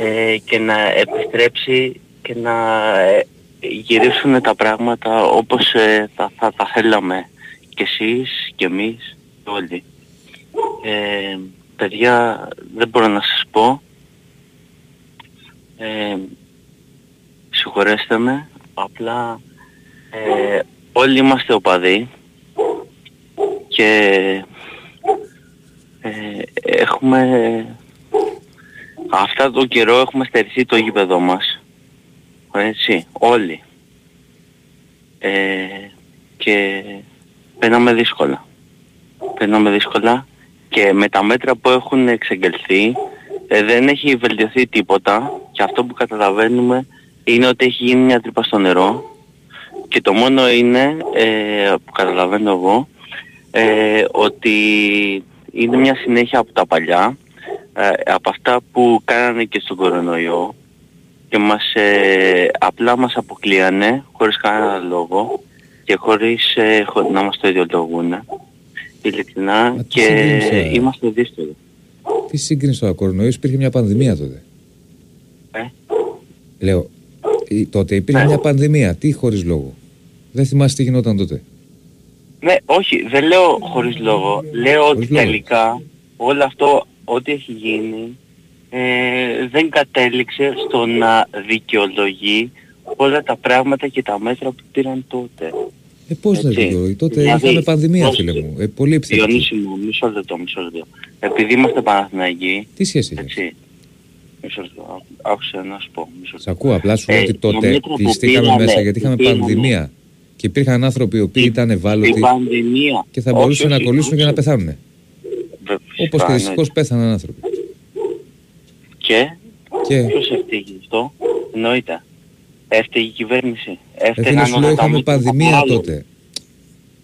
ε, και να επιστρέψει και να ε, γυρίσουν τα πράγματα όπως ε, θα, θα τα θέλαμε και εσείς και εμείς και όλοι. Ε, παιδιά δεν μπορώ να σας πω. Ε, συγχωρέστε με, απλά ε, όλοι είμαστε οπαδοί και ε, έχουμε αυτά το καιρό έχουμε στερηθεί το γήπεδο μας έτσι όλοι. Ε, και περνάμε δύσκολα. Περνάμε δύσκολα και με τα μέτρα που έχουν εξεγγελθεί ε, δεν έχει βελτιωθεί τίποτα και αυτό που καταλαβαίνουμε είναι ότι έχει γίνει μια τρύπα στο νερό και το μόνο είναι ε, που καταλαβαίνω εγώ ε, ότι είναι μια συνέχεια από τα παλιά ε, από αυτά που κάνανε και στον κορονοϊό και μας ε, απλά μας αποκλείανε χωρίς κανένα λόγο και χωρίς ε, χω- να μας το ιδιολογούν ειλικρινά και σύγκρισε. είμαστε δύσκολοι. Τι σύγκριση τώρα, κορονοϊός υπήρχε μια πανδημία τότε. Ε. Λέω, η- τότε υπήρχε μια πανδημία. Τι χωρίς λόγο. Δεν θυμάσαι τι γινόταν τότε. Ναι, όχι, δεν λέω χωρίς λόγο. Λέω ότι λόγο. τελικά όλο αυτό, ό,τι έχει γίνει, ε, δεν κατέληξε στο να δικαιολογεί όλα τα πράγματα και τα μέτρα που πήραν τότε. Ε, πώς να Έτσι. δικαιολογεί. Τότε Δηλαδή, είχαμε πανδημία, πώς- φίλε μου. Ε, πολύ επιθετική. Διονύση μου, μισό λεπτό, μισό λεπτό. Επειδή είμαστε Παναθηναϊκοί, Τι σχέση έχεις; έτσι, μισό λεπτό, άκου- άκουσε να σου πω, μισό λεπτό. Σ' ακούω, απλά σου Ε, λέω ότι τα τότε μέτρα που κλειστήκαμε πήρανε, μέσα γιατί είχαμε που πήρανε. πανδημία. Και υπήρχαν άνθρωποι οι οποίοι ήταν ευάλωτοι Την πανδημία. και θα Όχι, μπορούσαν να όχι, κολλήσουν και να όχι. πεθάνουν. Βε- Όπως φυσικά, και εννοείται. δυστυχώς πέθαναν άνθρωποι. Και, Και; Ποιος έφταιγε γι' αυτό, εννοείται. Έφταιγε η κυβέρνηση. ε, φίλε Έφταιγαν σου όλα λέω τα είχαμε μέτρα πανδημία άλλων. τότε.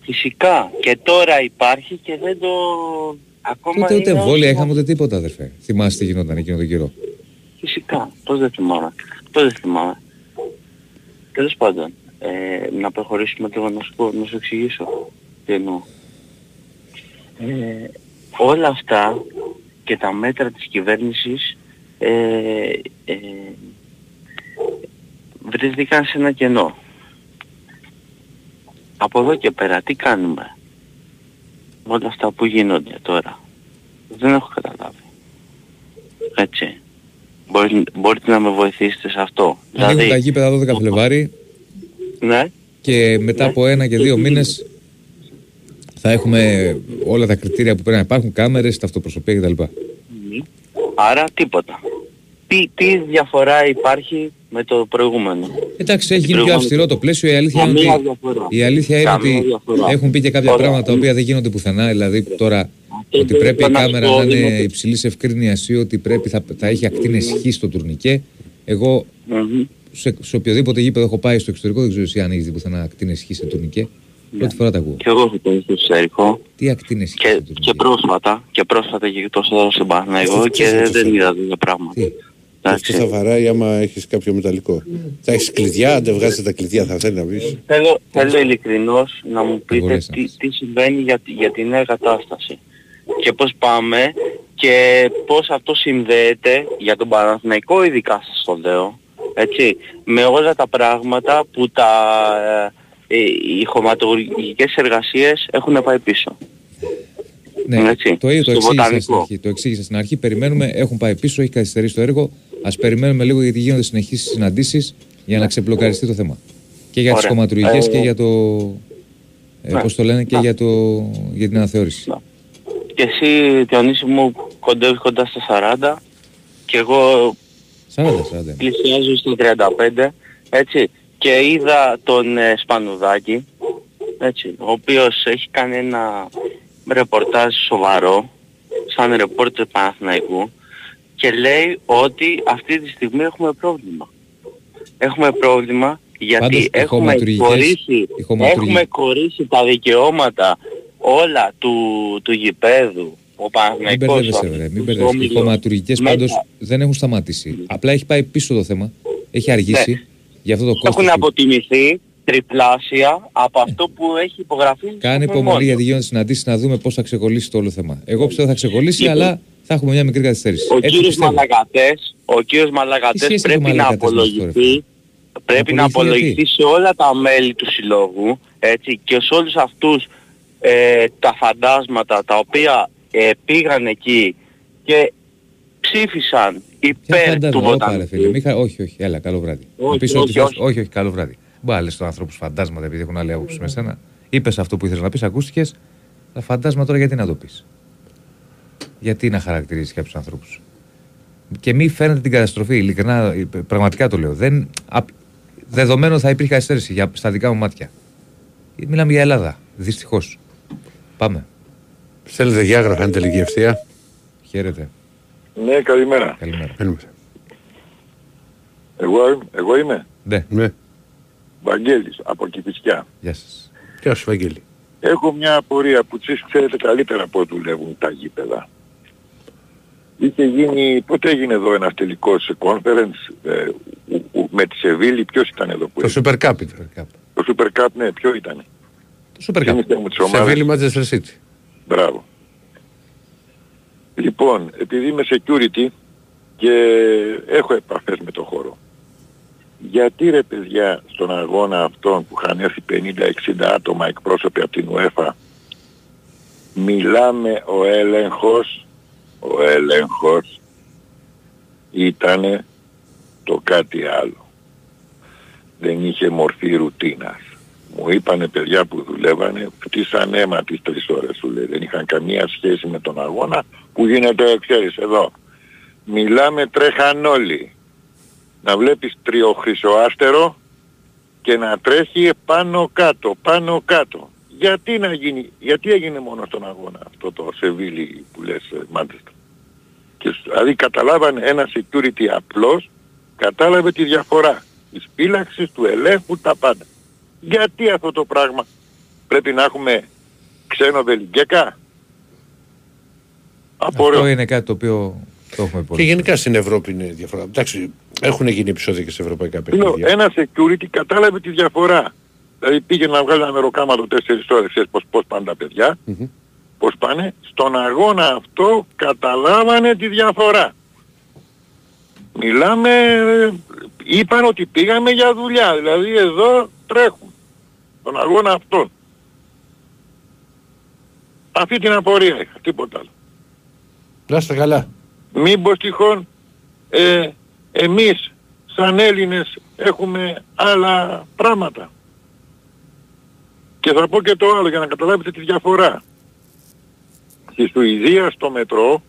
Φυσικά. Και τώρα υπάρχει και δεν το... Ακόμα Τότε ούτε είναι εμβόλια όσο- είχαμε ούτε τίποτα αδερφέ. Θυμάσαι τι γινόταν εκείνο τον καιρό. Φυσικά. Πώς δεν θυμάμαι. Πώς δεν θυμάμαι. Τέλος πάντων. Ε, να προχωρήσουμε λίγο να σου πω, να σου εξηγήσω τι εννοώ. Ε, όλα αυτά και τα μέτρα της κυβέρνησης ε, ε, βρέθηκαν σε ένα κενό. Από εδώ και πέρα τι κάνουμε με όλα αυτά που γίνονται τώρα; Δεν έχω καταλάβει. Έτσι. Μπορεί, μπορείτε να με βοηθήσετε σε αυτό. Ανοίγουν τα γήπεδα 12 Φλεβάρι ναι, και μετά από ένα και δύο μήνες θα έχουμε όλα τα κριτήρια που πρέπει να υπάρχουν, κάμερες, ταυτοπροσωπία κτλ. άρα τίποτα. Τι, τι διαφορά υπάρχει με το προηγούμενο; Εντάξει, έχει Την γίνει πιο προηγούμενη- αυστηρό το πλαίσιο. Η αλήθεια είναι Καμία ότι, διαφορά. η αλήθεια είναι Καμία ότι διαφορά. έχουν πει και κάποια Ωραία. πράγματα τα οποία δεν γίνονται πουθενά. Δηλαδή τώρα ότι δεν πρέπει η θέλω να κάμερα σου πω, να είναι είναι- υψηλής ευκρίνειας ή ότι πρέπει, θα, θα έχει ακτίνες χ στο τουρνικέ. Εγώ σε, σε οποιοδήποτε γήπεδο έχω πάει στο εξωτερικό δεν ξέρω εσύ αν έχεις δει πουθενά ακτίνες χ σε τουρνικέ. Πρώτη φορά τα ακούω. Και εγώ έχω πάει στο εξωτερικό Τι ακτίνες χ και, και πρόσφατα, και πρόσφατα και τόσο εδώ στην Παναγιώ και δεν είδα τέτοια πράγματα. Αυτό θα βαράει άμα έχεις κάποιο μεταλλικό. Θα έχεις κλειδιά, αν δεν βγάζεις τα κλειδιά θα θέλει να πεις. Θέλω, θέλω ειλικρινώς να μου πείτε τι, τι συμβαίνει για, τη- για τη νέα κατάσταση και πώς πάμε και πώς αυτό συνδέεται για τον Παναθηναϊκό ειδικά σας το λέω έτσι, με όλα τα πράγματα που τα, ε, οι χωματουργικές εργασίες έχουν πάει πίσω. Ναι, Έτσι, το ίδιο το στο εξήγησα, βοτανικό. στην αρχή, το εξήγησα στην αρχή. Περιμένουμε, έχουν πάει πίσω, έχει καθυστερήσει το έργο. Α περιμένουμε λίγο γιατί γίνονται συνεχείς συναντήσεις για να ξεπλοκαριστεί το θέμα. Και για τις Ωραία. κομματουργικέ Ε, και για το. Ε, ναι. πώς το λένε, και για, το, για την αναθεώρηση. Και εσύ Διονύση μου κοντεύεις κοντά στα 40 και εγώ 40, 40. πλησιάζω στα 35 έτσι και είδα τον ε, Σπανουδάκη έτσι, ο οποίος έχει κάνει ένα ρεπορτάζ σοβαρό σαν ρεπόρτερ Παναθηναϊκού και λέει ότι αυτή τη στιγμή έχουμε πρόβλημα. Έχουμε πρόβλημα γιατί Πάντως, οι έχουμε χωματουργικές- κορίσει, οι χωματουργικές- έχουμε κορίσει τα δικαιώματα όλα του, του γηπέδου. Ο Μην Παναθηναϊκός μπερδεύεσαι, ο- βρε, μην ο μπερδεύεσαι. Οι Όμιλος, χωματουργικές μέσα- πάντως δεν έχουν σταματήσει. Απλά έχει πάει πίσω το θέμα. Έχει αργήσει. Ναι. Για αυτό το κόστος. έχουν αποτιμηθεί τριπλάσια από αυτό που έχει υπογραφεί. Κάνε στο υπομονή μνημόνιο. γιατί γίνονται συναντήσεις να δούμε πώς θα ξεκολλήσει το όλο θέμα. Εγώ πιστεύω θα ξεκολλήσει, Λοιπόν. αλλά θα έχουμε μια μικρή καθυστέρηση. Ο Έτσι κύριος πιστεύω. Μαλακατές, ο κύριος Τι Μαλακατές σχέση πρέπει έχει ο να Μαλακατές με αυτό, ρε απολογηθεί, πρέπει να απολογηθεί απολογηθεί σε όλα τα μέλη του συλλόγου, έτσι, και σε όλους αυτούς ε, τα φαντάσματα τα οποία ε, πήγαν εκεί και ψήφισαν Ποια υπέρ του φαντάζομαι, όπα, ρε βοτανικού. φίλε. Μη χα- Όχι, όχι, έλα, καλό βράδυ. Όχι, Να πεις όχι, ό,τι θες. όχι. όχι, όχι, καλό βράδυ. Μπορεί να λες στον ανθρώπου φαντάσματα επειδή έχουν άλλη άποψη με σένα. Είπες αυτό που ήθελες να πεις, ακούστηκες. Τα φαντάσματα τώρα γιατί να το πεις; Γιατί να χαρακτηρίζεις κάποιους ανθρώπους; Και μη φαίνεται την καταστροφή. Ειλικρινά, ε, πραγματικά το λέω. Δεν, α, δεδομένο θα υπήρχε καθυστέρηση για, στα δικά μου μάτια. Μιλάμε για Ελλάδα. Δυστυχώς. Πάμε. Στέλνετε διάγραφα, αν τελική ευθεία. Χαίρετε. Ναι, καλημέρα. Καλημέρα. Εγώ, εγώ είμαι; Ναι. ναι. Βαγγέλης, από Κηφισιά. Γεια σας. Γεια σου, Βαγγέλη. Έχω μια απορία που εσείς ξέρετε καλύτερα πώς δουλεύουν τα γήπεδα. είχε γίνει, πότε έγινε εδώ ένας τελικός conference ε, ου- ου- με τη Σεβίλη, ποιος ήταν εδώ που Το έγινε; Super Cup ήταν. Το Super Cup, ναι, ποιο ήταν. Το Super Θυμηθείτε μου τις ομάδες. Σεβίλη Manchester City. Μπράβο. Λοιπόν, επειδή είμαι security και έχω επαφές με το χώρο. Γιατί ρε παιδιά στον αγώνα αυτόν που είχαν έρθει 50-60 άτομα εκπρόσωποι από την UEFA μιλάμε ο έλεγχος, ο έλεγχος ήτανε το κάτι άλλο. Δεν είχε μορφή ρουτίνας. Μου είπανε παιδιά που δουλεύανε, κτίσαν αίμα τις τρεις ώρες σου λέει. Δεν είχαν καμία σχέση με τον αγώνα που γίνεται, ξέρεις, εδώ. Μιλάμε τρέχαν όλοι. Να βλέπεις τριοχρυσοάστερο και να τρέχει πάνω κάτω, πάνω κάτω. Γιατί να γίνει, γιατί έγινε μόνο στον αγώνα αυτό το Σεβίλη που λες ε, Manchester. Και, σ- δηλαδή καταλάβανε ένα security απλός, κατάλαβε τη διαφορά της φύλαξης, του ελέγχου, τα πάντα. Γιατί αυτό το πράγμα; Πρέπει να έχουμε ξένο βελιγκέκα. Απορρέω. Αυτό είναι κάτι το οποίο το έχουμε πολύ. Και γενικά στην Ευρώπη είναι διαφορά. Εντάξει, έχουν γίνει επεισόδια και σε ευρωπαϊκά Λέω, παιχνίδια. ένα security κατάλαβε τη διαφορά. Δηλαδή πήγε να βγάλει ένα μεροκάματο 4 ώρες, ξέρεις πώς, πώς πάνε τα παιδιά. Πώς πάνε. Στον αγώνα αυτό καταλάβανε τη διαφορά. Μιλάμε, ε, είπαν ότι πήγαμε για δουλειά. Δηλαδή εδώ τρέχουν. Στον αγώνα αυτόν. Αυτή την απορία είχα, τίποτα άλλο. Να είστε καλά. Μήπως τυχόν ε, εμείς σαν Έλληνες έχουμε άλλα πράγματα. Και θα πω και το άλλο για να καταλάβετε τη διαφορά. Στη Σουηδία στο μετρό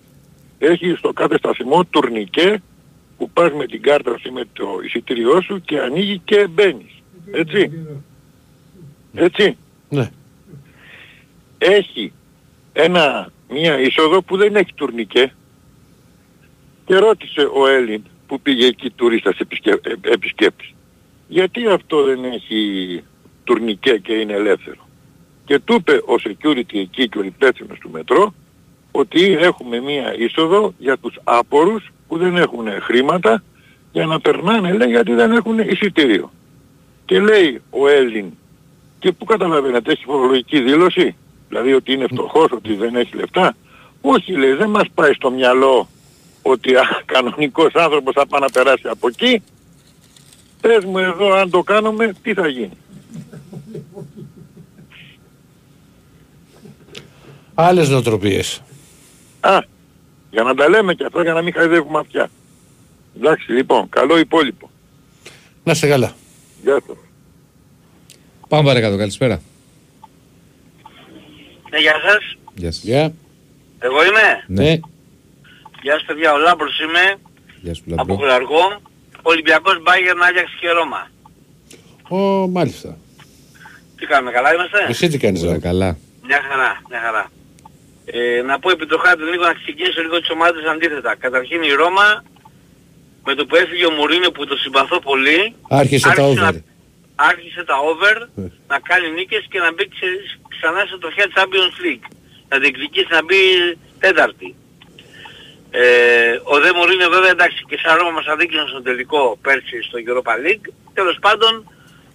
έχει στο κάθε σταθμό τουρνικέ που πας με την κάρτα σου με το εισιτήριό σου και ανοίγει και μπαίνεις. Έτσι. Έτσι. Ναι. Έχει ένα, μια είσοδο που δεν έχει τουρνικέ και ρώτησε ο Έλλην που πήγε εκεί τουρίστας επισκέ, ε, επισκέπτης γιατί αυτό δεν έχει τουρνικέ και είναι ελεύθερο; Και του είπε ο security εκεί και ο υπεύθυνος του μετρό ότι έχουμε μία είσοδο για τους άπορους που δεν έχουν χρήματα για να περνάνε λέει γιατί δεν έχουν εισιτήριο. Και λέει ο Έλλην και πού καταλαβαίνετε έχει φορολογική δήλωση δηλαδή ότι είναι φτωχός, ότι δεν έχει λεφτά; Όχι λέει δεν μας πάει στο μυαλό ότι α, κανονικός άνθρωπος θα πάει να περάσει από εκεί. Πες μου εδώ αν το κάνουμε τι θα γίνει. Άλλες νοοτροπίες. Α, για να τα λέμε και αυτά για να μην χαϊδεύουμε αυτιά. Εντάξει λοιπόν, καλό υπόλοιπο. Να είστε καλά. Γεια σας. Πάμε παρακάτω, καλησπέρα. Ναι, γεια σας. Γεια σας. Γεια. Εγώ είμαι; Ναι. Γεια σας παιδιά, ο Λάμπρος είμαι. Γεια σου, Από Λαμπρό. Χολαργό. Ολυμπιακός Μπάγερν, Άγιαξ και Ρώμα. Ω, μάλιστα. Τι κάνουμε, καλά είμαστε; Εσύ τι κάνεις, Ζαν. Καλά. Μια χαρά, μια χαρά. Ε, να πω επί τροχάδην λίγο να ξεκινήσω λίγο τις ομάδες αντίθετα. Καταρχήν η Ρώμα με το που έφυγε ο Μουρίνιο που το συμπαθώ πολύ Άρχισε τα άρχισε over. να- άρχισε τα over Ναι. να κάνει νίκες και να μπει ξε- ξανά σε τροχιά Champions League. Να διεκδικήσει να μπει τέταρτη. Ε, ο Δε Μουρίνιο βέβαια εντάξει και σαν Ρώμα μας αδίκησαν στον τελικό πέρσι στο Europa League. Τέλος πάντων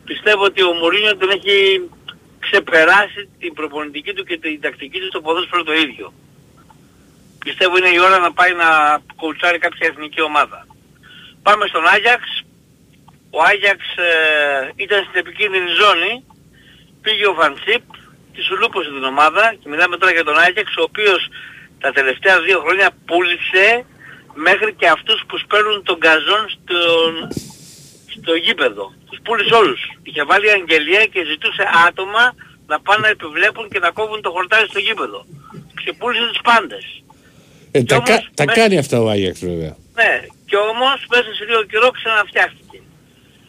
πιστεύω ότι ο Μουρίνιο τον έχει ξεπεράσει την προπονητική του και την τακτική του στο ποδόσφαιρο το ίδιο. Πιστεύω είναι η ώρα να πάει να κουλτσάρει κάποια εθνική ομάδα. Πάμε στον Άγιαξ. Ο Άγιαξ ε, ήταν στην επικίνδυνη ζώνη. Πήγε ο Φαντσίπ, τη σουλούπωσε την ομάδα και μιλάμε τώρα για τον Άγιαξ ο οποίος τα τελευταία δύο χρόνια πούλησε μέχρι και αυτούς που σπέρνουν τον καζόν στον, στο γήπεδο. Τους πούλησε όλους. Είχε βάλει αγγελία και ζητούσε άτομα να πάνε να επιβλέπουν και να κόβουν το χορτάρι στο γήπεδο. Ξεπούλησε τους πάντες. Ε, τα, όμως, κα- τα με- κάνει αυτά ο Άγιαξ βέβαια. Ναι, και όμως μέσα σε λίγο καιρό ξαναφτιάχτηκε.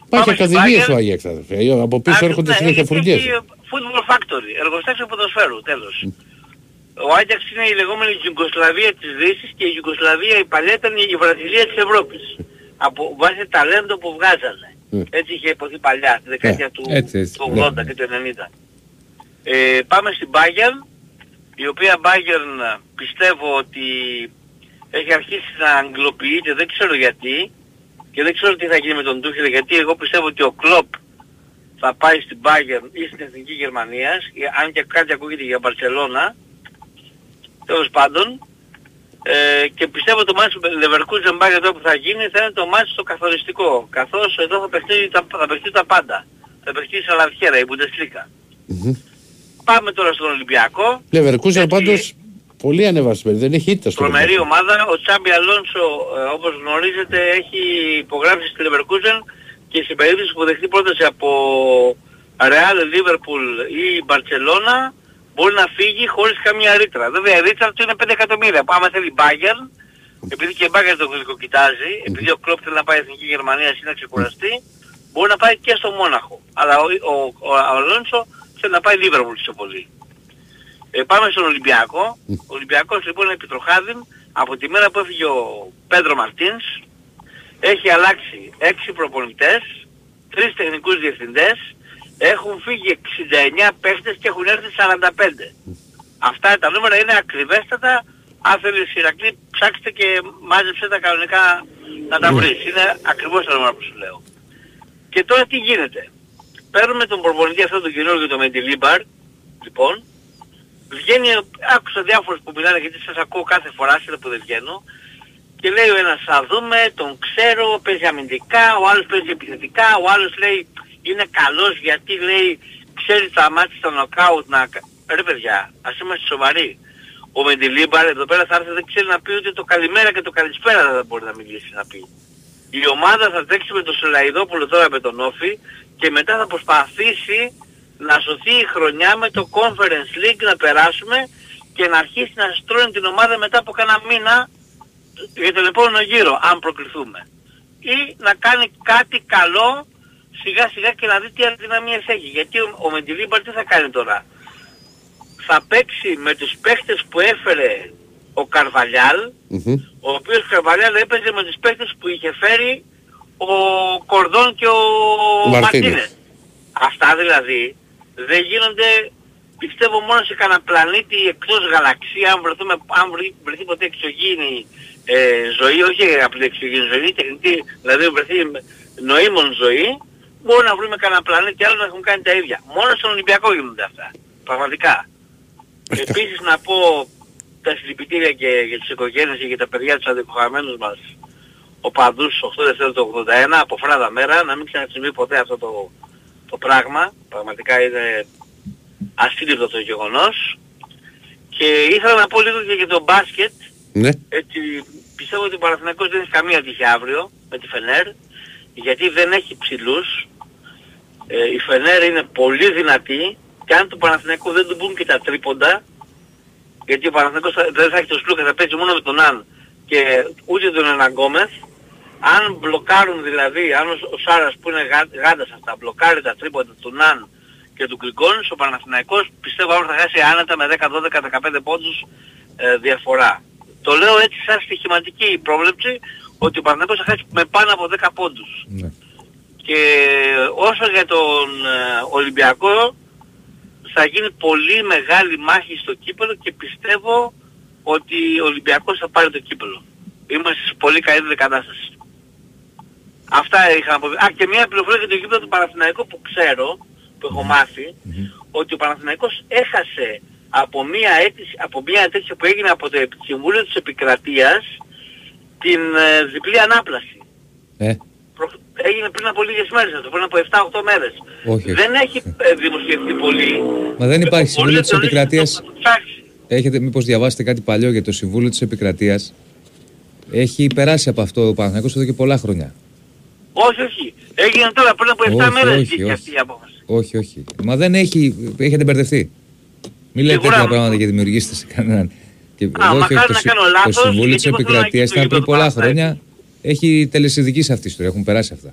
Υπάρχει Πάμε στην ακαδημίες Bayern. ο Άγιαξ αδερφέ. Ε, Από πίσω Άκου- έρχονται ναι, συνέχεια έχει- φουρνιές. έχει Football Factory, εργοστάσιο ποδοσφαίρου, τέλος. Ο Άγιαξ είναι η λεγόμενη Ιουγκοσλαβία της Δύσης και η Ιουγκοσλαβία η παλιά ήταν η Βραζιλία της Ευρώπης. Από βάση ταλέντο που βγάζανε. Έτσι είχε υποθεί παλιά, στη δεκαετία του, έτσι, έτσι, του ναι. 80 και του 90. Ε, πάμε στην Bayern, η οποία Bayern πιστεύω ότι έχει αρχίσει να αγγλοποιείται, δεν ξέρω γιατί και δεν ξέρω τι θα γίνει με τον Τούχελ γιατί εγώ πιστεύω ότι ο Κλόπ θα πάει στην Bayern ή στην Εθνική Γερμανίας, ε, αν και κάτι ακούγεται για Μπαρσελώνα, τέλος πάντων, ε, και πιστεύω το μάτς Leverkusen Bayern εδώ που θα γίνει θα είναι το μάτς το καθοριστικό, καθώς εδώ θα παιχτεί τα, θα παιχτεί τα πάντα. Θα παιχτεί η Σαλαβιέρα, η Bundesliga. Πάμε τώρα στον Ολυμπιακό. Leverkusen πάντως πολύ ανεβασμένη, δεν έχει ήττα στο Τρομερή ομάδα. Ο Τσάμπι Αλόνσο, ε, όπως γνωρίζετε, έχει υπογράψει στη Leverkusen και στην περίπτωση που δεχτεί πρόταση από Real, Liverpool ή Barcelona μπορεί να φύγει χωρίς καμία ρήτρα. Βέβαια η ρήτρα του είναι 5 εκατομμύρια. Άμα θέλει Bayern, επειδή και η Bayern το γλυκοκοιτάζει, επειδή ο Κλόπ θέλει να πάει Εθνική Γερμανία ή να ξεκουραστεί, μπορεί να πάει και στο Μόναχο. Αλλά ο, ο, ο, ο Αλόνσο θέλει να πάει Liverpool πιο πολύ. Ε, πάμε στον Ολυμπιακό. Ο Ολυμπιακός λοιπόν είναι επιτροχάδιν από τη μέρα που έφυγε ο Πέντρο Μαρτίνς. Έχει αλλάξει 6 προπονητές, 3 τεχνικούς διευθυντές, έχουν φύγει 69 παίχτες και έχουν έρθει 45. Αυτά τα νούμερα είναι ακριβέστατα. Αν θέλεις Ηρακλή ψάξτε και μάζεψε τα κανονικά να τα βρεις. Είναι ακριβώς τα νούμερα που σου λέω. Και τώρα τι γίνεται. Παίρνουμε τον προπονητή αυτό τον κοινό και τον Μεντιλίμπαρ, λοιπόν, βγαίνει, άκουσα διάφορους που μιλάνε γιατί σας ακούω κάθε φορά, σε που δεν βγαίνω, και λέει ο ένας θα δούμε, τον ξέρω, παίζει αμυντικά, ο άλλος παίζει επιθετικά, ο άλλος λέει είναι καλός γιατί λέει ξέρεις τα μάτια στα νοκάουτ να... Ρε παιδιά, ας είμαστε σοβαροί. Ο Μεντιλίμπαρ εδώ πέρα θα έρθει δεν ξέρει να πει ούτε το καλημέρα και το καλησπέρα δεν μπορεί να μιλήσει να πει. Η ομάδα θα τρέξει με τον Σελαϊδόπουλο τώρα με τον Όφη και μετά θα προσπαθήσει να σωθεί η χρονιά με το Conference League να περάσουμε και να αρχίσει να στρώνει την ομάδα μετά από κάνα μήνα για τον επόμενο γύρο, αν προκληθούμε. Ή να κάνει κάτι καλό σιγά σιγά και να δει τι αδυναμίες έχει. Γιατί ο, ο Μεντιλίμπαρ τι θα κάνει τώρα; Θα παίξει με τους παίχτες που έφερε ο καρβαλιαλ ο οποίος Καρβαλιάλ έπαιζε με τους παίχτες που είχε φέρει ο Κορδόν και ο Μαρτίνες. Αυτά δηλαδή δεν γίνονται πιστεύω μόνο σε κανένα πλανήτη εκτός γαλαξίας αν, βρεθούμε, αν βρει, βρεθεί ποτέ εξωγήινη ε, ζωή, όχι απλή εξωγήινη ζωή, τεχνητή, δηλαδή βρεθεί νοήμων ζωή, μπορεί να βρούμε κανένα πλανήτη άλλο να έχουν κάνει τα ίδια. Μόνο στον Ολυμπιακό γίνονται αυτά. Πραγματικά. Επίσης να πω τα συλληπιτήρια και για τις οικογένειες και για τα παιδιά τους αδικοχαμένους μας ο Παντούς 8 Δευτέρου του 81 από φράδα μέρα να μην ξανασυμβεί ποτέ αυτό το, το πράγμα. Πραγματικά είναι ασύλληπτο το γεγονός. Και ήθελα να πω λίγο και για το μπάσκετ. Ναι. Έτσι, πιστεύω ότι ο Παναθηναϊκός δεν έχει καμία τύχη αύριο με τη Φενέρ γιατί δεν έχει ψηλούς. Ε, η Φενέρ είναι πολύ δυνατή και αν του Παναθηναϊκού δεν του μπουν και τα τρίποντα γιατί ο Παναθηναϊκός θα- δεν θα έχει το Σλούκα, θα παίζει μόνο με τον Αν και ούτε τον Εναγκόμεθ αν μπλοκάρουν δηλαδή, αν ο, ο Σάρας που είναι γά- γάντας αυτά μπλοκάρει τα τρίποντα του Ναν και του Γκριγκόνης, ο Παναθηναϊκός πιστεύω αύριο θα χάσει άνετα με 10, 12, 15 πόντους ε, διαφορά. Το λέω έτσι σαν στοιχηματική πρόβλεψη ότι ο Παναθηναϊκός θα χάσει με πάνω από 10 πόντους. Και όσο για τον ε, Ολυμπιακό θα γίνει πολύ μεγάλη μάχη στο κύπελο και πιστεύω ότι ο Ολυμπιακός θα πάρει το κύπελο. Είμαστε σε πολύ καλύτερη κατάσταση. Αυτά είχα να πω. Α, και μια πληροφορία για το γήπεδο του Παναθηναϊκού που ξέρω, που έχω μάθει, ότι ο Παναθηναϊκός έχασε από μια, αίτηση, από μια αίτηση που έγινε από το Συμβούλιο της Επικρατείας την ε, διπλή ανάπλαση. Ε, Προ- Έγινε πριν από λίγες μέρες αυτό, πριν από 7-8 μέρες. όχι. Δεν έχει ε, δημοσιευτεί πολύ. Μα δεν υπάρχει Συμβούλιο της το λέει Επικρατείας. ψάξει. Έχετε μήπως διαβάσετε κάτι παλιό για το Συμβούλιο της Επικρατείας; Έχει περάσει από αυτό ο Παναθηναϊκός εδώ και πολλά χρόνια. Όχι, όχι. Έγινε τώρα πριν από 7 Όχι, μέρες όχι, βγήκε όχι. αυτή η απόφαση. Όχι, όχι. Μα δεν έχει. Έχετε μπερδευτεί. Μην λέτε Σίγουρα, τέτοια μα- πράγματα και δημιουργήστε σε κανέναν. Και Α, εδώ μακάρι έχει το, να Συ- κάνω το λάθος, Συμβούλιο γιατί της εγώ θέλω να Επικρατείας γίνει ήταν το πριν πολλά Παναθηναϊκός. χρόνια. Έχει τελεσυνδική σε αυτή η ιστορία. Έχουν περάσει αυτά.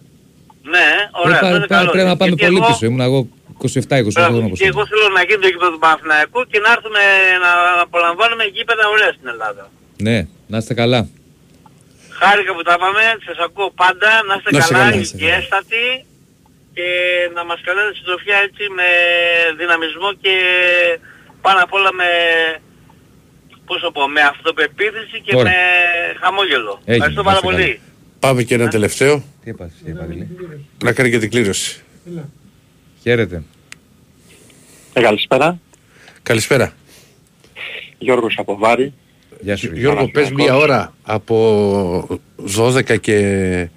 Ναι, ωραία. Πρέπει, αυτό είναι πρέπει- καλό. πρέπει να πάμε Γιατί πολύ εγώ- πίσω. Ήμουν εγώ 27-28 Μπράβο, χρόνια όπως Και εγώ θέλω να γίνει το γήπεδο του Παναθηναϊκού και να έρθουμε να απολαμβάνουμε γήπεδα ωραία στην Ελλάδα. Ναι, να είστε καλά. Χάρηκα που τα πάμε, σας ακούω πάντα, να είστε Να είστε καλά, καλά, να είστε καλά. υγιέστατοι και να μας καλέσετε συντροφιά έτσι με δυναμισμό και πάνω απ' όλα με πώς το πω, με αυτοπεποίθηση και Ωραία. με χαμόγελο. Ευχαριστώ πάρα πολύ. Πάμε και ένα τελευταίο. Τι έπαθες, κύριε Παντελή. Να κάνει και την κλήρωση. Χαίρετε. Ε, καλησπέρα. Καλησπέρα. Γιώργος από Βάρη. Γεια σου. Γιώργο, πες μία ώρα από 12 και,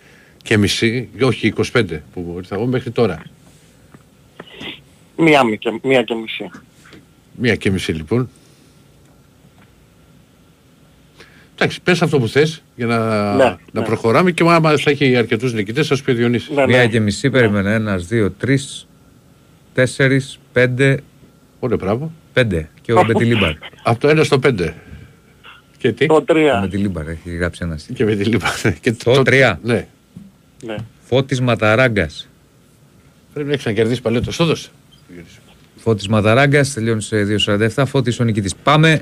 και μισή, όχι 25 που ήρθα εγώ μέχρι τώρα. Μία, μη και, μία και μισή. Μία και μισή λοιπόν. Εντάξει, πες αυτό που θες για να, Ναι, να ναι. προχωράμε και άμα θα έχει αρκετούς νικητές θα σου πει ο Διονύσης. Ναι, Μία και μισή περίμενα. Ένας, δύο, τρεις, τέσσερις, πέντε. Ωραία, μπράβο. Πέντε. Και ο Μπετιλίμπαρ. *laughs* Από το 1 στο 5. Και τι; Το 3. Με τη Λίμπαρ έχει γράψει ένας. Και με τη Λίμπαρ. Και το 3. Ναι. Ναι. Φώτης Ματαράγκας. Πρέπει να έχεις να κερδίσεις παλέτο. Στο δώσε. Φώτης Ματαράγκας τελειώνει σε 2.47. Φώτης ο νικητής. Πάμε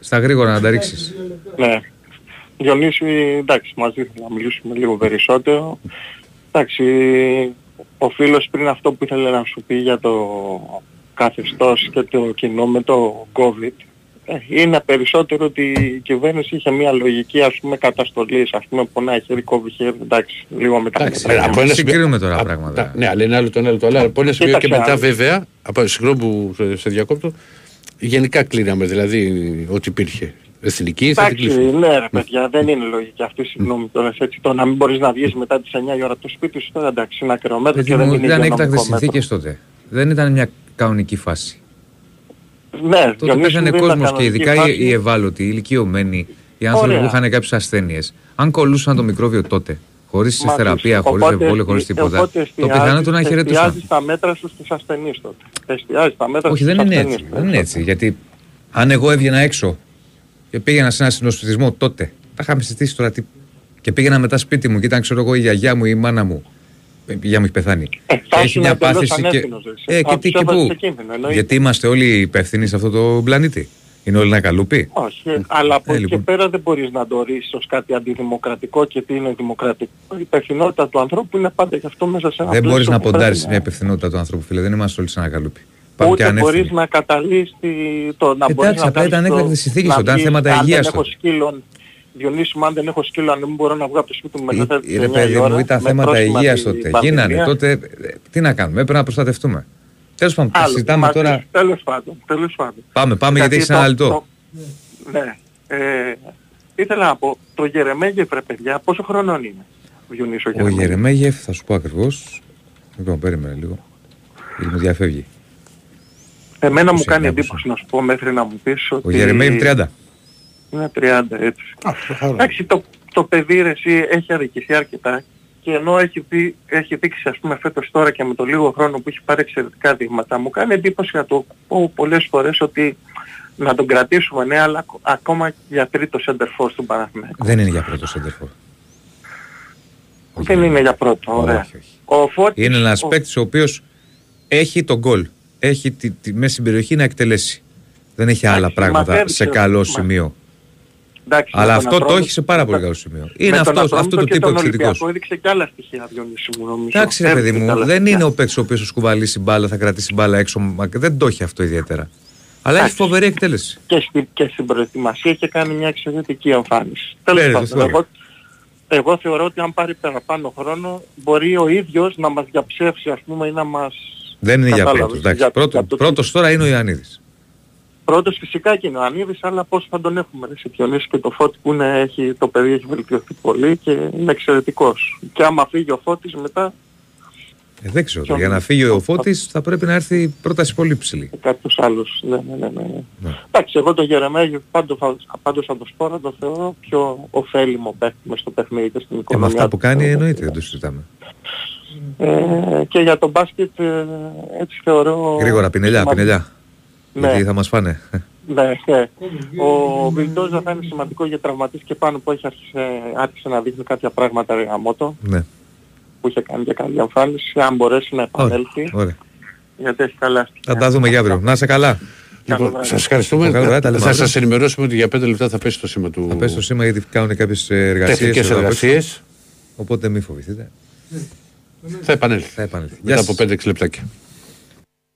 στα γρήγορα να τα ρίξεις. Ναι. Διονύση, εντάξει, μαζί θέλω να μιλήσουμε λίγο περισσότερο. Εντάξει, ο φίλος πριν αυτό που ήθελε να σου πει για το καθεστώς και το κοινό με το COVID, ε, είναι περισσότερο ότι η κυβέρνηση είχε μια λογική ας πούμε καταστολής, ας πούμε πονάει χέρι, κόβει χέρι, εντάξει, λίγο μετά. Εντάξει, ε, από ένα σημείο- Συγκρίνουμε τώρα από- πράγματα. τα- Ναι, αλλά είναι άλλο το ένα άλλο το άλλο. Από ένα σημείο και Κοίταξε, μετά άλλο. βέβαια, από συγγνώμη που σε- σε διακόπτω, γενικά κλείναμε δηλαδή ό,τι υπήρχε. Εθνική θα την Εντάξει, κλείσουμε. ναι ρε παιδιά, δεν είναι λογική αυτή, συγγνώμη τώρα έτσι. Το να μην μπορείς να βγεις μετά τις 9 η ώρα από το σπίτι σου, τώρα εντάξει, είναι ακρεωμέτρο Παιδί και δεν μου, είναι ήταν υγειονομικό έκτακτες μέτρο. συνθήκες τότε. Δεν ήταν μια κανονική φάση. Ναι, Τότε Διονύση, πέθανε δεν ήταν κόσμος και κανονική ειδικά φάση. οι, οι ευάλωτοι, οι ηλικιωμένοι, οι άνθρωποι Ωραία. που είχαν κάποιες ασθένειες. Αν κολούσαν το μικρόβιο τότε, χωρίς Μα θεραπεία, τους- χωρίς οπότε εμβόλιο, χωρίς εστι- τίποτα, οπότε το εστιάζεις- πιθανό του να χαιρετούσαν. Εστιάζεις τα μέτρα σου στους ασθενείς τότε. Εστιάζεις τα μέτρα Όχι, στους δεν είναι ασθενείς. έτσι. Δεν είναι έτσι. Γιατί αν εγώ έβγαινα έξω και πήγαινα σε ένα συνοσπιτισμό τότε, τα είχαμε συζητήσει τώρα τι. Και πήγαινα μετά σπίτι μου και ήταν, ξέρω εγώ, η γιαγιά μου ή η μάνα μου. Η γιαγιά μου έχει πεθάνει. και θα έχει ήσουν μια εντελώς πάθηση. Και... ανεύθυνος, εσύ. Ε, και Θα τι τους και έβαζες πού; σε κίνδυνο, εννοείται. Γιατί είμαστε όλοι υπεύθυνοι σε αυτό το πλανήτη. Είναι όλοι ένα καλούπι; Όχι, αλλά από Ε, εκεί και λοιπόν. πέρα δεν μπορείς να το ρίξεις ως κάτι αντιδημοκρατικό και τι είναι δημοκρατικό. Η υπευθυνότητα του ανθρώπου είναι πάντα γι' αυτό μέσα σε ένα Δεν μπορεί πλαίσιο να που πρέπει ποντάρεις μια υπευθυνότητα του ανθρώπου, φίλε. Δεν είμαστε όλοι σε ένα καλούπι. Πάμε και Ούτε ανεύθυνοι. μπορείς να καταλύσεις τη- το να Εντάξει, μπορείς να απλά ήταν κάνεις το- έκτακτες συνθήκες να τότε, ήταν πεις, θέματα αν υγείας δεν έχω τότε. σκύλο, Διονύση μου, αν δεν έχω σκύλο, αν δεν μπορώ να βγω από το σπίτι μου μετά τις Ρε 9 η παιδί ώρα, μου, ήταν με θέματα πρόστιμα υγείας τη τότε. πανδημία. Γίνανε τότε. ε, Τι να κάνουμε, έπρεπε να προστατευτούμε. Τέλος πάντων, Άλλο, συζητάμε μαζί τώρα. σου, Τέλος πάντων, τέλος πάντων. Πάμε, πάμε γιατί έχεις το- ένα λεπτό. το- Ναι. Ε, ήθελα να πω, το Γερεμέγεφ ρε παιδιά, πόσο χρονών είναι ο Διονύσης ο Ο Γερεμέγεφ. Γερεμέγεφ, θα σου πω ακριβώς. Λοιπόν, περίμενε λίγο. Γιατί μου διαφεύγει. Εμένα μου 29, κάνει πόσο. εντύπωση να σου πω μέχρι να μου πεις ότι... Ο Γερεμέγεφ 30. Είναι 30 έτσι. Εντάξει το, το παιδί ρε εσύ έχει αδικηθεί αρκετά και ενώ έχει, δει, έχει δείξει ας πούμε φέτος τώρα και με το λίγο χρόνο που έχει πάρει εξαιρετικά δείγματα μου κάνει εντύπωση να το πω πολλές φορές ότι να τον κρατήσουμε ναι αλλά ακ- ακόμα για τρίτο center force του Παναθηναϊκού. Δεν είναι για πρώτο σέντερφορ. Δεν είναι για πρώτο, ωραία. Ο Φώτης, Είναι ένας ο- παίκτης ο οποίος έχει τον γκολ. Έχει τη, τη μέση στην περιοχή να εκτελέσει. Δεν έχει άλλα πράγματα μαθαίνεις σε και- καλό μα- σημείο. Εντάξει, με Αλλά τον αυτό το Ατρόμητο- έχεις σε πάρα πολύ καλό σημείο. Είναι με τον αυτό, αυτό Ατρόμητο το και τύπο τον επιθετικός. Ολυμπιακό έδειξε και άλλα στοιχεία Διονύση μου νομίζω. Εντάξει, ρε παιδί Έδειξε και μου, άλλα δεν στοιχεία. είναι ο παίκτης ο οποίος θα σκουβαλήσει μπάλα, θα κρατήσει μπάλα έξω. μα Δεν το έχει αυτό ιδιαίτερα. Αλλά έχει Εντάξει. φοβερή εκτέλεση. και, στη, και στην προετοιμασία είχε κάνει μια εξαιρετική εμφάνιση. Ναι, Τέλος ρε, πάντων, το εγώ, εγώ θεωρώ ότι αν πάρει παραπάνω χρόνο μπορεί ο ίδιος να μας διαψεύσει ας πούμε ή να μας... Δεν είναι για Κατάλαβες, πρώτος. Εντάξει, για- πρώτο, για το- πρώτος τώρα είναι ο Ιωαννίδης. Πρώτος φυσικά και είναι ο Ανίδης, αλλά πώς θα τον έχουμε ρε, σε Διονύση και το Φώτη που είναι, έχει, το παιδί έχει βελτιωθεί πολύ και είναι εξαιρετικός. Και άμα φύγει ο Φώτης μετά Ε, δεν ξέρω. Για να φύγει ο Φώτης θα πρέπει να έρθει η πρόταση πολύ ψηλή. κάποιος άλλος. Ναι, ναι, ναι, ναι. ναι. Εντάξει, εγώ το Γερεμέγιο πάντως, θα- πάντως θα το σπόρα το θεωρώ πιο ωφέλιμο παίκτη μες στο παιχνίδι και στην Και με οικονομία. αυτά που του. κάνει εννοείται δεν το συζητάμε. Ε, και για το μπάσκετ ε, έτσι θεωρώ... Γρήγορα, πινελιά, σημα- πινελιά. Ναι. Γιατί θα μας φάνε. Ναι, ναι. Ο Βιλντόζα θα είναι σημαντικό για τραυματίες και πάνω που έχει αρχίσει, άρχισε να δείχνει κάποια πράγματα ρε γαμότο, ναι. που είχε κάνει και καλή εμφάνιση, αν μπορέσει να επανέλθει, Ωραία. γιατί έχει καλά στοιχεία. Θα τα δούμε για αύριο. Να είσαι καλά. Λοιπόν, σας ευχαριστούμε. Καλό βράδυ, τα λέμε θα αύριο. σας ενημερώσουμε ότι για 5 λεπτά θα πέσει το σήμα του. Θα πες το σήμα γιατί κάνουν κάποιες εργασίες. Τεχνικές εργασίες. Οπότε μην φοβηθείτε. Θα επανέλθει. Θα επανέλθει. Μετά Γεια από σας. 5-6 λεπτάκια.